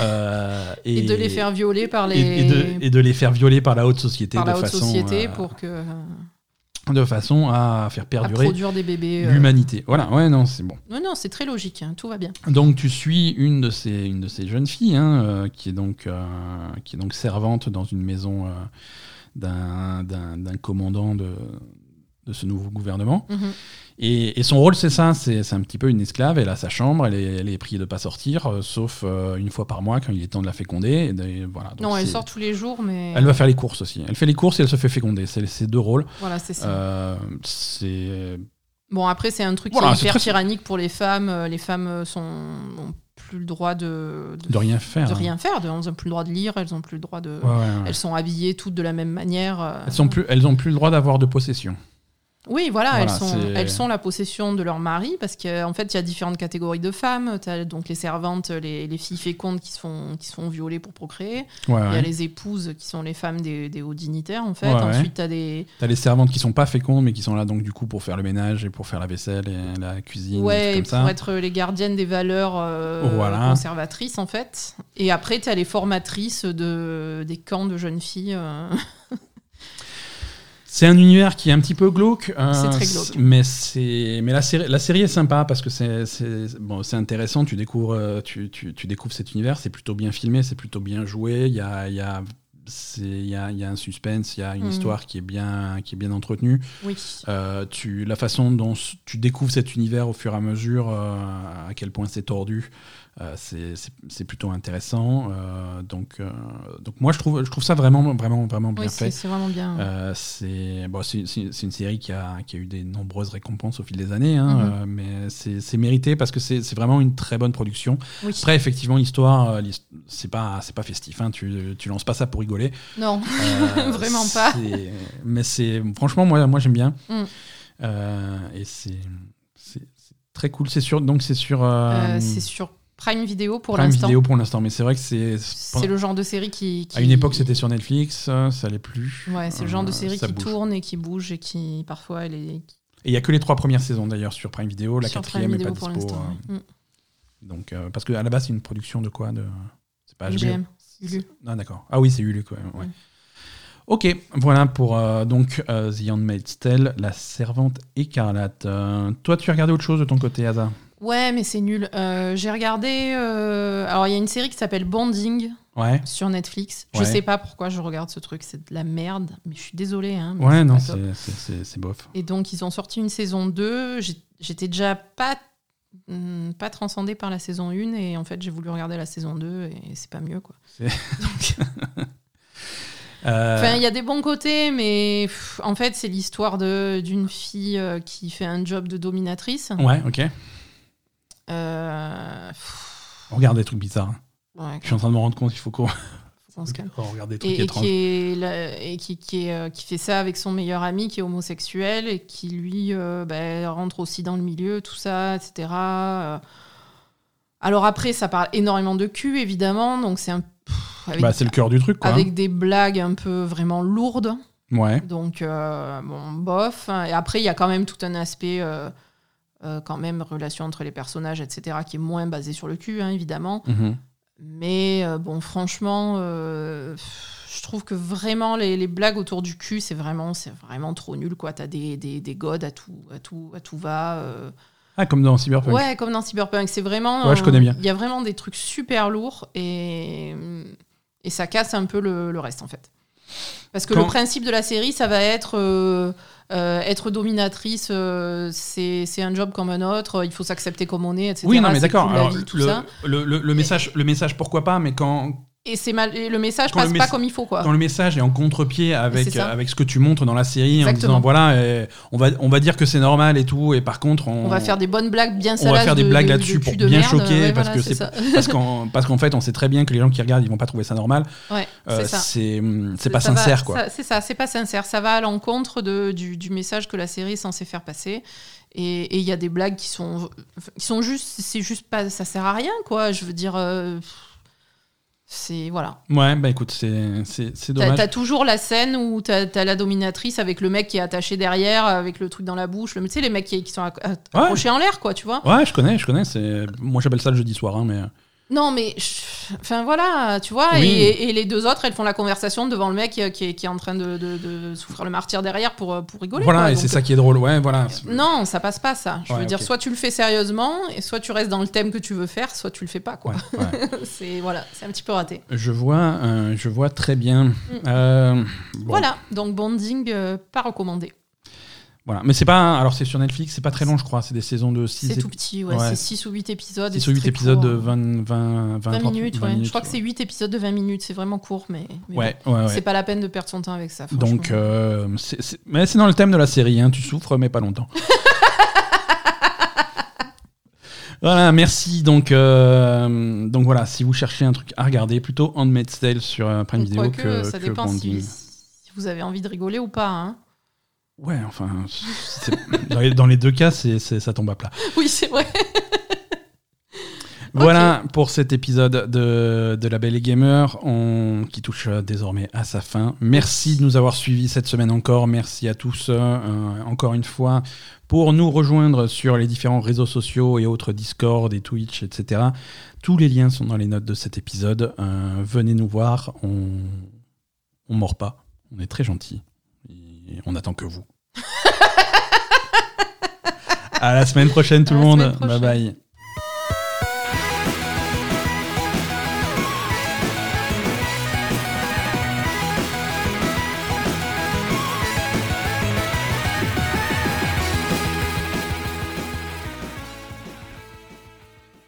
euh, Et, de les faire violer par les, et, et de, et de les faire violer par la haute société, par de, la haute façon, société pour que de façon à faire perdurer produire des bébés. euh. l'humanité. Voilà, ouais, non, c'est bon. Non, non, c'est très logique, hein, tout va bien. Donc tu suis une de ces, une de ces jeunes filles hein, euh, qui, est donc, euh, qui est donc servante dans une maison d'un- d'un d'un commandant de, de ce nouveau gouvernement. Mhm. Et, et son rôle, c'est ça, c'est un petit peu une esclave. Elle a sa chambre, elle est, elle est priée de pas sortir, euh, sauf euh, une fois par mois quand il est temps de la féconder. Et de- voilà, donc Non, elle sort tous les jours, mais Elle va faire les courses aussi. Elle fait les courses et elle se fait féconder. C'est ces deux rôles. voilà, c'est ça. Euh, c'est Bon, après, c'est un truc Voilà, qui est hyper très- tyrannique pour les femmes. Les femmes sont ont plus le droit de, de rien faire. de hein. rien faire. De- elles n'ont plus le droit de lire, elles n'ont plus le droit de. Ouais, ouais, ouais. Elles sont habillées toutes de la même manière. Elles sont plus, elles ont plus le droit d'avoir de possession. Oui, voilà, Voilà, elles, sont, elles sont la possession de leur mari parce qu'en fait, il y a différentes catégories de femmes. Tu as donc les servantes, les, les filles fécondes qui se, font, qui se font violer pour procréer. Ouais, Il y a les épouses qui sont les femmes des, des hauts dignitaires, en fait. Ouais. Ensuite, tu as des. T'as les servantes qui sont pas fécondes, mais qui sont là donc du coup pour faire le ménage et pour faire la vaisselle et la cuisine, Ouais, et pour ça. être les gardiennes des valeurs euh, Voilà. conservatrices, en fait. Et après, tu as les formatrices de, des camps de jeunes filles. euh. C'est un univers qui est un petit peu glauque. euh, C'est très glauque. Mais c'est, mais la série, la série est sympa parce que c'est, bon, c'est intéressant. Tu découvres, euh, tu, tu, tu découvres cet univers. C'est plutôt bien filmé, c'est plutôt bien joué. Il y a, il y a, il y y a un suspense, il y a une Mhm. histoire qui est bien, qui est bien entretenue. Oui. Euh, tu, la façon dont tu découvres cet univers au fur et à mesure, euh, à quel point c'est tordu, c'est- c'est plutôt intéressant. Euh, donc, euh, donc moi, je trouve, je trouve ça vraiment, vraiment, vraiment bien Oui, fait. c'est vraiment bien. Euh, c'est bon, une série qui a, qui a eu des nombreuses récompenses au fil des années, hein, Mhm. euh, mais c'est mérité parce que c'est vraiment une très bonne production. oui. Après, effectivement, l'histoire, euh, l'hist- c'est pas, c'est pas festif. Hein, tu, tu lances pas ça pour rigoler. Non. Euh, Vraiment pas. Mais c'est franchement, moi, moi j'aime bien. Mm. Euh, et c'est très cool. C'est sur donc c'est sur euh, Euh, c'est sur Prime Video pour Prime l'instant. Vidéo pour l'instant, mais c'est vrai que c'est C'est le genre de série qui. qui- à une époque c'était sur Netflix, euh, ça l'est plus. Ouais, c'est le genre de Euh, série qui bouge. tourne et qui bouge et qui parfois elle est Et il y a que les trois premières saisons d'ailleurs sur Prime Video, la sur Prime quatrième est Video pas pour dispo. ouais. Mm. Donc euh, parce que à la base c'est une production de quoi de c'est pas HBO. MGM. Hulu. Ah d'accord. Ah oui, c'est Hulu quoi. ouais. Mm. Ok, voilà pour euh, donc euh, The Handmaid's Tale, la servante écarlate. Toi, tu as regardé autre chose de ton côté, Asa Ouais, mais c'est nul. Euh, J'ai regardé. euh, Alors, il y a une série qui s'appelle Bonding Ouais. sur Netflix. Je Ouais. sais pas pourquoi je regarde ce truc. C'est de la merde. Mais je suis désolée. Hein, mais Ouais, c'est non, pas c'est top. c'est- c'est- c'est bof. Et donc, ils ont sorti une saison 2. J'ai- J'étais déjà pas hum, pas transcendé par la saison 1 et en fait j'ai voulu regarder la saison 2 et c'est pas mieux quoi. Euh, Enfin, il y a des bons côtés, mais pff, en fait, c'est l'histoire de- d'une fille euh, qui fait un job de dominatrice. Ouais, ok. Euh, On regarde des trucs bizarres. ouais, Je suis en train de me rendre compte qu'il faut qu'on on regarde des trucs Et, et étranges. qui, est la- et qui, qui, est, euh, qui fait ça avec son meilleur ami qui est homosexuel et qui lui euh, ben, rentre aussi dans le milieu, tout ça, etc. Euh, Alors après, ça parle énormément de cul, évidemment, donc c'est un pff, avec, Bah, c'est le cœur du truc, quoi. avec des blagues un peu vraiment lourdes. Ouais. Donc, euh, bon, bof. Et après, il y a quand même tout un aspect, euh, euh, quand même, relation entre les personnages, etc., qui est moins basé sur le cul, hein, évidemment. Mhm. Mais euh, bon, franchement, euh, je trouve que vraiment, les, les blagues autour du cul, c'est vraiment, c'est vraiment trop nul, quoi. T'as des, des, des godes à tout, à tout, à tout va. Ah, comme dans Cyberpunk. Ouais, comme dans Cyberpunk. C'est vraiment. Ouais, je connais bien. Il y a vraiment des trucs super lourds et, et ça casse un peu le, le reste, en fait. Parce que Quand- le principe de la série, ça va être. euh, euh, être dominatrice, euh, c'est un job comme un autre, il faut s'accepter comme on est, etc. Oui, non, mais d'accord. cool, le- le message, le message, pourquoi pas, mais quand, Et, c'est mal, et le message Quand le passe pas comme il faut, quoi. quand le message est en contre-pied avec, ça. avec ce que tu montres dans la série, en disant voilà, euh, on, va, on va dire que c'est normal et tout, et par contre, on, On va faire des bonnes blagues bien on salaces. va faire des de- blagues de- là-dessus de pour bien merde. choquer, Ouais, parce voilà, que c'est parce qu'en parce qu'en fait, on sait très bien que les gens qui regardent, ils vont pas trouver ça normal. Ouais, Euh, c'est c'est pas Ça va- sincère, quoi. C'est ça, c'est pas sincère. Ça va à l'encontre de- du, du message que la série est censée faire passer. Et et il y a des blagues qui sont, qui sont juste, c'est juste pas, ça sert à rien, quoi. Je veux dire, euh, c'est voilà. Ouais, bah écoute, c'est dommage. t'as toujours la scène où t'as as la dominatrice avec le mec qui est attaché derrière, avec le truc dans la bouche. Le, tu sais, les mecs qui, qui sont acc- accrochés en l'air, quoi, tu vois. Ouais, je connais, je connais. Moi j'appelle ça le jeudi soir, hein, mais Non, mais je- enfin voilà, tu vois, Oui. et, et les deux autres, elles font la conversation devant le mec qui, qui est, qui est en train de, de- de souffrir le martyr derrière pour, pour rigoler. voilà, quoi. et c'est ça qui est drôle. Ouais, voilà. Non, ça passe pas ça. Je Ouais, veux dire, soit tu le fais sérieusement, et soit tu restes dans le thème que tu veux faire, soit tu le fais pas, quoi. Ouais, ouais. c'est voilà, c'est un petit peu raté. Je vois, euh, je vois très bien. Euh, bon, Voilà, donc bonding euh, pas recommandé. Voilà, mais c'est pas. Alors c'est sur Netflix, c'est pas très long, je crois. C'est des saisons de 6 C'est tout petit, ouais, ouais. c'est 6 ou 8 épisodes. et 6 c'est ou 8 très épisodes court. de 20, 20, 20, 20 30, minutes, 20 ouais. Je crois que c'est 8 épisodes de 20 minutes, c'est vraiment court, mais, mais Ouais, bon, c'est pas la peine de perdre son temps avec ça. Donc, euh, c'est- c'est- mais c'est dans le thème de la série, hein. tu souffres, mais pas longtemps. voilà, merci. Donc, euh, donc voilà, si vous cherchez un truc à regarder, plutôt Handmaid's Tale sur euh, Prime Video Quoique, que, ça que dépend si, si vous avez envie de rigoler ou pas. hein. Ouais, enfin, dans les, dans les deux cas, c'est ça tombe à plat. Oui, c'est vrai. Voilà pour cet épisode de, de La Belle et Gamer on, qui touche euh, désormais à sa fin. Merci de nous avoir suivis cette semaine encore. Merci à tous euh, encore une fois pour nous rejoindre sur les différents réseaux sociaux et autres Discord et Twitch, etc. Tous les liens sont dans les notes de cet épisode. Euh, venez nous voir. On, on mord pas. On est très gentils. On attend que vous. à la semaine prochaine tout À le monde. Bye bye.